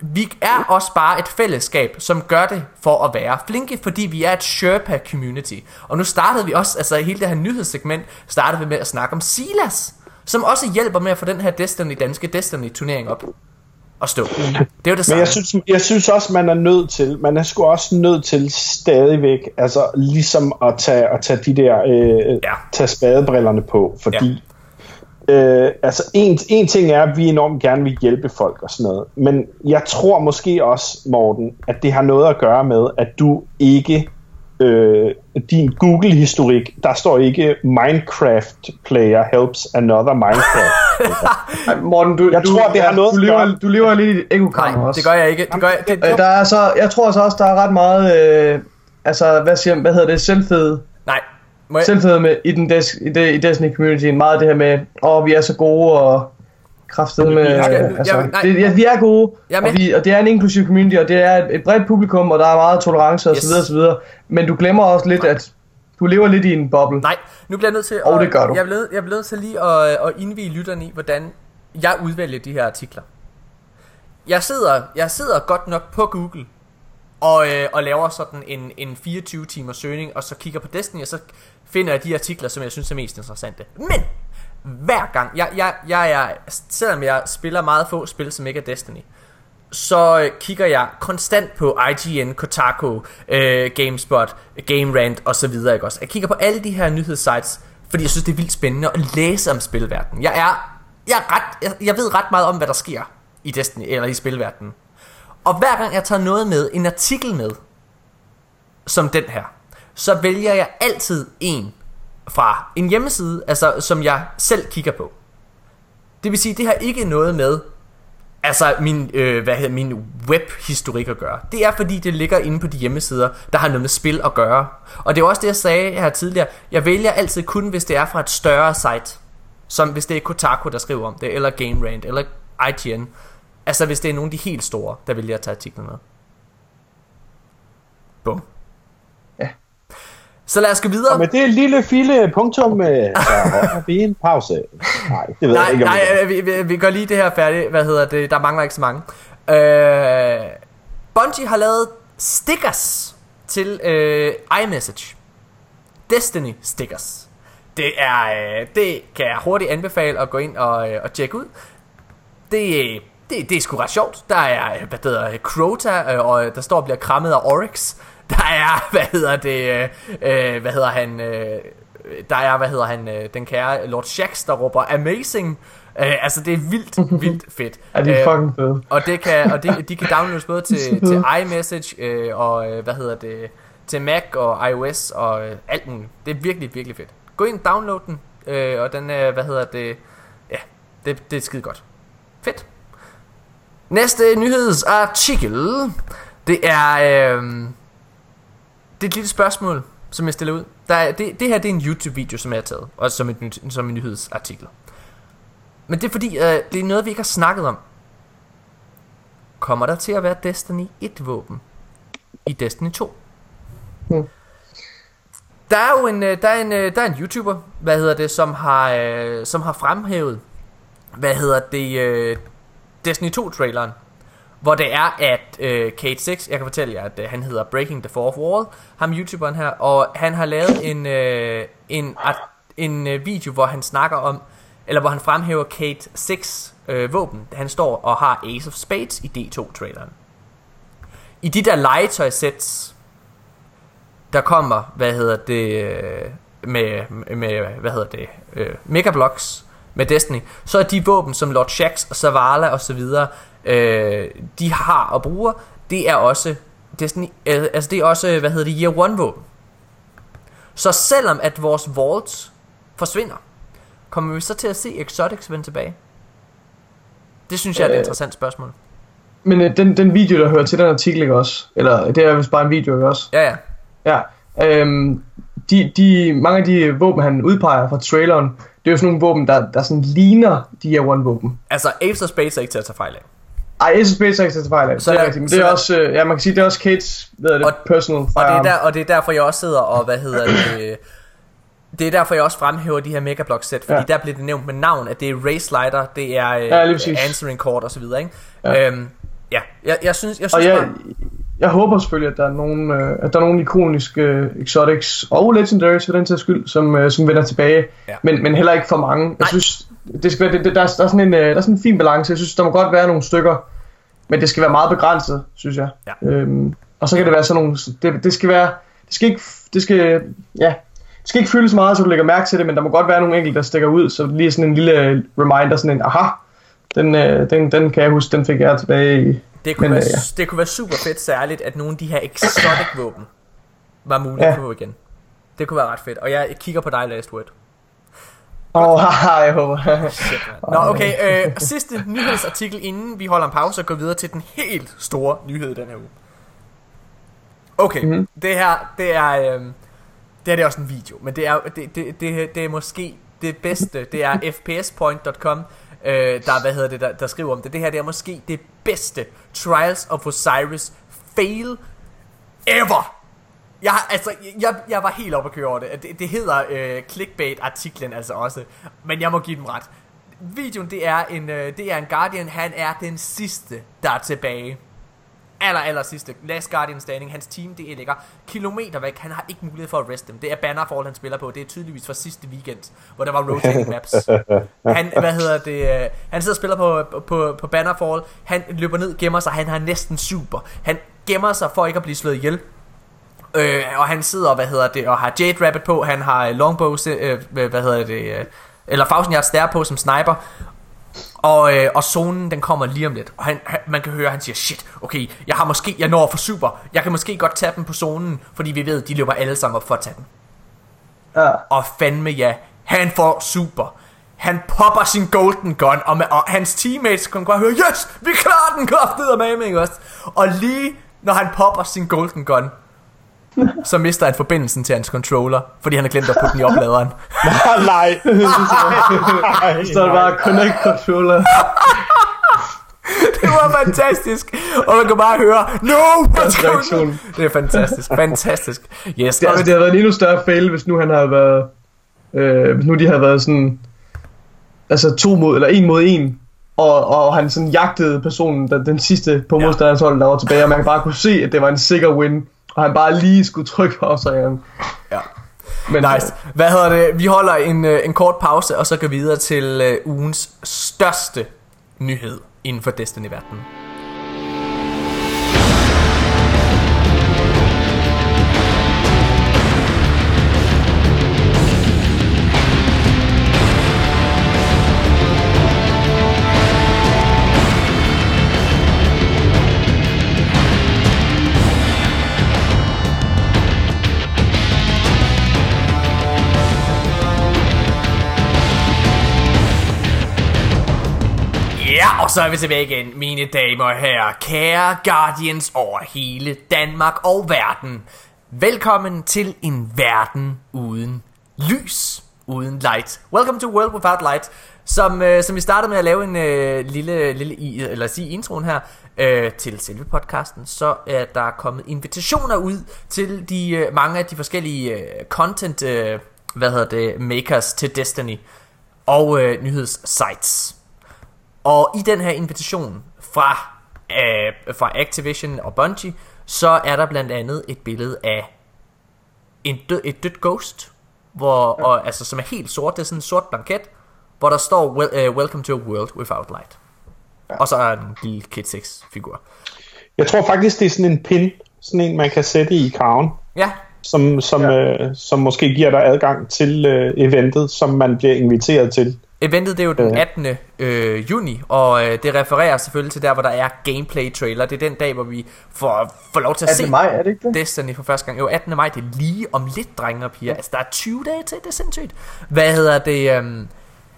vi er også bare et fællesskab, som gør det for at være flinke, fordi vi er et Sherpa community. Og nu startede vi også, altså hele det her nyhedssegment, startede vi med at snakke om Silas, som også hjælper med at få den her Destiny, danske Destiny turnering op og stå. Det er jo det samme. Men jeg synes, jeg synes også, man er nødt til, man er sgu også nødt til stadigvæk, altså ligesom at tage, at tage de der, øh, Ja. tage spadebrillerne på, fordi øh, altså en, en ting er, at vi enormt gerne vil hjælpe folk og sådan noget, men jeg tror måske også, Morten, at det har noget at gøre med, at du ikke øh, din Google-historik, der står ikke Minecraft player helps another Minecraft. Ej, Morten, du, Jeg du, tror, det har noget du lever, du lever lidt i et ekokammer Nej, også. det gør jeg ikke. Det gør jeg, det, Øh, der er så, jeg tror så også, der er ret meget, øh, altså, hvad, siger, hvad hedder det, selvfed, nej. Jeg, selvfed med, i, den des, i, det, i Destiny community, meget af det her med, åh, oh, vi er så gode, og kraftet med, Jeg skal- altså, jeg- nej. det, ja, vi er gode, Jeg og, vi, og det er en inklusiv community, og det er et, et bredt publikum, og der er meget tolerance, og Yes. så videre, og så videre, men du glemmer også lidt, at du lever lidt i en boble. Nej, nu bliver jeg nødt til Og det gør du. Jeg bliver, jeg bliver nødt til lige at, at indvige lytterne i, hvordan jeg udvælger de her artikler. Jeg sidder, jeg sidder godt nok på Google og, øh, og laver sådan en, en 24 timers søgning, og så kigger på Destiny, og så finder jeg de artikler, som jeg synes er mest interessante. Men hver gang, jeg, jeg, jeg er, selvom jeg spiller meget få spil, som ikke er Destiny, så kigger jeg konstant på IGN, Kotaku, øh, GameSpot, Game Rant og så videre, ikke også? Jeg kigger på alle de her nyhedssites, fordi jeg synes, det er vildt spændende at læse om spilverdenen. Jeg er, jeg er ret, jeg, jeg ved ret meget om, hvad der sker i Destiny, eller i spilverdenen. Og hver gang jeg tager noget med, en artikel med, som den her, så vælger jeg altid en fra en hjemmeside, altså som jeg selv kigger på. Det vil sige, det har ikke noget med altså min, øh, hvad hedder, min webhistorik at gøre. Det er fordi, det ligger inde på de hjemmesider, der har noget med spil at gøre. Og det er også det, jeg sagde her tidligere. Jeg vælger altid kun, hvis det er fra et større site. Som hvis det er Kotaku, der skriver om det, eller Game Rant, eller IGN. Altså hvis det er nogle af de helt store, der vælger at tage artiklen med. Bum. Så lad os gå videre. Og med det lille file punktum, øh, så vi en pause. Nej, det ved jeg Nej, ikke, om nej, det vi, vi, vi gør lige det her færdigt. Hvad hedder det? Der mangler ikke så mange. Øh, Bungie har lavet stickers til øh, iMessage. Destiny stickers. Det er øh, det kan jeg hurtigt anbefale at gå ind og, øh, og tjekke ud. Det, øh, det, det er sgu ret sjovt. Der er, øh, hvad hedder Crota, øh, og der står og bliver krammet af Oryx. Der er, hvad hedder det, øh, øh, hvad hedder han, øh, der er, hvad hedder han, øh, den kære Lord Shax, der råber amazing. Øh, altså, det er vildt, vildt fedt. Ja, de er Øh, fucking fede. og det kan og det, de kan downloades både til, til iMessage øh, og øh, hvad hedder det til Mac og iOS og øh, alt muligt. Det er virkelig virkelig fedt. Gå ind og download den øh, og den øh, hvad hedder det ja, det det er skide godt. Fedt. Næste nyhedsartikel det er øh, det er et lille spørgsmål som jeg stiller ud. Der er, det, det her det er en YouTube video som jeg har taget også som et som en nyhedsartikel. Men det er fordi øh, det er noget vi ikke har snakket om. Kommer der til at være Destiny 1 våben i Destiny 2? Hmm. Der er jo en øh, der er en øh, der er en YouTuber, hvad hedder det, som har øh, som har fremhævet hvad hedder det øh, Destiny 2 traileren, hvor det er at øh, Kate 6, jeg kan fortælle jer at øh, han hedder Breaking the Fourth Wall, ham YouTuberen her, og han har lavet en øh, en art, en øh, video hvor han snakker om eller hvor han fremhæver Kate 6 øh, våben. Han står og har Ace of Spades i D2-traileren. I de der legetøjsæts, der kommer, hvad hedder det, øh, med, med hvad hedder det, øh, Megablocks med Destiny, så er de våben, som Lord Shax og Zavala og så videre, øh, de har og bruger, det er også Destiny, øh, altså det er også, hvad hedder det, Year One våben. Så selvom at vores vaults forsvinder, kommer vi så til at se Exotics vende tilbage? Det synes jeg er et Øh. interessant spørgsmål. Men øh, den, den video, der hører til den artikel, ikke også? Eller det er vist bare en video, ikke også? Ja, ja. Ja. Øhm, de, de, mange af de våben, han udpeger fra traileren, det er jo sådan nogle våben, der, der sådan ligner de her one-våben. Altså, Ace of Space er ikke til at tage fejl af. Ej, Ace of Space er ikke så fejl af. Så det er rigtigt. Men det er også, øh, ja, man kan sige, det er også Kates, hvad det, Og- personal Og det, er der, og det er derfor, jeg også sidder og, hvad hedder det... Det er derfor, jeg også fremhæver de her megablock sæt, fordi ja. Ja. der bliver det nævnt med navn, at det er Ray Slider, det er Ja, øh, præcis. Answering Court og så videre, ikke? Ja. Ja, øhm, ja. Jeg, jeg synes, jeg Og synes jeg, bare, jeg håber selvfølgelig, at der er nogle, øh, at der er nogle ikoniske øh, exotics og legendaries for den sags skyld, som, øh, som vender tilbage. Ja. Men, men heller ikke for mange. Jeg Nej. synes, det skal være, det, det, der, er, der, er sådan en, øh, der er sådan en fin balance. Jeg synes, der må godt være nogle stykker, men det skal være meget begrænset, synes jeg. Ja. Øhm, og så kan det være sådan nogle, det, det skal være, det skal ikke, det skal, ja, det skal ikke fyldes meget, så du lægger mærke til det, men der må godt være nogle enkelte, der stikker ud, så lige sådan en lille reminder, sådan en, aha, den, øh, den, den kan jeg huske, den fik jeg tilbage i, det kunne, men, være, øh, ja. det kunne være super fedt særligt, at nogle af de her exotic våben var mulige Ja. at få igen. Det kunne være ret fedt, og jeg kigger på dig, Last Word. Åh, oh, jeg håber. Shit. Nå, okay. Øh, sidste nyhedsartikel, inden vi holder en pause og går videre til den helt store nyhed den her uge. Okay, Mhm. mm-hmm. det her, det er, øh, det her det er også en video, men det er, det, det, det, det er måske det bedste. Det er fpspoint.com, øh, der, hvad hedder det, der, der skriver om det. Det her det er måske det bedste Trials of Osiris fail ever. Jeg, altså, jeg, jeg var helt oppe at køre over det. Det, det hedder øh, clickbait-artiklen altså også. Men jeg må give dem ret. Videoen, det er en, øh, det er en Guardian. Han er den sidste, der er tilbage. Aller, aller sidste. Last Guardian standing. Hans team, det ligger kilometer væk. Han har ikke mulighed for at rest dem. Det er Bannerfall, han spiller på. Det er tydeligvis fra sidste weekend, hvor der var rotating maps. Han, hvad hedder det? øh, Han sidder og spiller på, på, på Bannerfall. Han løber ned, gemmer sig. Han har næsten super. Han gemmer sig for ikke at blive slået ihjel. Øh, og han sidder, hvad hedder det, og har Jade Rabbit på, han har øh, Longbow, øh, hvad hedder det, øh, eller Thousand Yard Stare på som sniper, og, øh, og zonen, den kommer lige om lidt, og han, han, man kan høre, han siger, shit, okay, jeg har måske, jeg når for super, jeg kan måske godt tage dem på zonen, fordi vi ved, de løber alle sammen op for at tage den. ja. Og fandme ja, han får super. Han popper sin golden gun, og, med, og hans teammates kan bare høre, yes, vi klarer den kraftede med mig, ikke også? Og lige når han popper sin golden gun, så mister han forbindelsen til hans controller, fordi han har glemt at putte den i opladeren. Nej. Så står der bare connect controller. Det var fantastisk. Og man kan bare høre, no, what's going on? reaktion. Det er fantastisk, fantastisk. Yes, Det, det har været en endnu større fail, hvis nu han havde været... Øh, hvis nu de havde været sådan... Altså to mod, eller en mod en. Og, og han sådan jagtede personen, den, den sidste på modstanderens hold, der var tilbage. Og man kan bare kunne se, at det var en sikker win. Og han bare lige skulle trykke på sig. Ja. Men Nice. Hvad hedder det? Vi holder en, øh, en kort pause, og så går vi videre til øh, ugens største nyhed inden for Destiny-verdenen. Og så er vi tilbage igen, mine damer og herrer, kære Guardians over hele Danmark og verden. Velkommen til en verden uden lys, uden light. Welcome to World Without Light. Som, øh, som vi startede med at lave en øh, lille, lille i, eller sige introen her øh, til selve podcasten, så er der kommet invitationer ud til de øh, mange af de forskellige øh, content, øh, hvad hedder det, makers til Destiny og øh, nyhedssites. Og i den her invitation fra, øh, fra Activision og Bungie, så er der blandt andet et billede af en død, et dødt ghost, hvor, ja. og, altså, som er helt sort. Det er sådan en sort blanket, hvor der står well, uh, Welcome to a World Without Light. Ja. Og så er en lille Kid 6 figur. Jeg tror faktisk, det er sådan en pin, sådan en man kan sætte i kraven, Ja, som, som, ja. øh, som måske giver dig adgang til øh, eventet, som man bliver inviteret til. Eventet det er jo den Ja. 18. Øh, juni, og øh, det refererer selvfølgelig til der, hvor der er gameplay trailer. Det er den dag, hvor vi får, får lov til at 18. se maj, er det ikke det? Destiny for første gang. Jo, 18. maj, det er lige om lidt, drenge og piger. Altså, der er 20 dage til, det er sindssygt. Hvad hedder det? Øhm,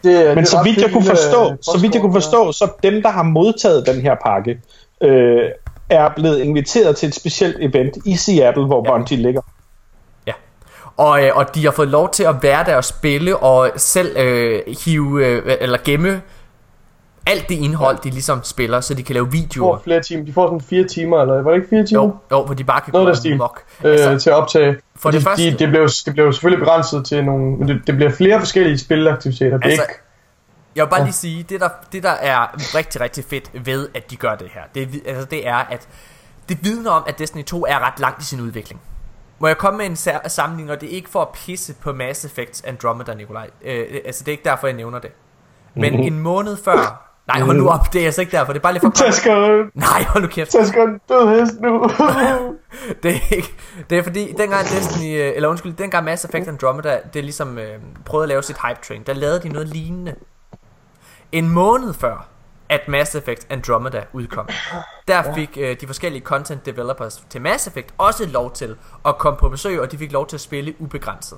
det det Men er så vidt jeg kunne forstå, så vidt jeg kunne forstå, så dem, der har modtaget den her pakke, øh, er blevet inviteret til et specielt event i Seattle, hvor ja. Bungie ligger. Ja. Og, øh, og de har fået lov til at være der og spille, og selv øh, hive, øh, eller gemme alt det indhold, de ligesom spiller, så de kan lave De videoer. får flere timer. De får sådan fire timer, eller var det ikke fire timer? Jo, jo, hvor de bare kan Noget gå amok. øh, Altså, til at optage. for Fordi det første- de, det, blev, det blev selvfølgelig begrænset til nogle... Men det, det bliver flere forskellige spilaktiviteter. Det Altså, ikke... Jeg vil bare lige sige, det der, det der er rigtig, rigtig fedt ved, at de gør det her, det, altså, det er, at det vidner om, at Destiny 2 er ret langt i sin udvikling. Må jeg komme med en sær- sammenligning, og det er ikke for at pisse på Mass Effect Andromeda, Nikolaj. Øh, altså, det er ikke derfor, jeg nævner det. Men Mhm. en måned før... Nej, hold nu op, det er altså ikke derfor. Det er bare lige for. Tasker, Nej, hold nu kæft. tasker en død hest nu. Det er ikke... Det er fordi, dengang Destiny... øh, Eller undskyld, dengang Mass Effect Andromeda, det ligesom øh, prøvede at lave sit hype train, der lavede de noget lignende. En måned før, at Mass Effect Andromeda udkom, der fik øh, de forskellige content developers til Mass Effect også lov til at komme på besøg, og de fik lov til at spille ubegrænset.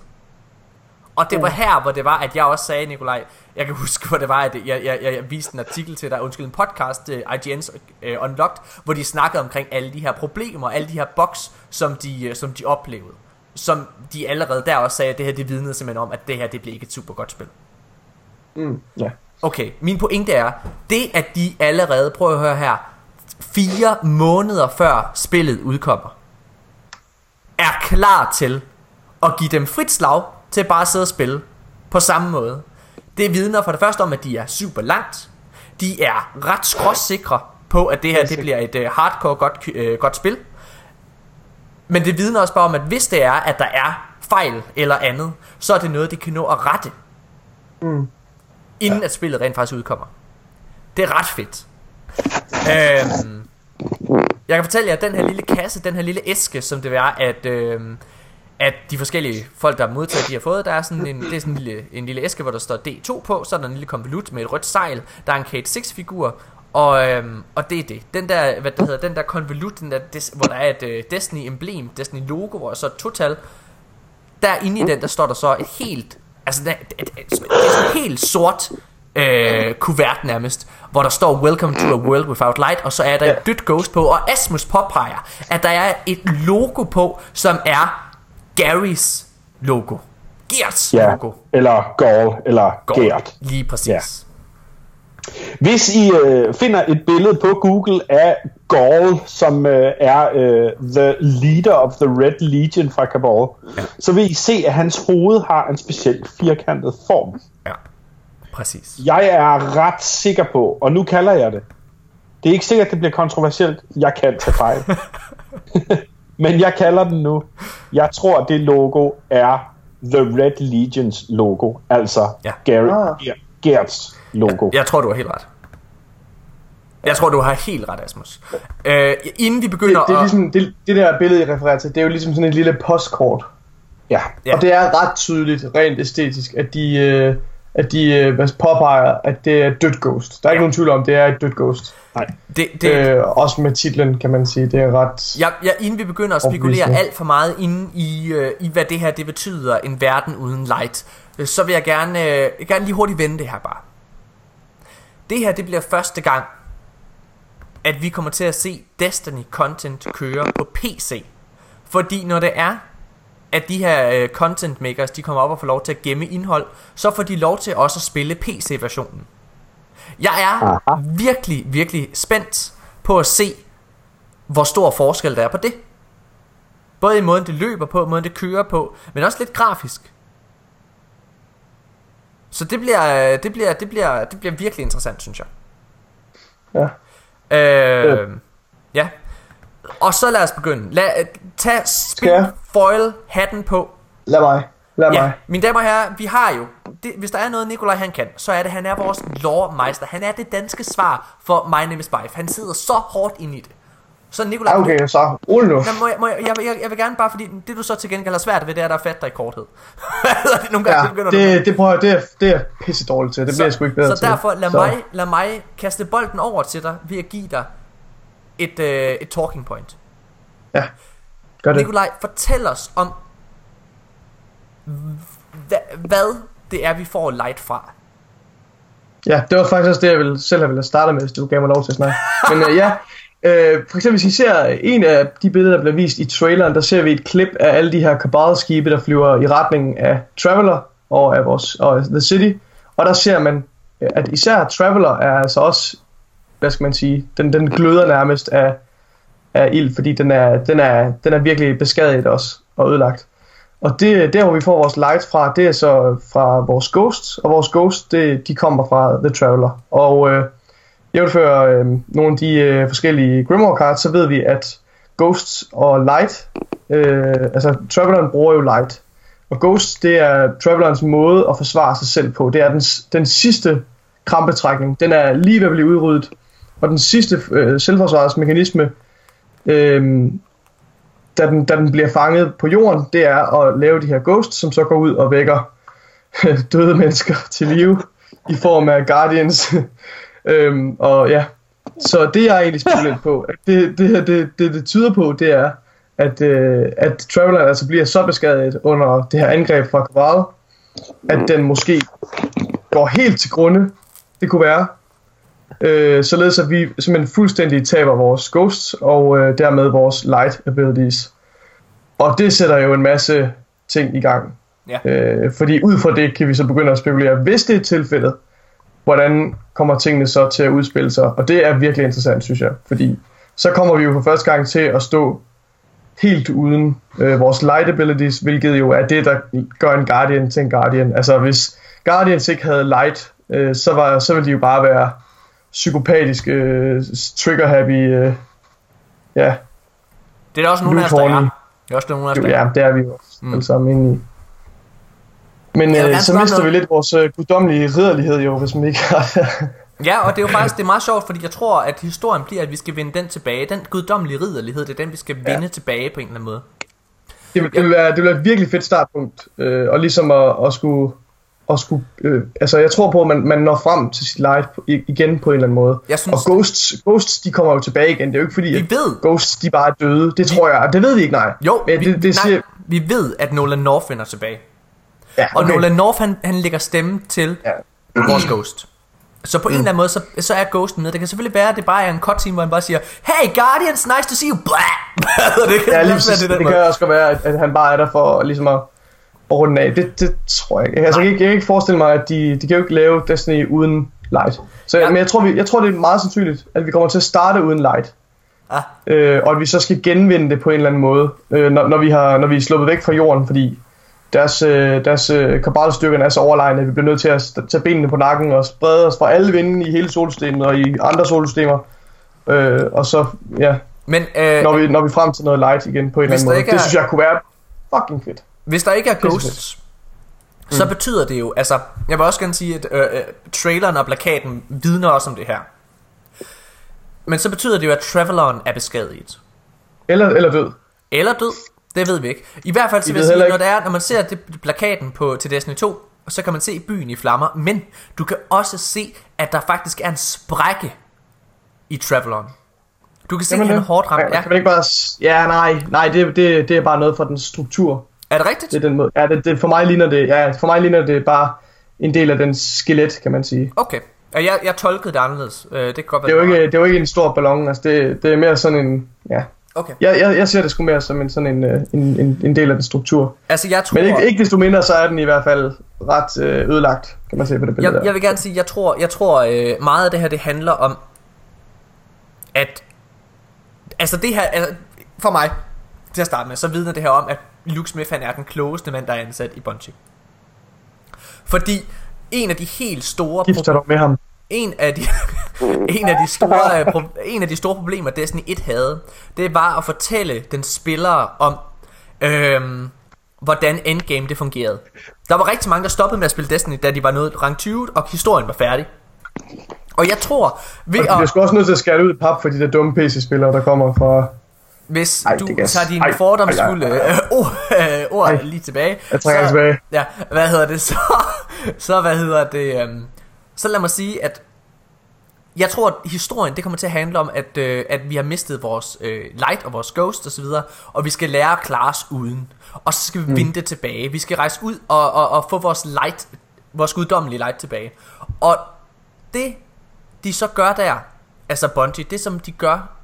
Og det var her, hvor det var, at jeg også sagde, Nikolaj, jeg kan huske, hvor det var, at jeg, jeg, jeg, viste en artikel til dig, undskyld, en podcast, uh, IGN's uh, Unlocked, hvor de snakkede omkring alle de her problemer, alle de her bugs, som de, uh, som de oplevede. Som de allerede der også sagde, at det her, det vidnede simpelthen om, at det her, det blev ikke et super godt spil. mm, ja. Okay, min pointe er, det at de allerede, prøv at høre her, fire måneder før spillet udkommer, er klar til at give dem frit slag til bare at sidde og spille på samme måde. Det vidner for det første om, at de er super langt. De er ret skråsikre på, at det her det bliver et uh, hardcore godt, uh, godt spil. Men det vidner også bare om, at hvis det er, at der er fejl eller andet, så er det noget, de kan nå at rette Mm. Inden ja. at spillet rent faktisk udkommer. Det er ret fedt. Øhm, jeg kan fortælle jer, at den her lille kasse, den her lille æske, som det er, at, øhm, at de forskellige folk, der har modtaget, de har fået, der er sådan en, det er sådan en lille, en lille æske, hvor der står D2 på, så er der en lille konvolut med et rødt sejl, der er en Kate 6 figur, og, øhm, og det er det. Den der, hvad det hedder, den der konvolut, den der, des, hvor der er et øh, Destiny emblem, Destiny logo, hvor der så et total, der inde i den, der står der så et helt, altså det, det, det, det er sådan helt sort øh, kuvert nærmest, hvor der står Welcome to a World Without Light, og så er der et dødt ghost på, og Asmus påpeger, at der er et logo på, som er Garys logo. Gears Ja, logo. eller Gaul, eller Går. Gert. Lige præcis. Ja. Hvis I øh, finder et billede på Google af Gaul, som øh, er øh, the leader of the Red Legion fra Cabal, ja. så vil I se, at hans hoved har en speciel firkantet form. ja. Præcis. Jeg er ret sikker på, og nu kalder jeg det. Det er ikke sikkert, det bliver kontroversielt. Jeg kan tage fejl. Men jeg kalder den nu. Jeg tror, det logo er The Red Legions logo. Altså Ja. Gary, Ah. Ger- Gerts logo. Jeg tror, du har helt ret. Jeg tror, du har helt ret, Asmus. Øh, inden vi Det, begynder det, er at... ligesom, det, det der billede, I refererer til, det er jo ligesom sådan et lille postkort. Ja. Ja. Og det er ret tydeligt, rent æstetisk, at de, øh, at de øh, påpeger, at det er et dødt ghost. Der er ikke Ja. nogen tvivl om, det er et dødt ghost. Nej. Det, det, Øh, også med titlen, kan man sige. Det er ret... Ja, ja, inden vi begynder at spekulere alt for meget inde i, øh, i, hvad det her det betyder, en verden uden light, øh, så vil jeg gerne, øh, gerne lige hurtigt vende det her bare. det her det bliver første gang, at vi kommer til at se Destiny content køre på PC. Fordi når det er, at de her uh, content makers, de kommer op og får lov til at gemme indhold, så får de lov til også at spille PC-versionen. Jeg er Aha. virkelig, virkelig spændt på at se, hvor stor forskel der er på det. Både i måden det løber på, måden det kører på, men også lidt grafisk. Så det bliver, det bliver, det bliver, det bliver virkelig interessant, synes jeg. Ja. Øh, ja. Og så lad os begynde. Lad, tag Skal jeg? spin foil hatten på. Lad mig. Lad Ja, mig. mine damer og herrer, vi har jo, det, hvis der er noget Nikolaj han kan, så er det, han er vores loremeister. Han er det danske svar for My Name is Bife. Han sidder så hårdt ind i det. Så Nikolaj, Ja, okay, så rolig nu. Nå, må jeg, må jeg, jeg, jeg, jeg vil gerne bare, fordi det du så til gengæld har svært ved, det er, der er fat dig i korthed. Det nogle gange, Ja, så begynder du det, det, prøver, det, er, det er pisse dårligt til. Det bliver jeg sgu ikke bedre så til. derfor lad, Mig, lad mig kaste bolden over til dig ved at give dig et, øh, et talking point. Ja, gør det. Nikolaj, fortæl os om, hva, hvad det er, vi får light fra. Ja, det var faktisk også det, jeg ville, selv ville starte med, hvis du gav mig lov til at snakke. Men øh, ja, øh, for eksempel hvis I ser en af de billeder, der bliver vist i traileren, der ser vi et klip af alle de her Cabal-skibe, der flyver i retning af Traveler og af vores og The City. Og der ser man, øh, at især Traveler er altså også, hvad skal man sige, den, den gløder nærmest af, af ild, fordi den er, den er, den er virkelig beskadiget også og ødelagt. Og det, der hvor vi får vores lights fra, det er så fra vores Ghosts, og vores Ghosts, det, de kommer fra The Traveler. Og øh, jævnfør øh, nogle af de øh, forskellige Grimoire cards, så ved vi, at Ghosts og Light, øh, altså Traveleren bruger jo Light, og Ghosts, det er Travelerens måde at forsvare sig selv på. Det er den, den sidste krampetrækning. Den er lige ved at blive udryddet. Og den sidste øh, selvforsvarsmekanisme, øh, da den, da den bliver fanget på jorden, det er at lave de her ghosts, som så går ud og vækker øh, døde mennesker til live i form af guardians. øh, og ja, så det jeg egentlig spekulerer på, at det, det, her, det, det, det tyder på, det er, at, øh, at Traveler altså bliver så beskadiget under det her angreb fra Cabal, at den måske går helt til grunde. Det kunne være. Øh, således at vi simpelthen fuldstændig taber vores ghosts og øh, dermed vores light abilities. Og det sætter jo en masse ting i gang. Ja. Øh, fordi ud fra det kan vi så begynde at spekulere, hvis det er tilfældet, hvordan kommer tingene så til at udspille sig? Og det er virkelig interessant, synes jeg. Fordi så kommer vi jo for første gang til at stå helt uden øh, vores light abilities, hvilket jo er det, der gør en Guardian til en Guardian. Altså hvis Guardians ikke havde light, øh, så, var, så ville de jo bare være psykopatiske, øh, trigger-happy, øh, ja, Det er der også nogle af os, der er. Det er også nogle af os, der ja, er. det er vi jo også Mm. alle sammen inde i. Men øh, så mister noget. vi lidt vores øh, guddommelige ridderlighed jo, hvis man ikke har det. Ja, og det er jo faktisk det er meget sjovt, fordi jeg tror, at historien bliver, at vi skal vinde den tilbage. Den guddommelige ridderlighed, det er den, vi skal vinde tilbage på en eller anden måde. Det vil, det vil, være, det vil være et virkelig fedt startpunkt, øh, og ligesom at, at skulle, at skulle øh, altså jeg tror på, at man, man når frem til sit i- igen på en eller anden måde. Jeg synes- og Ghosts, Ghosts, de kommer jo tilbage igen, det er jo ikke fordi, Vi at ved. Ghosts, de bare er døde, det tror jeg, det ved vi ikke, nej. Jo, Men vi, det, det siger, nej, vi ved, at Nolan North vender tilbage. ja, Og Nolan North, han, han lægger stemme til Ja. vores Ghost. Så på mm. en eller anden måde, så, så er Ghosten med. Det kan selvfølgelig være, at det bare er en cutscene, hvor han bare siger, Hey Guardians, nice to see you. Blah! det kan Ja, lige også være præcis. det, Det, det kan også godt være, at, at han bare er der for ligesom at, at runde af. Det, det tror jeg ikke. Altså, jeg, kan ikke. jeg kan ikke forestille mig, at de, de kan jo ikke lave Destiny uden light. Så Ja. men jeg tror, vi, jeg tror, det er meget sandsynligt, at vi kommer til at starte uden light. Ah. Øh, og at vi så skal genvinde det på en eller anden måde, øh, når, når, vi har, når vi er sluppet væk fra jorden, fordi deres, øh, deres øh, kabalstyrkerne er så overlegne, at vi bliver nødt til at tage benene på nakken og sprede os fra alle vinde i hele solsystemet og i andre solsystemer. Øh, og så, ja, Men øh, når vi, når vi frem til noget light igen på en eller anden måde. Det synes jeg kunne være fucking fedt. Hvis der ikke er Ghosts, så betyder det jo, altså, jeg vil også gerne sige, at øh, øh, traileren og plakaten vidner også om det her. Men så betyder det jo, at Traveleren er beskadiget. Eller, eller død. Eller død, det ved vi ikke. I hvert fald så Vi vil jeg sige, når, det er, når man ser det, plakaten på, til Destiny 2, så kan man se byen i flammer, men du kan også se, at der faktisk er en sprække i Traveleren. Du kan se, at han er hårdt ramt. Ja. Kan man ikke bare... Ja, nej, nej, det, det, det er bare noget for den struktur. Er det rigtigt? Det er den måde. Ja, det, det, for mig ligner det, ja, for mig ligner det bare en del af den skelet, kan man sige. Okay. Og jeg, jeg tolkede det anderledes. Øh, det kan godt. Det er jo ikke, det er jo ikke en stor ballon, altså det, det er mere sådan en, ja. Okay. Jeg, jeg, jeg ser det sgu mere som en, sådan en, øh, en, en, en del af den struktur. Altså, jeg tror... Men ikke, ikke desto mindre, så er den i hvert fald ret øh, ødelagt, kan man se på det billede jeg, der. jeg vil gerne sige, jeg tror, jeg tror øh, meget af det her, det handler om, at, altså det her, altså, for mig, til at starte med, så vidner det her om, at Luke Smith, han er den klogeste mand, der er ansat i Bungie. Fordi en af de helt store Gifter dig med ham. en af de en af de store øh, en af de store problemer Destiny 1 havde, det var at fortælle den spillere om øhm, hvordan endgame det fungerede. Der var rigtig mange der stoppede med at spille Destiny, da de var nået rang 20 og historien var færdig. Og jeg tror ved Og jeg at, skal også nødt til at skære ud i pap for de der dumme PC-spillere, der kommer fra... hvis Ej, du tager dine ej, fordomsfulde øh, ord, øh, ord Ej. lige tilbage, Jeg trækker tilbage. Ja, hvad hedder det så? så hvad hedder det? øhm, så lad mig sige, at jeg tror, at historien det kommer til at handle om, at, øh, at vi har mistet vores øh, light og vores ghost osv., og, og vi skal lære at klare os uden. Og så skal vi mm. vinde det tilbage. Vi skal rejse ud og, og, og få vores light, vores guddommelige light tilbage. Og det, de så gør der, altså Bungie, det som de gør,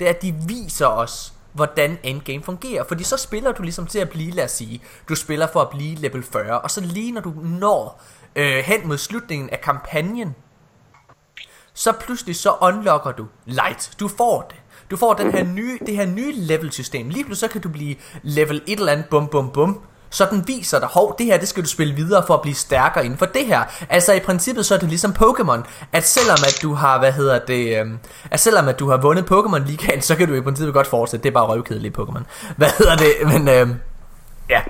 det er, at de viser os, hvordan endgame fungerer. Fordi så spiller du ligesom til at blive, lad os sige, du spiller for at blive level 40, og så lige når du når øh, hen mod slutningen af kampagnen, så pludselig så unlocker du light. Du får det. Du får den her nye, det her nye level system. Lige pludselig så kan du blive level et eller andet bum bum bum. Så den viser dig, hov, det her, det skal du spille videre for at blive stærkere inden for det her. Altså i princippet så er det ligesom Pokémon, at selvom at du har, hvad hedder det, øh, at selvom at du har vundet Pokémon ligaen, så kan du i princippet godt fortsætte. Det er bare røvkedeligt Pokémon. Hvad hedder det, men øh, ja.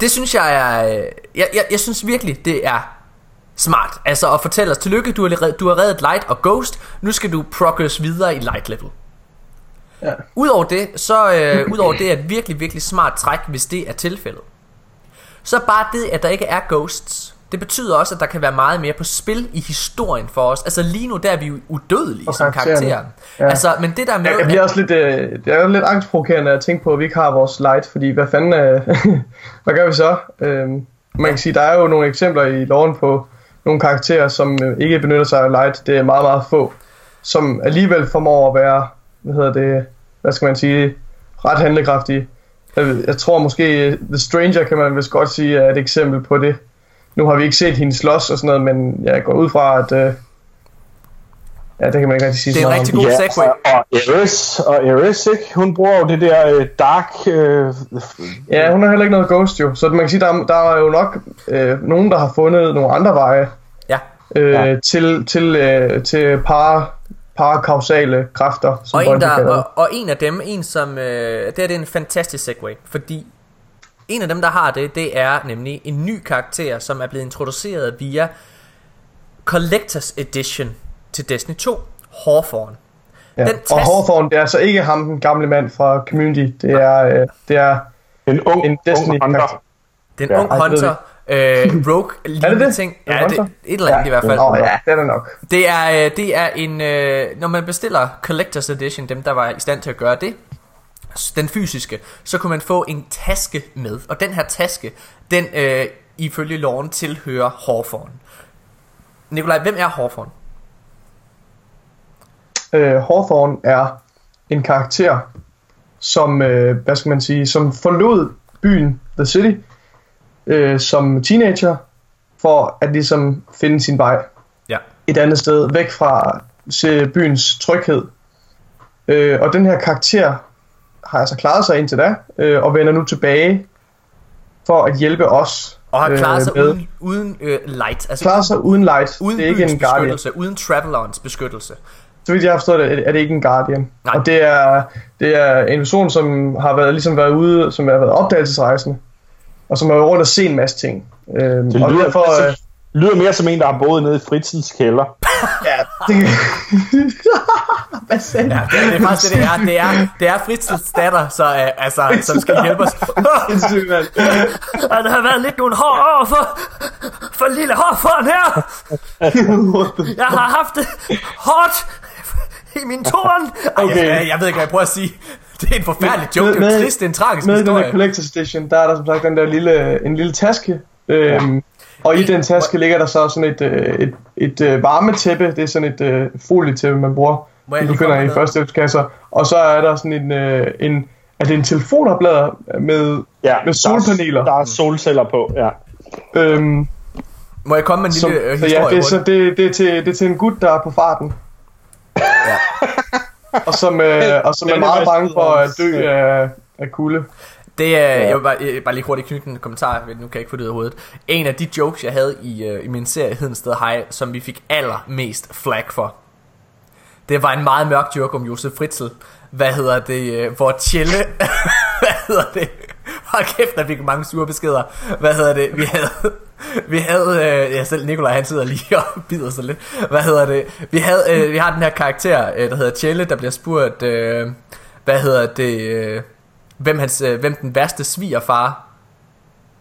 Det synes jeg er, øh, jeg, jeg, jeg synes virkelig, det er smart. Altså at fortælle os, tillykke, du har, du har reddet Light og Ghost, nu skal du progress videre i Light level. Ja. Udover det, så øh, udover det er et virkelig, virkelig smart træk, hvis det er tilfældet. Så bare det, at der ikke er ghosts, det betyder også, at der kan være meget mere på spil i historien for os. Altså lige nu, der er vi jo udødelige Og som karakterer. Ja. Altså, men det der med... Jeg, bliver også lidt, øh, det er lidt angstprovokerende at tænke på, at vi ikke har vores light, fordi hvad fanden, øh, hvad gør vi så? Øh, man kan sige, der er jo nogle eksempler i loven på nogle karakterer, som øh, ikke benytter sig af light. Det er meget, meget få, som alligevel formår at være, hvad hedder det, hvad skal man sige, ret handlekraftige. Jeg, jeg tror måske, The Stranger kan man vist godt sige er et eksempel på det. Nu har vi ikke set hende slås og sådan noget, men jeg går ud fra, at... Øh, ja, det kan man ikke rigtig sige Det er en rigtig god Ja, segue. og, Eris, og Eris, ikke? Hun bruger jo det der øh, dark... Øh, Ja, hun har heller ikke noget ghost jo, så man kan sige, der, er- der er jo nok øh, nogen, der har fundet nogle andre veje Ja. øh, Ja. til, til, øh, til para, parakausale kræfter, som Og en, der, og, og en af dem, en som, øh, det, her, det er en fantastisk segue, fordi en af dem, der har det, det er nemlig en ny karakter, som er blevet introduceret via Collectors Edition til Destiny 2, Hawthorne. Ja. den Og Hawthorne, det er altså ikke ham, den gamle mand fra Community, det er, øh, det er en ung, en ung Destiny hunter. Det er en Ja, ung hunter, øh, rogue, lignende det? ting. Er Ja, det et eller andet i hvert fald. Nå ja, det er det nok. Det er, øh, det er en, øh, når man bestiller Collectors Edition, dem der var i stand til at gøre det, den fysiske, så kunne man få en taske med. Og den her taske, den øh, ifølge loven tilhører Hawthorne. Nikolaj, hvem er Hawthorne? øh, Hawthorne er en karakter, som, øh, hvad skal man sige, som forlod byen The City øh, som teenager, for at ligesom finde sin vej Ja. et andet sted, væk fra byens tryghed. Øh, og den her karakter har altså klaret sig indtil da, øh, og vender nu tilbage for at hjælpe os. Og har klaret øh, sig med- uden, uden øh, light. Altså Klarer sig uden light. uden det er ikke en guardian. uden Travelerens beskyttelse. Så vidt jeg har forstået det, er det ikke en Guardian. Nej. Og det er, det er en person, som har været, ligesom været ude, som har været opdagelsesrejsende, og som har været rundt og se en masse ting. Øhm, Det og lyder, derfor, altså, øh, lyder mere som en, der har boet nede i Fritzens kælder. ja, det, Hvad sagde Ja, det, er- det er faktisk det, det er. Det er, det er Fritzels datter, så, øh, altså, som skal hjælpe os. Og der har været lidt nogle hår over for, for lille hårfond her. Jeg har haft det hårdt i min torn. Ej, Okay. jeg, jeg ved ikke, hvad jeg prøver at sige. Det er en forfærdelig joke. Det er Med- jo trist, det er en tragisk Med i den her historie. Collector's Edition, der er der som sagt den der lille, en lille taske, øhm, Og i den taske ligger der så sådan et, øh, et, et øh, varmetæppe. Det er sådan et øh, folietæppe, man bruger. Som du finder i med? førstehjælpskasser. Og så er der sådan en, øh, en er det en telefonoplader med, Ja, med solpaneler. Der er, der er solceller på, ja. Øhm, Må jeg komme med en så, lille øh, så historie? ja, det er, så det, det, er til, det er til en gut, der er på farten. Ja. Og som, øh, og som er meget bange for at dø af, af kulde. Det er, jeg vil bare, jeg vil bare lige hurtigt knytte en kommentar, men nu kan jeg ikke få det ud af hovedet. En af de jokes, jeg havde i, øh, i min serie Hedensted High, som vi fik allermest flag for, det var en meget mørk joke om Josef Fritzl. Hvad hedder det? øh, Hvor Tjelle... hvad hedder det? Hold kæft, der fik mange sure beskeder. Hvad hedder det? Vi havde... Vi havde, øh, ja selv Nikolaj han sidder lige og bider sig lidt. Hvad hedder det? Vi, havde, øh, vi har den her karakter, øh, der hedder Tjelle, der bliver spurgt, øh, hvad hedder det, øh, hvem, hans, øh, hvem den værste svigerfar,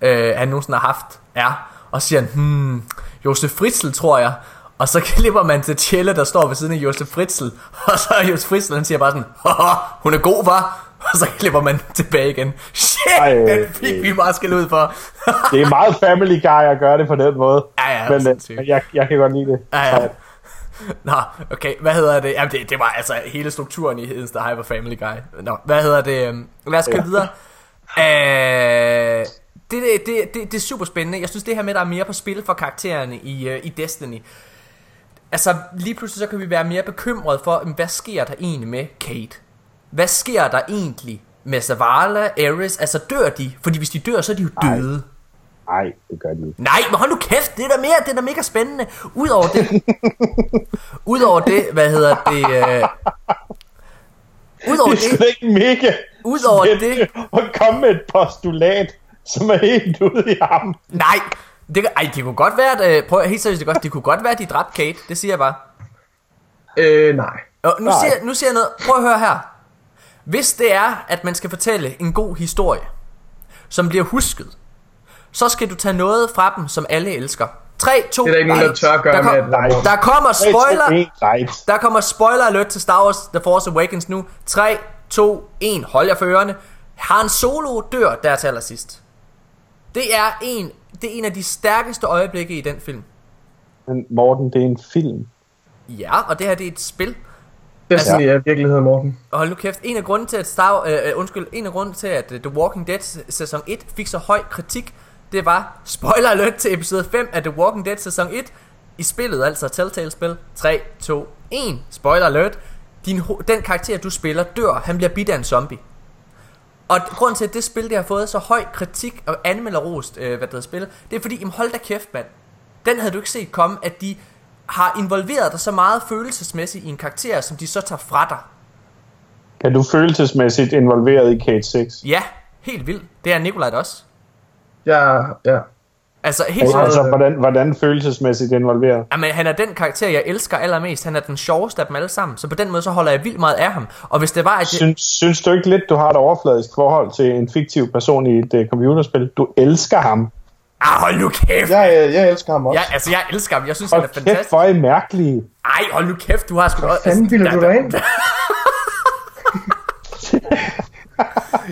øh, han nogensinde har haft, er. Og siger han, hmm, Josef Fritzl, tror jeg. Og så klipper man til Tjelle, der står ved siden af Josef Fritzl. Og så er Josef Fritzl, han siger bare sådan, Haha, hun er god, var. Og så klipper man tilbage igen. Shit, Ej, den fik vi meget skæld ud for. Det er meget Family Guy at gøre det på den måde. Ja, ja, men sindssygt. øh, jeg, jeg kan godt lide det. Ja, ja. Nå, okay, hvad hedder det? Jamen, det, det var altså hele strukturen i Hedens der Hyper Family Guy. Nå, hvad hedder det? Øhm, Lad os gå Ja. videre. Øh, det, det, det, det, det er super spændende. Jeg synes, det her med, at der er mere på spil for karaktererne i, uh, i Destiny. Altså, lige pludselig så kan vi være mere bekymrede for, hvad sker der egentlig med Kate? Hvad sker der egentlig med Zavala, Ares? Altså, dør de? Fordi hvis de dør, så er de jo døde. Nej, det gør de ikke. Nej, men hold nu kæft, det er da mere, det er da mega spændende. Udover det, udover det, hvad hedder det, øh, udover Det er det, ikke mega Udover spændende at komme med et postulat, som er helt ude i ham. nej, det, ej, det kunne godt være, at, øh, prøv helt seriøst, det, godt, det kunne godt være, at de dræbte Kate, det siger jeg bare. Øh, nej. Og nu, Nej. siger, nu siger jeg noget, prøv at høre her. Hvis det er, at man skal fortælle en god historie, som bliver husket, så skal du tage noget fra dem, som alle elsker. 3, 2, Det er der ikke nogen, der tør gøre der, med, kom, at der der kommer spoiler, Right. Der kommer spoiler alert til Star Wars The Force Awakens nu. 3, 2, 1. Hold jer for ørerne. Han Solo dør der til allersidst. Det er en, det er en af de stærkeste øjeblikke i den film. Men Morten, det er en film. Ja, og det her det er et spil. Destiny er virkeligheden, Morten. Og hold nu kæft, en af grunden til at Star, øh, øh, undskyld, en af grunden til at øh, The Walking Dead sæson 1 fik så høj kritik, det var spoiler alert til episode 5 af The Walking Dead sæson 1 i spillet, altså Telltale spil. 3, 2, 1. Spoiler alert. Din, den karakter du spiller dør, han bliver bidt af en zombie. Og grunden til at det spil det har fået så høj kritik og anmelderost, øh, hvad det hedder spil, det er fordi, jamen hold da kæft mand. Den havde du ikke set komme, at de har involveret dig så meget følelsesmæssigt i en karakter, som de så tager fra dig. Kan du følelsesmæssigt involveret i Kate 6? Ja, helt vildt. Det er Nikolaj også. Ja, ja. Altså helt Meget. Altså, hvordan, hvordan følelsesmæssigt involveret? Jamen, han er den karakter, jeg elsker allermest. Han er den sjoveste af dem alle sammen. Så på den måde, så holder jeg vildt meget af ham. Og hvis det var, at jeg... Synes, synes du ikke lidt, du har et overfladisk forhold til en fiktiv person i et uh, computerspil? Du elsker ham. Ah, hold nu kæft! Jeg, jeg, jeg elsker ham også. Ja, altså, jeg elsker ham. Jeg synes, han Hold er kæft, fantastisk. hvor er I mærkelige. Ej, hold nu kæft, du har sgu... Hvad fanden bilder du dig ind?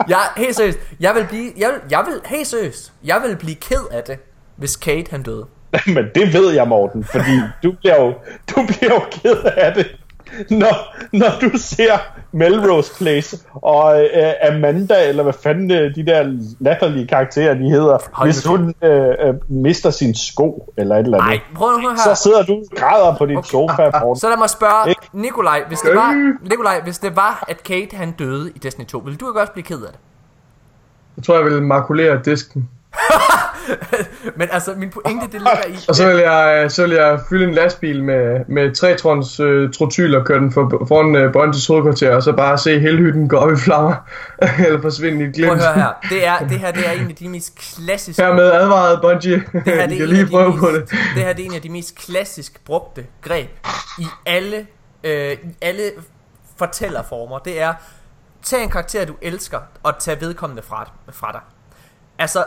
Jeg, helt seriøst, jeg vil blive... Jeg vil, jeg vil, helt seriøst, jeg vil blive ked af det, hvis Kate han døde. Men det ved jeg, Morten, fordi du bliver jo, du bliver jo ked af det, når, når du ser Melrose Place og øh, Amanda, eller hvad fanden øh, de der latterlige karakterer, de hedder, Hold hvis hun øh, øh, mister sin sko, eller et eller andet. Nej, prøv nu her. Så sidder du og græder på din okay. sofa, Morten. Så lad mig spørge Ikke? Nikolaj, hvis det var, Nikolaj, hvis det var, at Kate han døde i Destiny 2, ville du ikke også blive ked af det? Jeg tror, jeg vil makulere disken. Men altså, min pointe, det ligger i... Og så vil jeg, så vil jeg fylde en lastbil med, med 3 tons øh, trotyl og køre den for, foran øh, Bontes hovedkvarter, og så bare se hele hytten gå op i flammer, eller forsvinde i et Prøv glimt. at høre her. Det, er, det her det er en af de mest klassiske... Hermed advaret Bungie. Det her, De det, er lige de prøve mest, på det. det her det er en af de mest klassisk brugte greb i alle, øh, i alle fortællerformer. Det er, tag en karakter, du elsker, og tag vedkommende fra, fra dig. Altså,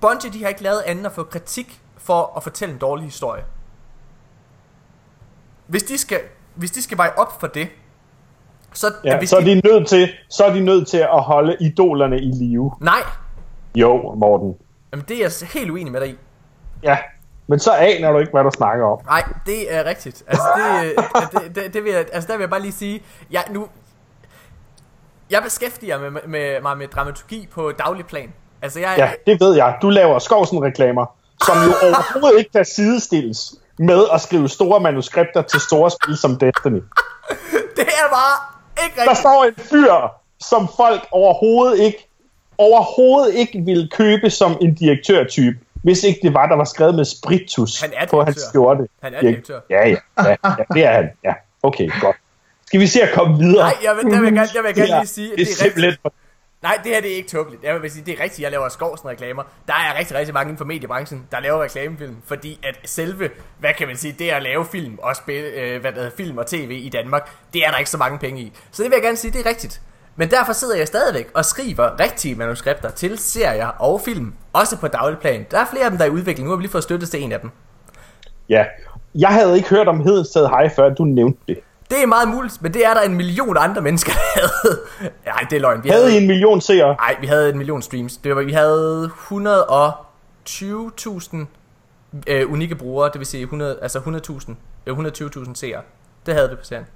Bungie, de har ikke lavet andet at få kritik for at fortælle en dårlig historie. Hvis de skal, hvis de skal veje op for det, så, Ja, hvis så, er de nødt til, så er de nødt til at holde idolerne i live. Nej, Jo, Morten. jamen det er jeg helt uenig med dig i. Ja, men så aner du ikke, hvad du snakker om. Nej, det er rigtigt. Altså, det, øh, det, det, det vil jeg, altså der vil jeg bare lige sige, jeg nu... Jeg beskæftiger med, med, mig med dramaturgi på daglig plan. Altså, jeg, Ja, det ved jeg. Du laver Skovsen-reklamer, som jo overhovedet ikke kan sidestilles med at skrive store manuskripter til store spil som Destiny. det er bare ikke Der rigtigt. står en fyr, som folk overhovedet ikke overhovedet ikke ville købe som en direktørtype, hvis ikke det var, der var skrevet med spritus Han er på hans skjorte. Han er direktør. Ja, ja, ja, ja, det er han. Ja, okay, godt. Skal vi se at komme videre? Nej, jeg vil, der vil jeg gerne, jeg vil gerne lige sige, at det det er simpelthen... rigtigt. Nej, det her det er ikke tåbeligt. Jeg vil sige, det er rigtigt, jeg laver skovsen reklamer. Der er rigtig, rigtig mange inden for mediebranchen, der laver reklamefilm, fordi at selve, hvad kan man sige, det at lave film og spille, øh, hvad der hedder, film og tv i Danmark, det er der ikke så mange penge i. Så det vil jeg gerne sige, det er rigtigt. Men derfor sidder jeg stadigvæk og skriver rigtige manuskripter til serier og film, også på daglig plan. Der er flere af dem, der er i udvikling. Nu har vi lige fået støtte til en af dem. Ja. Jeg havde ikke hørt om Hedensted Hej, før du nævnte det. Det er meget muligt, men det er der en million andre mennesker, der havde. Nej, det er løgn. Vi Havde I en million seere? Nej, vi havde en million streams. Det var, vi havde 120.000 øh, unikke brugere, det vil sige 100, altså 100.000, øh, 120.000 seere. Det havde vi på serien.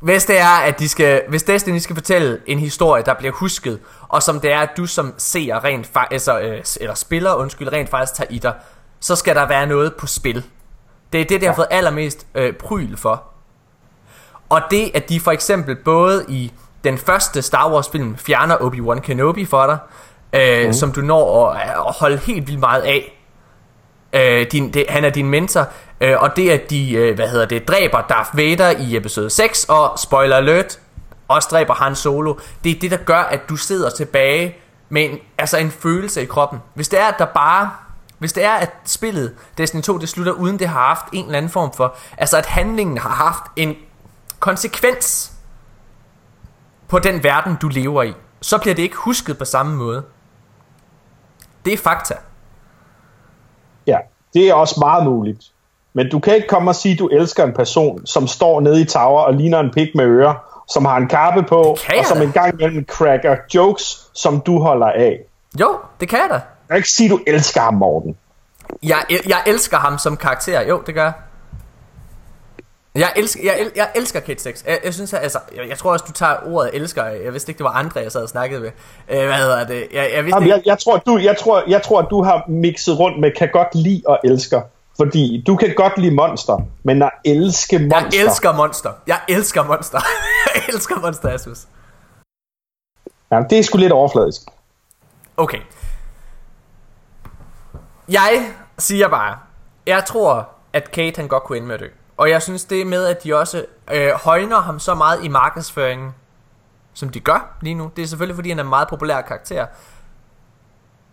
Hvis det er, at de skal, hvis Destiny skal fortælle en historie, der bliver husket, og som det er, at du som seer rent altså, øh, eller spiller, undskyld, rent faktisk tager i dig, så skal der være noget på spil. Det er det, det har fået allermest øh, pryl for. Og det, at de for eksempel både i den første Star Wars film fjerner Obi-Wan Kenobi for dig, øh, mm. som du når at, at holde helt vildt meget af. Øh, din, det, han er din mentor, øh, og det at de, øh, hvad hedder det, dræber Darth Vader i episode 6, og spoiler alert, også dræber Han Solo, det er det, der gør, at du sidder tilbage med en, altså en følelse i kroppen. Hvis det er, at der bare hvis det er, at spillet Destiny 2 det slutter uden det har haft en eller anden form for, altså at handlingen har haft en konsekvens på den verden, du lever i, så bliver det ikke husket på samme måde. Det er fakta. Ja, det er også meget muligt. Men du kan ikke komme og sige, at du elsker en person, som står nede i tower og ligner en pig med ører, som har en kappe på, og som da. en gang imellem cracker jokes, som du holder af. Jo, det kan jeg da. Jeg kan ikke sige, at du elsker ham, Morten. Jeg, jeg elsker ham som karakter. Jo, det gør jeg. Jeg elsker, jeg, el- jeg elsker Kate 6. Jeg, jeg synes, at, altså, jeg, jeg tror også, du tager ordet elsker. Jeg vidste ikke, det var andre, jeg sad og snakkede med. Øh, hvad hedder det? Jeg, jeg vidste Jamen, ikke. jeg, jeg, tror, du, jeg, tror, jeg tror, du har mixet rundt med kan godt lide og elsker. Fordi du kan godt lide monster, men at elske monster... Jeg elsker Monster. Jeg elsker Monster. jeg elsker Monster, Asmus. Ja, det er sgu lidt overfladisk. Okay. Jeg siger bare, jeg tror, at Kate han godt kunne ende med at dø. Og jeg synes det med, at de også øh, højner ham så meget i markedsføringen, som de gør lige nu. Det er selvfølgelig, fordi han er en meget populær karakter.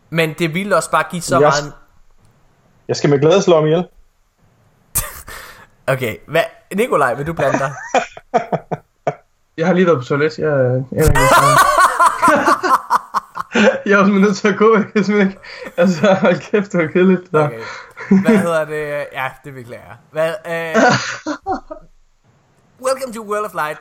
Men det ville også bare give så Jeg- meget... Jeg skal med glæde slå ham ihjel. Okay, hvad? Nikolaj, vil du blande dig? Jeg har lige været på toilet. Jeg, jeg, jeg, jeg, jeg er også nødt til at gå. Jeg kan simpelthen ikke... Altså, hold kæft, det var kedeligt. Der. Okay. Hvad hedder det? Ja, det beklager jeg. Hvad, øh... Welcome to World of Light.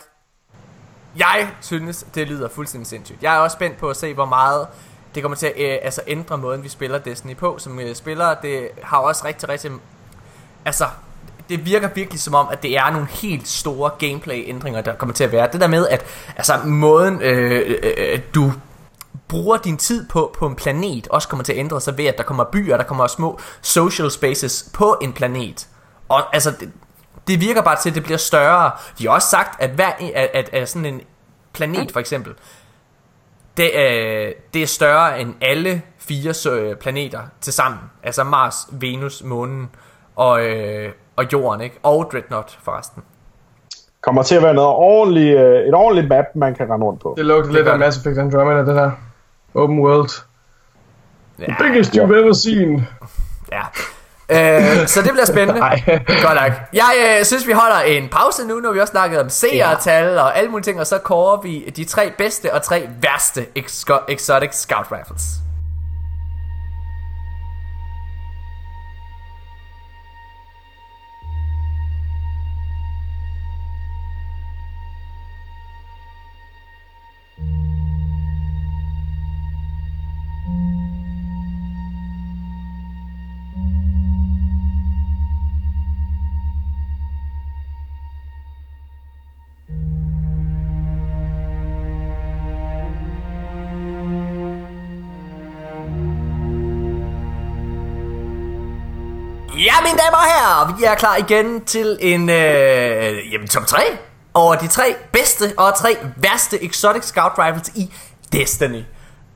Jeg synes, det lyder fuldstændig sindssygt. Jeg er også spændt på at se, hvor meget det kommer til at øh, altså ændre måden, vi spiller Destiny på som øh, spillere. Det har også rigtig, rigtig... Altså, det virker virkelig som om, at det er nogle helt store gameplay-ændringer, der kommer til at være. Det der med, at altså, måden øh, øh, øh du bruger din tid på på en planet også kommer til at ændre sig ved, at der kommer byer, der kommer små social spaces på en planet. Og altså, det, det virker bare til, at det bliver større. De har også sagt, at hver at, at, at sådan en planet for eksempel, det er, det er større end alle fire så- planeter til sammen. Altså Mars, Venus, Månen og, øh, og Jorden, ikke? Og Dreadnought forresten. Kommer til at være noget ordentligt, øh, et ordentligt map, man kan rende rundt på. Det lugter lidt af. Mass Effect Andromeda, det der. Open world. Ja, Biggest you've ever seen. ja. Øh, så det bliver spændende. Nej. Godt nok. Jeg øh, synes, vi holder en pause nu, når vi også snakket om seertal og alle mulige ting, og så kårer vi de tre bedste og tre værste exo- exotic scout rifles. Herrer, vi er klar igen til en øh, jamen, top 3 over de tre bedste og tre værste Exotic Scout Rifles i Destiny.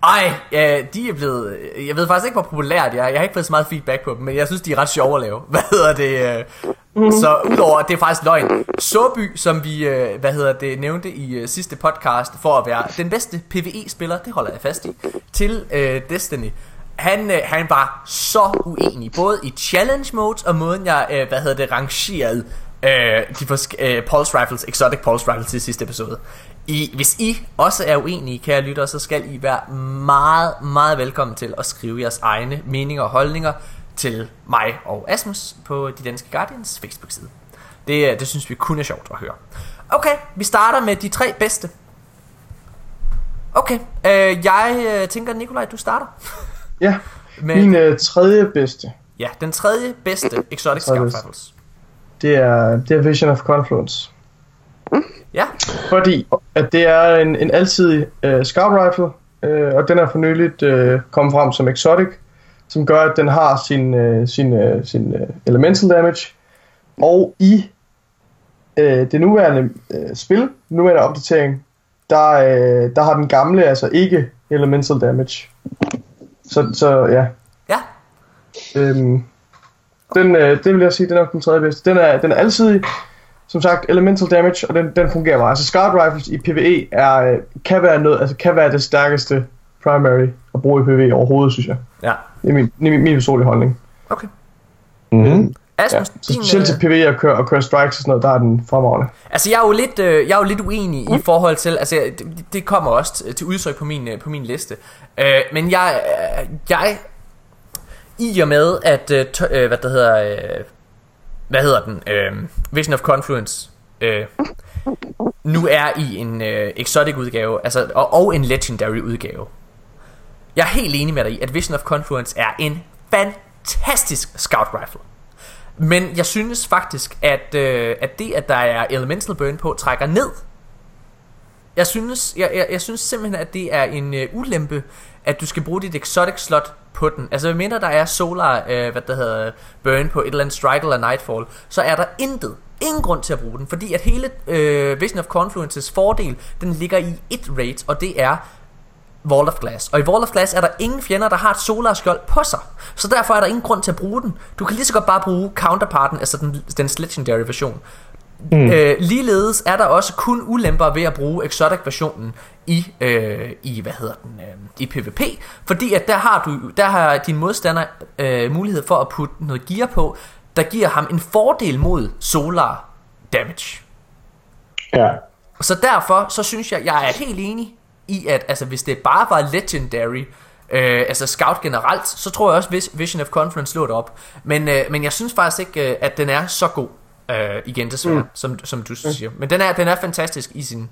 Ej, ja, de er blevet... Jeg ved faktisk ikke, hvor populære de er. Jeg har ikke fået så meget feedback på dem, men jeg synes, de er ret sjove at lave. Hvad hedder det? øh, Mhm. Så udover, det er faktisk løgn. Såby, som vi, øh, hvad hedder det, nævnte i øh, sidste podcast, for at være den bedste PvE-spiller, det holder jeg fast i, til øh, Destiny. Han, øh, han var så uenig, både i challenge modes og måden jeg, øh, hvad hedder det, rangerede øh, de forsk- øh, pulse rifles, exotic pulse rifles i sidste episode. I, hvis I også er uenige, kære lyttere, så skal I være meget, meget velkommen til at skrive jeres egne meninger og holdninger til mig og Asmus på De Danske Guardians Facebook-side. Det, øh, det synes vi kun er sjovt at høre. Okay, vi starter med de tre bedste. Okay, øh, jeg øh, tænker, Nikolaj, du starter. Ja, Med, min øh, tredje bedste, ja, den tredje bedste Exotic Scout det er, det er Vision of Confluence. Ja, Fordi at det er en, en alsidig øh, scout rifle, øh, og den er for nyligt øh, kommet frem som exotic, som gør, at den har sin, øh, sin, øh, sin øh, elemental damage. Og i øh, det nuværende øh, spil, nuværende opdatering, der, øh, der har den gamle altså ikke elemental damage. Så, så ja, ja, Øhm, den, øh, det vil jeg sige, den er den tredje bedste. Den er, den er alsidig, som sagt, elemental damage, og den, den fungerer meget. Altså scout rifles i PvE er, øh, kan, være noget, altså, kan være det stærkeste primary at bruge i PvE overhovedet, synes jeg. ja. Det er min, min, min personlige holdning. Okay. Mm-hmm. Ja, Asmus, så din, specielt til øh, PvE at køre, at køre strikes og sådan noget, der er den fremragende. Altså jeg er jo lidt, øh, jeg er jo lidt uenig i forhold til, altså det, det kommer også til, udtryk på min, øh, på min liste. Øh, men jeg, jeg, i og med at, øh, tø, hvad det hedder, øh, hvad hedder den, øh, Vision of Confluence, øh, nu er i en øh, exotic udgave, altså, og, og en legendary udgave. Jeg er helt enig med dig i, at Vision of Confluence er en fantastisk scout rifle. Men jeg synes faktisk, at, øh, at det, at der er elemental burn på, trækker ned. Jeg synes, jeg, jeg, jeg synes simpelthen, at det er en øh, ulempe, at du skal bruge dit exotic slot på den. Altså, mindre der er solar, øh, hvad der hedder, burn på et eller andet strike eller nightfall, så er der intet, ingen grund til at bruge den, fordi at hele øh, Vision of Confluences fordel, den ligger i et rate, og det er Wall of Glass. Og i Wall of Glass er der ingen fjender, der har et solar skjold på sig. Så derfor er der ingen grund til at bruge den. Du kan lige så godt bare bruge counterparten, altså den, den legendary version. Mm. Øh, ligeledes er der også kun ulemper ved at bruge exotic versionen i øh, i hvad hedder den øh, i PvP, fordi at der har du der har din modstander øh, mulighed for at putte noget gear på, der giver ham en fordel mod solar damage. Ja. Så derfor, så synes jeg, jeg er helt enig i, at altså, hvis det bare var legendary, øh, altså scout generelt, så tror jeg også, hvis Vision of Conference lå det op. Men, øh, men jeg synes faktisk ikke, øh, at den er så god, øh, igen desværre, mm. som, som du siger. Men den er, den er fantastisk i sin,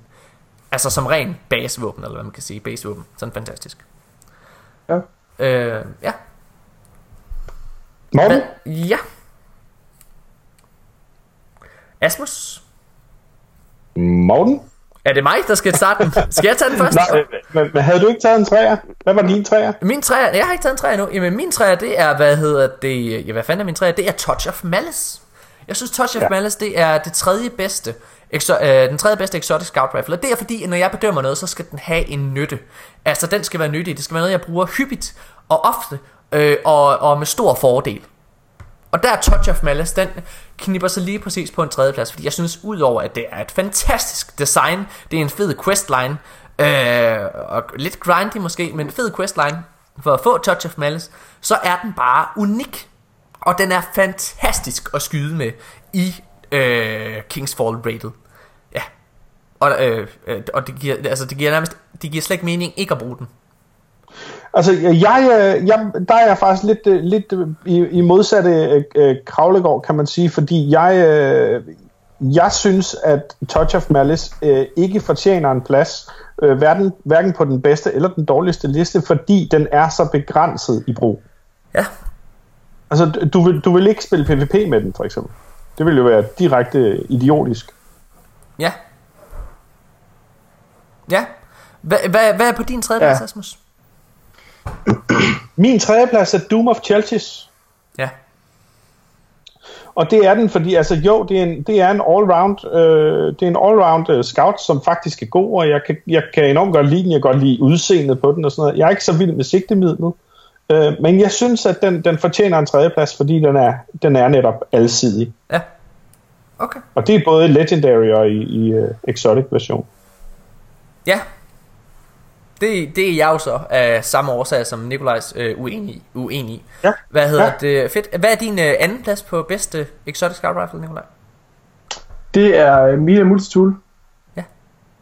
altså som ren basevåben, eller hvad man kan sige, basevåben. Sådan fantastisk. Ja. Øh, ja. Morten? Hvad? Ja. Asmus? Morten? Er det mig, der skal starte den? Skal jeg tage den først? Nej, øh, men, men havde du ikke taget en træer? Hvad var din træer? Min træer, jeg har ikke taget en træer endnu. Jamen min træer, det er, hvad hedder det, ja, hvad fanden er min træer? Det er Touch of Malice. Jeg synes Touch of Ja. Malice, det er det tredje bedste, exo, øh, den tredje bedste exotic scout rifle. Og det er fordi, når jeg bedømmer noget, så skal den have en nytte. Altså den skal være nyttig. Det skal være noget, jeg bruger hyppigt og ofte, øh, og, og med stor fordel. Og der er Touch of Malice, den knipper sig lige præcis på en tredje plads, fordi jeg synes, udover at det er et fantastisk design, det er en fed questline, øh, og lidt grindy måske, men fed questline for at få Touch of Malice, så er den bare unik. Og den er fantastisk at skyde med i øh, Kings Fall rated. Ja. Og, øh, øh, og det, giver, altså, det giver nærmest det giver slet ikke mening ikke at bruge den. Altså, jeg, øh, jeg, der er jeg faktisk lidt, øh, lidt øh, i, i modsatte øh, kravlegård, kan man sige, fordi jeg, øh, jeg synes, at Touch of Malice øh, ikke fortjener en plads, øh, hverken, hverken på den bedste eller den dårligste liste, fordi den er så begrænset i brug. Ja. Altså, du vil, du vil ikke spille PvP med den, for eksempel. Det vil jo være direkte idiotisk. Ja. Ja. Hvad, hvad, hvad er på din tredje plads, Ja. Asmus? Min tredjeplads er Doom of Cheltis. Ja. Og det er den, fordi altså jo, det er en, det er en all-round, øh, det er en all-round øh, scout, som faktisk er god, og jeg kan, jeg kan enormt godt lide den, jeg kan godt lide udseendet på den og sådan noget. Jeg er ikke så vild med sigtemidlet, øh, men jeg synes, at den, den fortjener en tredjeplads, fordi den er, den er netop alsidig. Ja. Okay. Og det er både Legendary og i, i uh, Exotic version. Ja. Det, det er jeg jo så af samme årsag som Nikolajs øh, uenig, uenig i. Ja. Hvad hedder Ja. det? Fedt. Hvad er din øh, anden plads på bedste Exotic Scout Rifle, Nikolaj? Det er øh, Mila Multitool.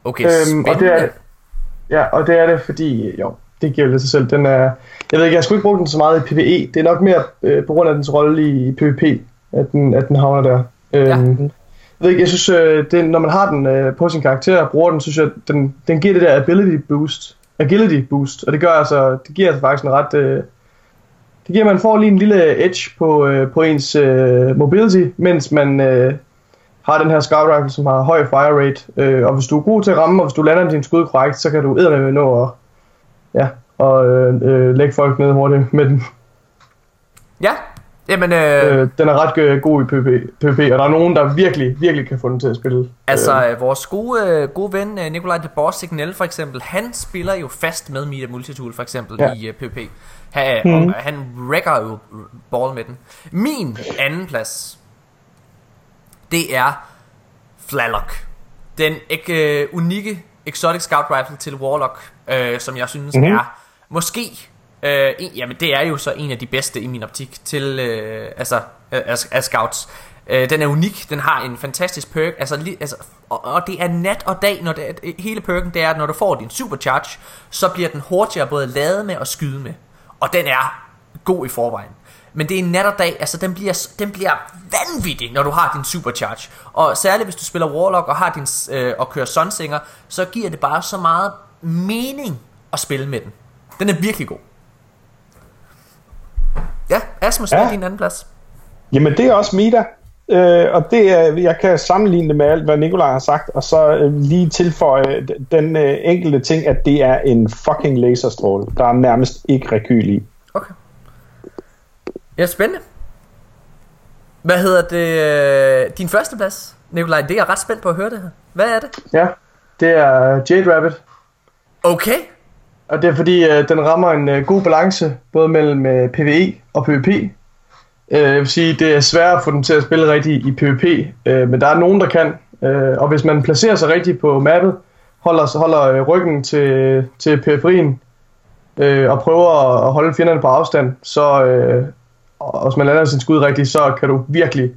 Okay, Øhm, spændende. og det er. Ja, og det er det, fordi, jo, det giver lidt sig selv. Den er, jeg ved ikke, jeg skulle ikke bruge den så meget i PvE. Det er nok mere øh, på grund af dens rolle i, i PvP, at den, at den havner der. Øhm, Ja. Jeg ved ikke, jeg synes, øh, det, når man har den øh, på sin karakter og bruger den, synes jeg, den, den giver det der ability boost, agility boost, og det gør altså, det giver altså faktisk en ret, øh, det giver, man får lige en lille edge på, øh, på ens øh, mobility, mens man øh, har den her scout rifle, som har høj fire rate, øh, og hvis du er god til at ramme, og hvis du lander din skud korrekt, så kan du eddermame nå at, ja, og øh, øh, lægge folk ned hurtigt med den. Ja, jamen øh, Øh, den er ret øh, god i PvP, PvP, og der er nogen, der virkelig, virkelig kan få den til at spille. altså øh, vores gode, øh, gode ven øh, Nikolaj de Boss Signal for eksempel, han spiller jo fast med Media Multitool for eksempel Ja. i øh, PvP. Han, mm. og han wrecker jo ball med den. Min anden plads, det er Flalock. Den ikke, øh, unikke Exotic Scout Rifle til Warlock, øh, som jeg synes mm-hmm. er måske, øh, en, jamen det er jo så en af de bedste i min optik til, øh, altså, øh, af, af scouts. Øh, den er unik, den har en fantastisk perk, altså, li, altså og, og det er nat og dag, når det, er- øh, hele perken det er, at når du får din supercharge, så bliver den hurtigere både lavet med og skyde med. Og den er god i forvejen. Men det er nat og dag, altså den bliver, den bliver vanvittig, når du har din supercharge. Og særligt hvis du spiller Warlock og har din øh, og kører Sunsinger, så giver det bare så meget mening at spille med den. Den er virkelig god. Ja, Asmus, hvad er Ja. din anden plads? Jamen, det er også Mida. Øh, og det er, jeg kan sammenligne det med alt, hvad Nikolaj har sagt, og så øh, lige tilføje d- den øh, enkelte ting, at det er en fucking laserstråle. Der er nærmest ikke rekyl i. Okay. Ja, spændende. Hvad hedder det? øh, Din første plads, Nikolaj? Det er jeg ret spændt på at høre det her. Hvad er det? Ja, det er Jade Rabbit. Okay. Og det er fordi, øh, den rammer en øh, god balance, både mellem øh, PvE og PvP. Øh, jeg vil sige, det er svært at få den til at spille rigtigt i PvP, øh, men der er nogen, der kan. Øh, og hvis man placerer sig rigtigt på mappet, holder, holder øh, ryggen til, til periferien, øh, og prøver at holde fjenderne på afstand, så øh, og hvis man lander sin skud rigtigt, så kan du virkelig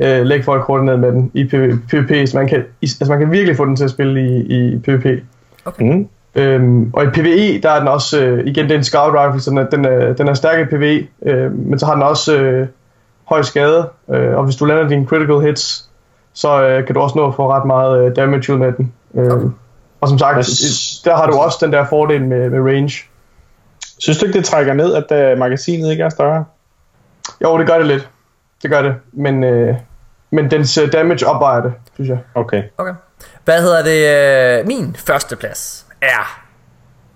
øh, lægge folk hurtigt ned med den i PvP. Så man kan, altså man kan virkelig få den til at spille i, i PvP. Mm. Øhm, og i PvE, der er den også, øh, igen, det er en scout rifle, så den er, den er, den er stærk i PvE, øh, men så har den også øh, høj skade, øh, og hvis du lander dine critical hits, så øh, kan du også nå at få ret meget øh, damage ud med den. Øh, Okay. Og som sagt, der har du også den der fordel med, med range. Synes du ikke, det trækker ned, at uh, magasinet ikke er større? Jo, det gør det lidt. Det gør det, men, øh, men dens øh, damage opvejer det, synes jeg. Okay. Okay. Hvad hedder det? øh, Min første plads er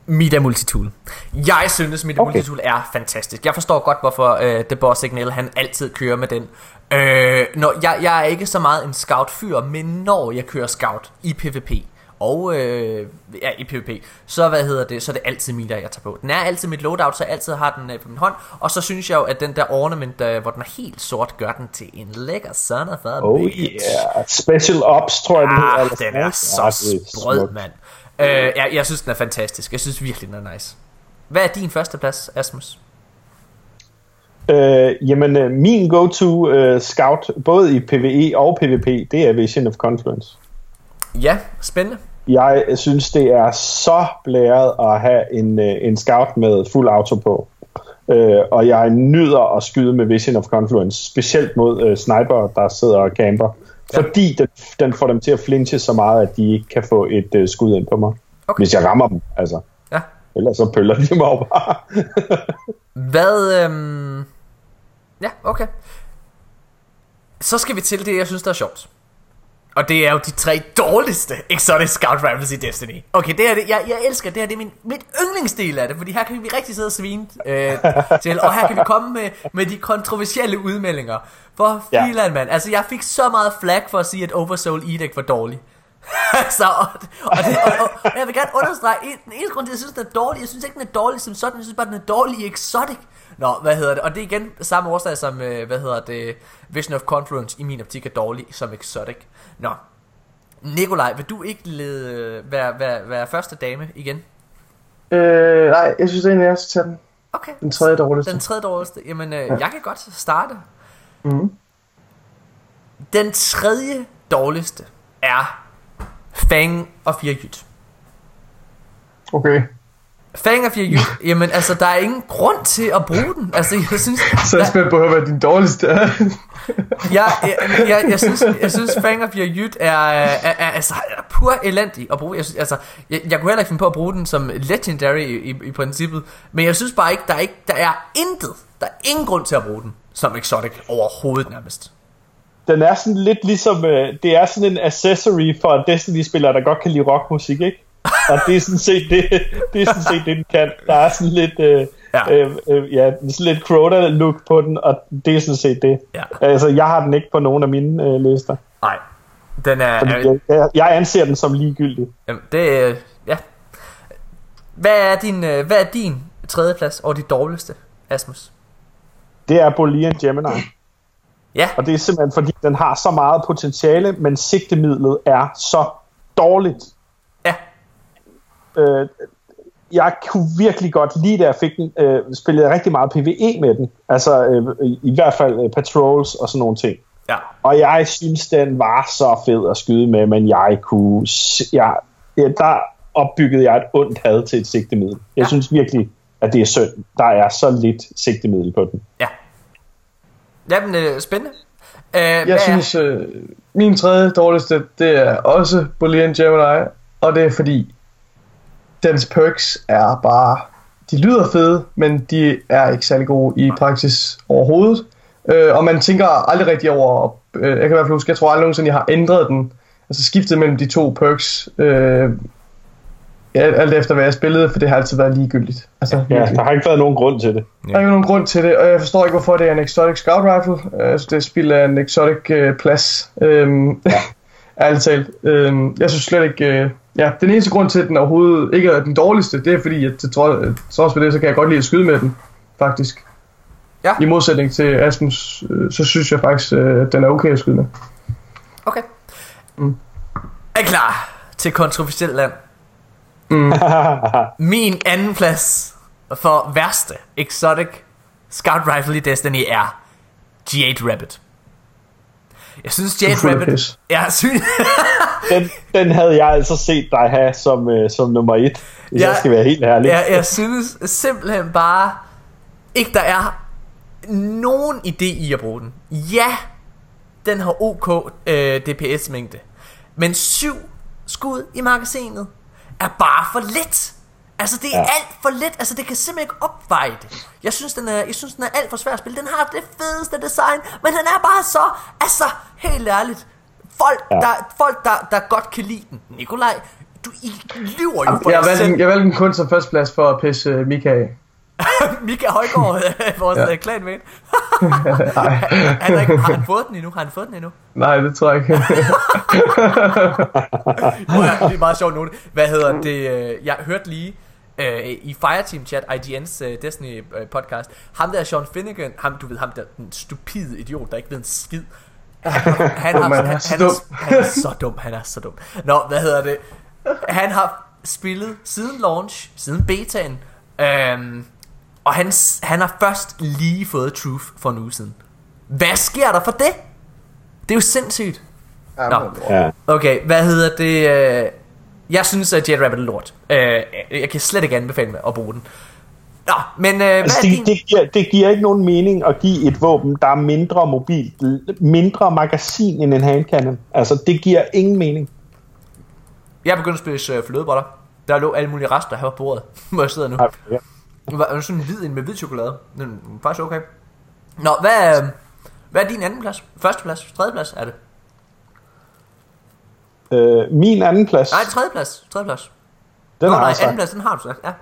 Mida Multitool. Jeg synes, Mida okay. Multitool er fantastisk. Jeg forstår godt, hvorfor øh, The Boss Signal han altid kører med den. Øh, når, jeg, jeg er ikke så meget en scout-fyr, men når jeg kører scout i PvP, og øh, ja, i PvP, så hvad hedder det, så er det altid Mida, jeg tager på. Den er altid mit loadout, så jeg altid har den øh, på min hånd, og så synes jeg jo, at den der ornament, øh, hvor den er helt sort, gør den til en lækker son of a Oh bitch. yeah. Special Ops, tror jeg, hedder. Ah, den sådan er noget. så er sprød, mand. Øh, jeg, jeg synes, den er fantastisk. Jeg synes virkelig, den er nice. Hvad er din første plads, Asmus? Øh, jamen, øh, min go-to uh, scout, både i PvE og PvP, det er Vision of Confluence. Ja, spændende. Jeg synes, det er så blæret at have en, øh, en scout med fuld auto på. Øh, og jeg nyder at skyde med Vision of Confluence, specielt mod øh, sniper, der sidder og camper. Ja. Fordi den, den får dem til at flinche så meget, at de ikke kan få et øh, skud ind på mig. Okay. Hvis jeg rammer dem, altså. Ja. Ellers så pøller de mig bare. Hvad, øhm... Ja, okay. Så skal vi til det, jeg synes, der er sjovt. Og det er jo de tre dårligste Exotic Scout Rifles i Destiny. Okay, det er det. Jeg, jeg elsker det her. Det er min, mit yndlingsdel af det. Fordi her kan vi rigtig sidde og svine øh, til. Og her kan vi komme med, med de kontroversielle udmeldinger. For Ja. filan, mand. Altså, jeg fik så meget flag for at sige, at Oversoul Edict var dårlig. så, og, og, det, og, og, og, jeg vil gerne understrege, en- den eneste grund til, at jeg synes, den er dårlig, jeg synes ikke, den er dårlig som sådan, jeg synes bare, den er dårlig i Exotic. Nå, hvad hedder det? Og det er igen samme årsag som, øh, hvad hedder det, Vision of Confluence i min optik er dårlig som Exotic. Nå, Nikolaj, vil du ikke lede, være, være, være første dame igen? Øh, nej, jeg synes egentlig, jeg skal tage den. Okay. Den tredje dårligste. Den tredje dårligste. Jamen, øh, jeg kan godt starte. Mhm. Den tredje dårligste er Fang og Firjyt. Okay. Fang og Firjyt, jamen altså, der er ingen grund til at bruge den. Altså, jeg synes, Så er jeg spændt på at hvad din dårligste jeg, jeg, jeg, jeg, synes, jeg synes Fang of Your Youth er, er, er, er, altså, er pur elendig at bruge. Jeg, synes, altså, jeg, jeg kunne heller ikke finde på at bruge den som legendary i, i, i princippet. Men jeg synes bare ikke, der er, ikke, der er intet, der er ingen grund til at bruge den som exotic overhovedet nærmest. Den er sådan lidt ligesom, øh, det er sådan en accessory for Destiny-spillere, der godt kan lide rockmusik, ikke? Og det er sådan set det, det, er sådan set det den kan. Der er sådan lidt, øh, Ja. Øh, øh, ja, sådan lidt Crota-look på den, og det er sådan set det. Ja. Altså, jeg har den ikke på nogen af mine øh, lister. Nej, den er... Fordi jeg, jeg, jeg anser den som ligegyldig. jamen, det er... Ja. Hvad er din, øh, hvad er din tredje plads og de dårligste, Asmus? Det er Bolian Gemini. Ja, Og det er simpelthen fordi, den har så meget potentiale, men sigtemidlet er så dårligt. Øh, jeg kunne virkelig godt lide, da jeg fik den, øh, spillede rigtig meget PvE med den. Altså øh, i, i hvert fald øh, patrols og sådan nogle ting. ja. Og jeg synes, den var så fed at skyde med, men jeg kunne... Jeg, ja, der opbyggede jeg et ondt had til et sigtemiddel. Jeg Ja. synes virkelig, at det er synd. Der er så lidt sigtemiddel på den. Ja. Jamen, øh, spændende. Øh, Jeg synes, øh, min tredje dårligste, det er også Boolean Gemini, og det er fordi, dens perks er bare, de lyder fede, men de er ikke særlig gode i praksis overhovedet. Øh, og man tænker aldrig rigtig over, øh, jeg kan i hvert fald huske, jeg tror aldrig nogensinde, jeg har ændret den, altså skiftet mellem de to perks, øh, ja, alt efter hvad jeg spillede, for det har altid været ligegyldigt. Altså, Ja, virkelig. der har ikke været nogen grund til det. Der er ikke nogen grund til det, og jeg forstår ikke, hvorfor det er en Exotic Scout Rifle. Altså, det er af en Exotic øh, plads. Øhm, ja. Ærligt talt. Øhm, jeg synes slet ikke... Øh, ja, den eneste grund til, at den overhovedet ikke er den dårligste, det er fordi, at til trods for det, så kan jeg godt lide at skyde med den, faktisk. Ja. I modsætning til Asmus, øh, så synes jeg faktisk, øh, at den er okay at skyde med. Okay. Mm. Er klar til kontroversielt land? Min anden plads for værste exotic scout rifle i Destiny er Jade Rabbit. Jeg synes Jade Rabbit... Jeg synes... Den, den havde jeg altså set dig have som, øh, som nummer et, hvis Ja. jeg skal være helt ærlig. jeg, jeg synes simpelthen bare ikke der er nogen idé i at bruge den. Ja, den har OK øh, DPS mængde, men syv skud i magasinet er bare for lidt. Altså det er ja. Ja. alt for lidt. Altså det kan simpelthen ikke opveje det. Jeg synes den er, jeg synes den er alt for svær at spille. Den har det fedeste design, men den er bare så, altså helt ærligt. Folk, ja. Der, folk der, der godt kan lide den. Nikolaj, du I lyver jo for Jeg valgte, selv. jeg valgte den kun som førsteplads for at pisse øh, Mika af. Mika Højgaard, øh, vores Ja. ja. klan med. han har, ikke, har han fået den endnu? Har han fået den endnu? Nej, det tror jeg ikke. Ja, det er meget sjovt note. Hvad hedder det? øh, Jeg hørte lige øh, i Fireteam Chat, IGN's øh, Destiny øh, podcast, ham der Sean Finnegan, ham, du ved, ham der den stupide idiot, der ikke ved en skid. Han, han, har, han, han er han, så er, dum. han er så dum, han er så dum. Nå, hvad hedder det? Han har spillet siden launch, siden betaen, øhm, og han, han har først lige fået Truth for en uge siden. Hvad sker der for det? Det er jo sindssygt. Nå. Okay, hvad hedder det? øh, Jeg synes, at Jet Rabbit er lort. Øh, Jeg kan slet ikke anbefale mig at bruge den. Nå, men øh, hvad Altså, er det, din... det, giver, det giver ikke nogen mening at give et våben, der er mindre mobilt, mindre magasin end en handcannon. Altså, det giver ingen mening. Jeg er begyndt at spise øh, flødeboller. Der lå alle mulige rester her på bordet, hvor jeg sidder nu. Ja. Det var sådan en hvid en med hvid chokolade. Den er faktisk okay. Nå, hvad, øh, hvad er din anden plads? Første plads? Tredje plads er det? Øh, min anden plads, Nej, tredje plads. Tredje plads. den Nå, har nej, anden plads, den har du sagt. Ja.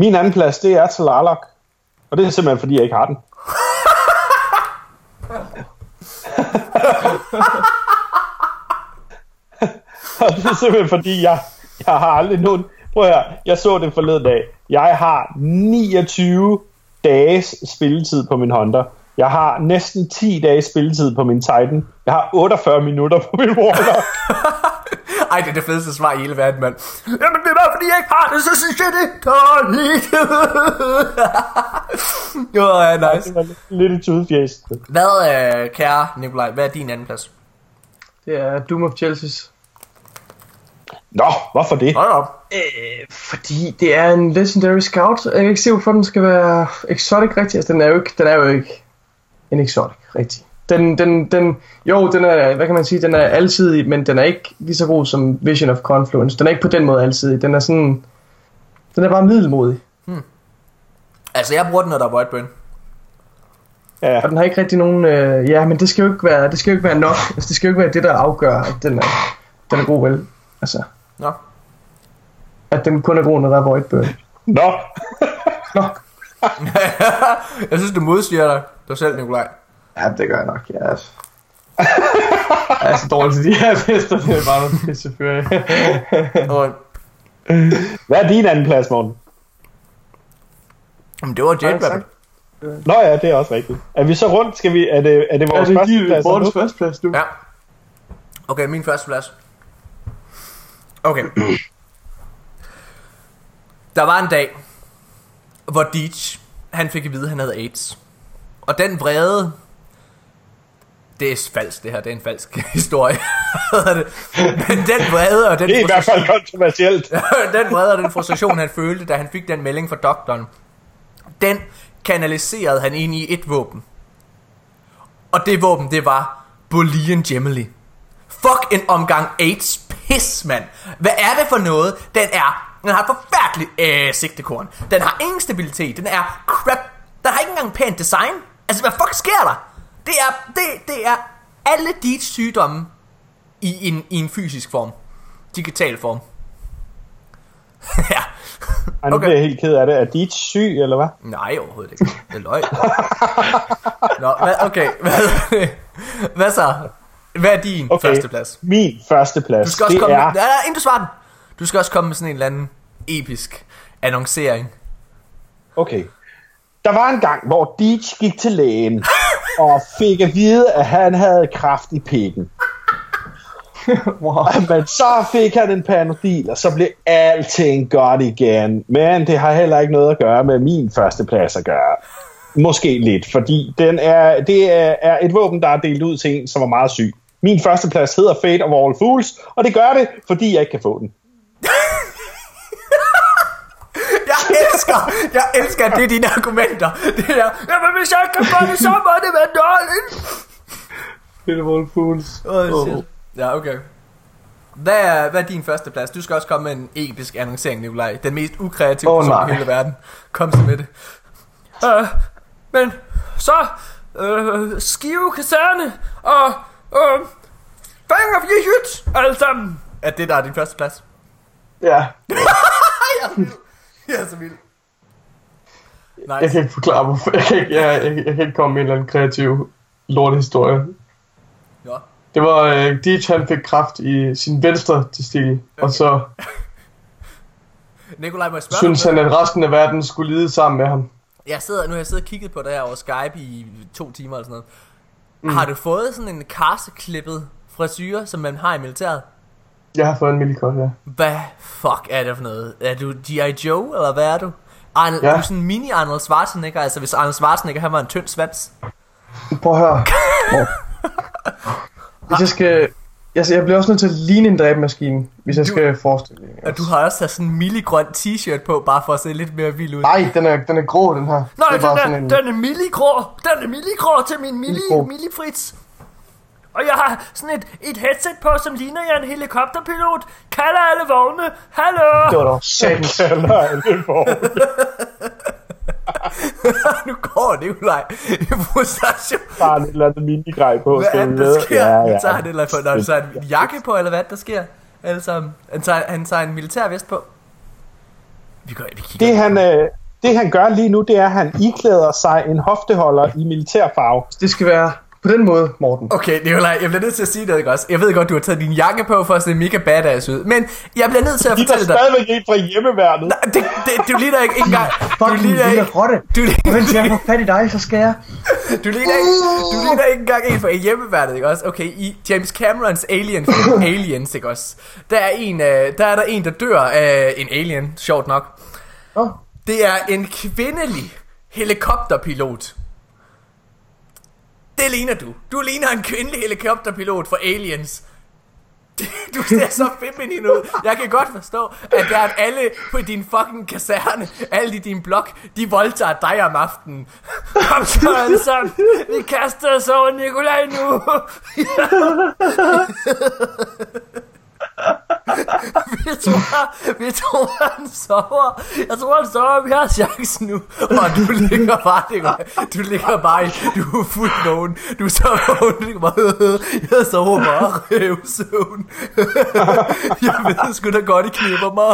Min anden plads, det er Talalok. Og det er simpelthen, fordi jeg ikke har den. og det er simpelthen, fordi jeg, jeg har aldrig nogen... Prøv at høre, jeg så det forleden dag. Jeg har 29 dages spilletid på min Honda. Jeg har næsten 10 dages spilletid på min Titan. Jeg har 48 minutter på min Warlock. Ej, det er det fedeste svar i hele verden, mand. Jamen, det er bare fordi, jeg ikke har det, så synes jeg, det er dårligt. jo, ja, nice. Det var lidt i tudefjæs. Hvad, øh, kære Nikolaj, hvad er din anden plads? Det er Doom of Chelsea's. Nå, hvorfor det? Hold op. Øh, fordi det er en Legendary Scout. Jeg kan ikke se, hvorfor den skal være exotic rigtig. Altså, den er jo ikke, den er jo ikke en exotic rigtig. Den, den, den, jo, den er, hvad kan man sige, den er alsidig, men den er ikke lige så god som Vision of Confluence. Den er ikke på den måde alsidig. Den er sådan, den er bare middelmodig. Altså, jeg bruger den, når der er white burn. Ja, Og den har ikke rigtig nogen, øh, ja, men det skal jo ikke være, det skal jo ikke være nok. Altså, det skal jo ikke være det, der afgør, at den er, den er god, vel? Altså, Nå. at den kun er god, når der er void burn. Nå, Nå, jeg synes, du modsiger dig, dig selv, Nikolaj. Ja, det gør jeg nok, ja. Jeg er så dårlig til de her fester, det er bare noget pisse. Og, hvad er din anden plads, Morten? jamen, det var jeg Rabbit. Nå ja, det er også rigtigt. Er vi så rundt? Skal vi, er det, er det Er vores det første plads Mortens nu? førsteplads nu? Ja. Okay, min første plads. Okay. Der var en dag, hvor Deitch, han fik at vide, at han havde AIDS. Og den vrede... Det er falsk, det her. Det er en falsk historie. Men den vrede og den Det er i hvert fald kontroversielt. den vrede og den frustration, han følte, da han fik den melding fra doktoren, den kanaliserede han ind i et våben. Og det våben, det var Boolean Gemini. Fuck en omgang AIDS pis, mand. Hvad er det for noget? Den er, den har et forfærdeligt øh, sigtekorn. Den har ingen stabilitet. Den er crap. Den har ikke engang pænt design. Altså, hvad fuck sker der? Det er, det, det er alle de sygdomme i en, i en fysisk form. Digital form. ja. Ej, nu Okay. bliver jeg helt ked af det. Er de syg, eller hvad? Nej, overhovedet ikke. Det er løgn. Nå, hvad, okay. Hvad, hvad så? Hvad er din okay. første plads? Min første plads, Du skal også det komme er... med, nej, nej, inden du svarer den. Du skal også komme med sådan en eller anden episk annoncering. Okay. Der var en gang, hvor Deitch gik til lægen og fik at vide, at han havde kraft i pikken. Wow. Men så fik han en panodil, og så blev alting godt igen. Men det har heller ikke noget at gøre med min første plads at gøre. Måske lidt, fordi den er, det er, et våben, der er delt ud til en, som er meget syg. Min første plads hedder Fate of All Fools, og det gør det, fordi jeg ikke kan få den. Jeg elsker, jeg elsker, at det er dine argumenter. Det er, jamen hvis jeg ikke kan få det, så må det være dårligt. Det er Wolf Fools. Oh, shit. Ja, okay. Hvad er, hvad er din første plads? Du skal også komme med en episk annoncering, Nikolaj. Den mest ukreative Åh, person nej. i hele verden. Kom så med det. Uh, men så uh, Skive Kaserne og uh, Bang of Yehut alle sammen. Er det der er din første plads? Ja, Jeg er så vild. jeg Nice. kan ikke forklare, hvorfor. Jeg kan ikke, jeg, jeg, jeg kan ikke komme med en eller anden kreativ lortehistorie. Nå. Det var, uh, Deitch han fik kraft i sin venstre testil, og så Nikolaj, må jeg spørge synes han, at resten af verden skulle lide sammen med ham. Jeg sidder, nu har jeg siddet og kigget på det her over Skype i to timer eller sådan noget. Mm. Har du fået sådan en karseklippet frisyre, som man har i militæret? Jeg har fået en millikot, ja. Hvad fuck er det for noget? Er du G.I. Joe, eller hvad er du? Arnold, Ja. Du er sådan en mini Arnold Schwarzenegger, altså hvis Arnold Schwarzenegger han var en tynd svans. Prøv at høre. Hvis jeg skal... Jeg, jeg bliver også nødt til at ligne en dræbemaskine, hvis jeg Du- skal forestille mig. Og du har også sådan en milligrøn t-shirt på, bare for at se lidt mere vild ud. Nej, den er, den er grå, den her. Nej, det er bare sådan en... den er milligrå. Den er milligrå til min milli, millifrits. Og jeg har sådan et, et headset på, som ligner jeg en helikopterpilot. Kalder alle vogne. Hallo. Det var dog satans. Eller en vogn. nu går Nikolaj i frustration. Der er et eller andet minigrej på. Hvad er det, der sker? Ja, ja. Så tager han eller på, når så en jakke på, eller hvad der sker? Alle sammen. Han tager, han tager en militær vest på. Vi, går, vi kigger. Det han, øh, det han gør lige nu, det er, at han iklæder sig en hofteholder i militærfarve. Det skal være på den måde, Morten. Okay, Nikolaj, jeg bliver nødt til at sige det, ikke også? Jeg ved godt, du har taget din jakke på for at se mega badass ud. Men jeg bliver nødt til at De er fortælle dig... stadigvæk ikke fra hjemmeværnet. Nej, det, det, du ligner ikke engang... Du ligner lille ikke... rotte. Du ligner, Vent jeg får fat i dig, så skal jeg. du ligner ikke, du ligner ikke engang en fra hjemmeværnet, ikke også? Okay, i James Camerons Alien film, Aliens, ikke også? Der er, en, øh, der er der en, der dør af en alien, sjovt nok. Åh, Det er en kvindelig helikopterpilot. Det ligner du. Du ligner en kvindelig helikopterpilot for Aliens. Du ser så feminin ud. Jeg kan godt forstå, at der er alle på din fucking kaserne, alle i din blok, de voldtager dig om aftenen. Kom så alle sammen. Vi kaster os over Nikolaj nu. vi tror, vi tror, han sover. Jeg tror, han sover. Vi har chancen nu. Og du ligger bare, Nikolaj. Du ligger bare i, du er fuldt vågen. Du er så vågen. Du ligger bare, jeg sover bare røvsøvn. jeg ved sgu da godt, I knipper mig.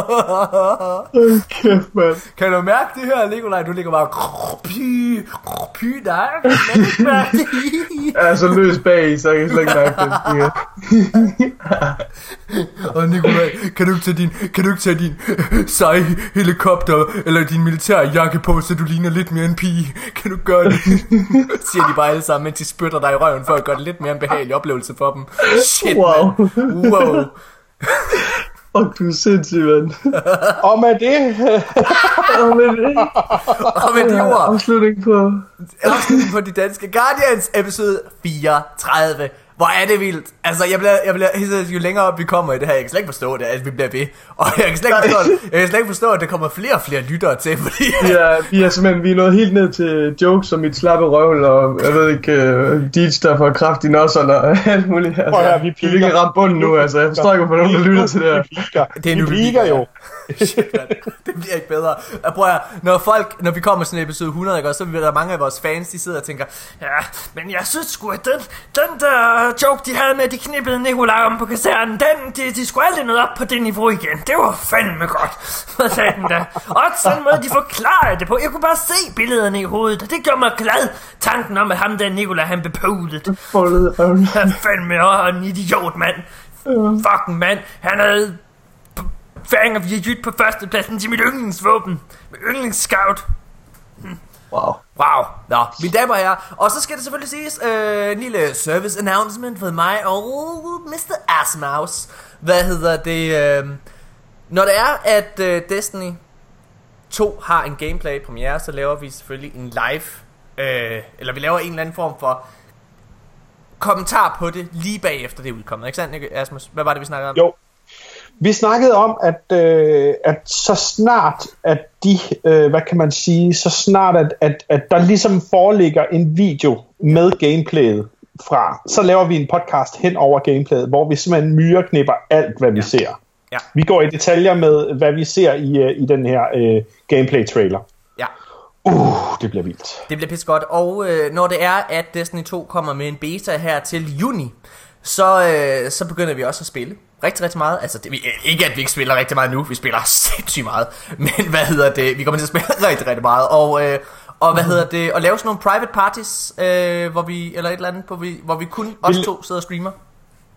kæft, mand. Kan du mærke det her, Nikolaj? Du ligger bare, py, py, nej. Jeg det. Er så løs bag så jeg kan slet ikke mærke det. Og Nikolaj, kan du ikke tage din, kan du ikke tage din seje helikopter, eller din militære jakke på, så du ligner lidt mere en pige? Kan du gøre det? Siger de bare alle sammen, mens de spytter dig i røven, for at gøre det lidt mere en behagelig oplevelse for dem. Shit, Wow. man. Wow. Fuck, du er sindssyg, mand. Og med det, Og med det, Og med de ord, afslutning på... afslutning på de danske Guardians, episode 34. Hvor er det vildt. Altså, jeg bliver, jeg bliver jo længere op vi kommer i det her, jeg kan slet ikke forstå det, at vi bliver ved. Og jeg kan slet ikke forstå, jeg kan slet ikke forstå at der kommer flere og flere lyttere til, fordi... Vi er, vi er simpelthen vi er nået helt ned til jokes som mit slappe røvl, og jeg ved ikke, uh, Deej der får kraft i nosserne og alt muligt. Altså, Prøv høre, vi vi er virkelig piker. ramt bunden nu, altså. Jeg forstår ikke, hvorfor nogen der lytter til det her. Vi piker. Det er nu, vi vi piker piker. jo. Shit, det bliver ikke bedre. Jeg prøver, at- når folk, når vi kommer til sådan en episode 100, ikke, så vil der mange af vores fans, de sidder og tænker, ja, men jeg synes sgu, at den, den der joke, de havde med, at de knippede Nikolaj om på kasernen, den, de, de skulle aldrig noget op på det niveau igen. Det var fandme godt. Hvad sagde den da? Og sådan måde, de forklarede det på. Jeg kunne bare se billederne i hovedet, og det gjorde mig glad. Tanken om, at ham der Nikolaj, han blev polet. Foldet røvl. Han fandme også en idiot, mand. Fucking mand. Han havde Fang of Jyt på førstepladsen til mit yndlingsvåben. Mit yndlingsscout. Wow. Wow. Nå, mine damer og herrer. Og så skal det selvfølgelig siges, øh, en lille service announcement for mig og Mr. Asmouse. Hvad hedder det? Øh, når det er, at øh, Destiny 2 har en gameplay premiere, så laver vi selvfølgelig en live, øh, eller vi laver en eller anden form for kommentar på det lige bagefter det er udkommet. Ikke sandt, Asmus? Hvad var det, vi snakkede om? Jo. Vi snakkede om, at, øh, at så snart, at de, øh, hvad kan man sige, så snart, at, at, at der ligesom foreligger en video med gameplayet fra, så laver vi en podcast hen over gameplayet, hvor vi simpelthen myreknipper alt, hvad vi ser. Ja. Vi går i detaljer med, hvad vi ser i, øh, i den her øh, gameplay-trailer. Ja. Uh, det bliver vildt. Det bliver pisse godt. Og øh, når det er, at Destiny 2 kommer med en beta her til juni, så, øh, så begynder vi også at spille. Rigtig, rigtig meget. Altså, det, vi, ikke at vi ikke spiller rigtig meget nu. Vi spiller sindssygt meget. Men hvad hedder det? Vi kommer til at spille rigtig, rigtig meget. Og, øh, og hvad hedder det? Og lave sådan nogle private parties, øh, hvor vi, eller et eller andet, hvor vi, hvor vi kun os to sidder og streamer.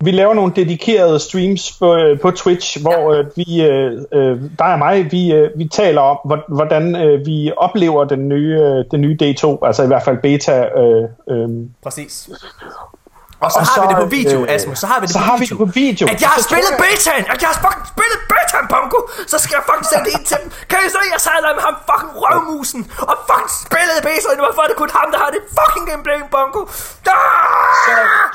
Vi laver nogle dedikerede streams på, øh, på Twitch, hvor øh, vi, øh, øh, dig og mig, vi, øh, vi taler om, hvor- hvordan øh, vi oplever den nye, øh, den nye D2, altså i hvert fald beta. Øh, øh, Præcis. Og så Og har så, vi det på video, øh, Asmus. Så har vi det så på har vi video. det på video. At jeg har spillet jeg- betaen! At jeg har fucking spillet betaen, Bongo! Så skal jeg fucking sende det ind til dem. Kan I så, jeg sejler med ham fucking røvmusen, og fucking spillede betaen, hvorfor er det kun ham, der har det fucking gameplay, Bongo? Ah!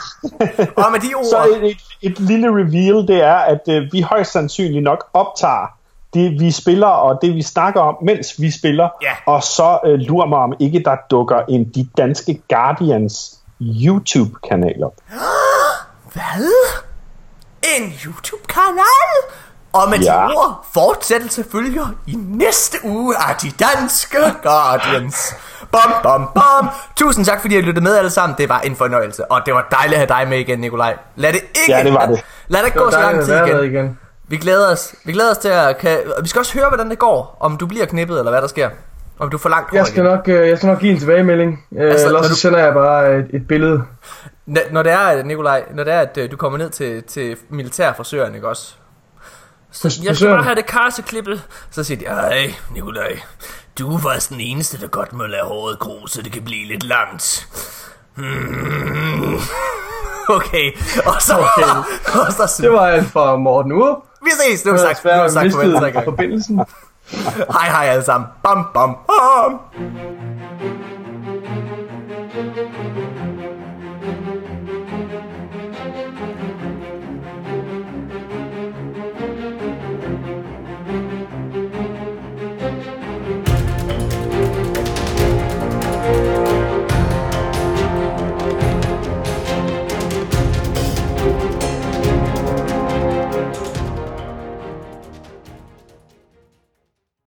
Og med de ord... Så et, et, et lille reveal, det er, at øh, vi højst sandsynligt nok optager det, vi spiller, og det, vi snakker om, mens vi spiller. Ja. Og så øh, lurer mig, om ikke der dukker en De Danske Guardians YouTube-kanal op. Hvad? En YouTube-kanal? Og med ja. de ord, fortsættelse følger i næste uge af de danske Guardians. Bom, bom, bom. Tusind tak, fordi I lyttede med alle sammen. Det var en fornøjelse. Og det var dejligt at have dig med igen, Nikolaj. Lad det ikke, ja, det var det. Lad, lad det, det gå så lang tid igen. igen. Vi glæder os. Vi glæder os til at... Kan, vi skal også høre, hvordan det går. Om du bliver knippet, eller hvad der sker. Og du får langt jeg skal, nok, øh, jeg skal nok give en tilbagemelding, øh, altså, ellers du... sender jeg bare et, et billede. N når det er, Nikolaj, når det er, at øh, du kommer ned til, til militærforsøgeren, ikke også? Så jeg skal bare have det karseklippet. Så siger de, ej, Nikolaj, du var faktisk den eneste, der godt må lade håret gro, så det kan blive lidt langt. Hmm. Okay, og så... Okay. og så det var alt fra Morten Urup. Vi ses, nu har sagt, nu har sagt, sagt, nu har hi hi, Sam. Bum bum bum.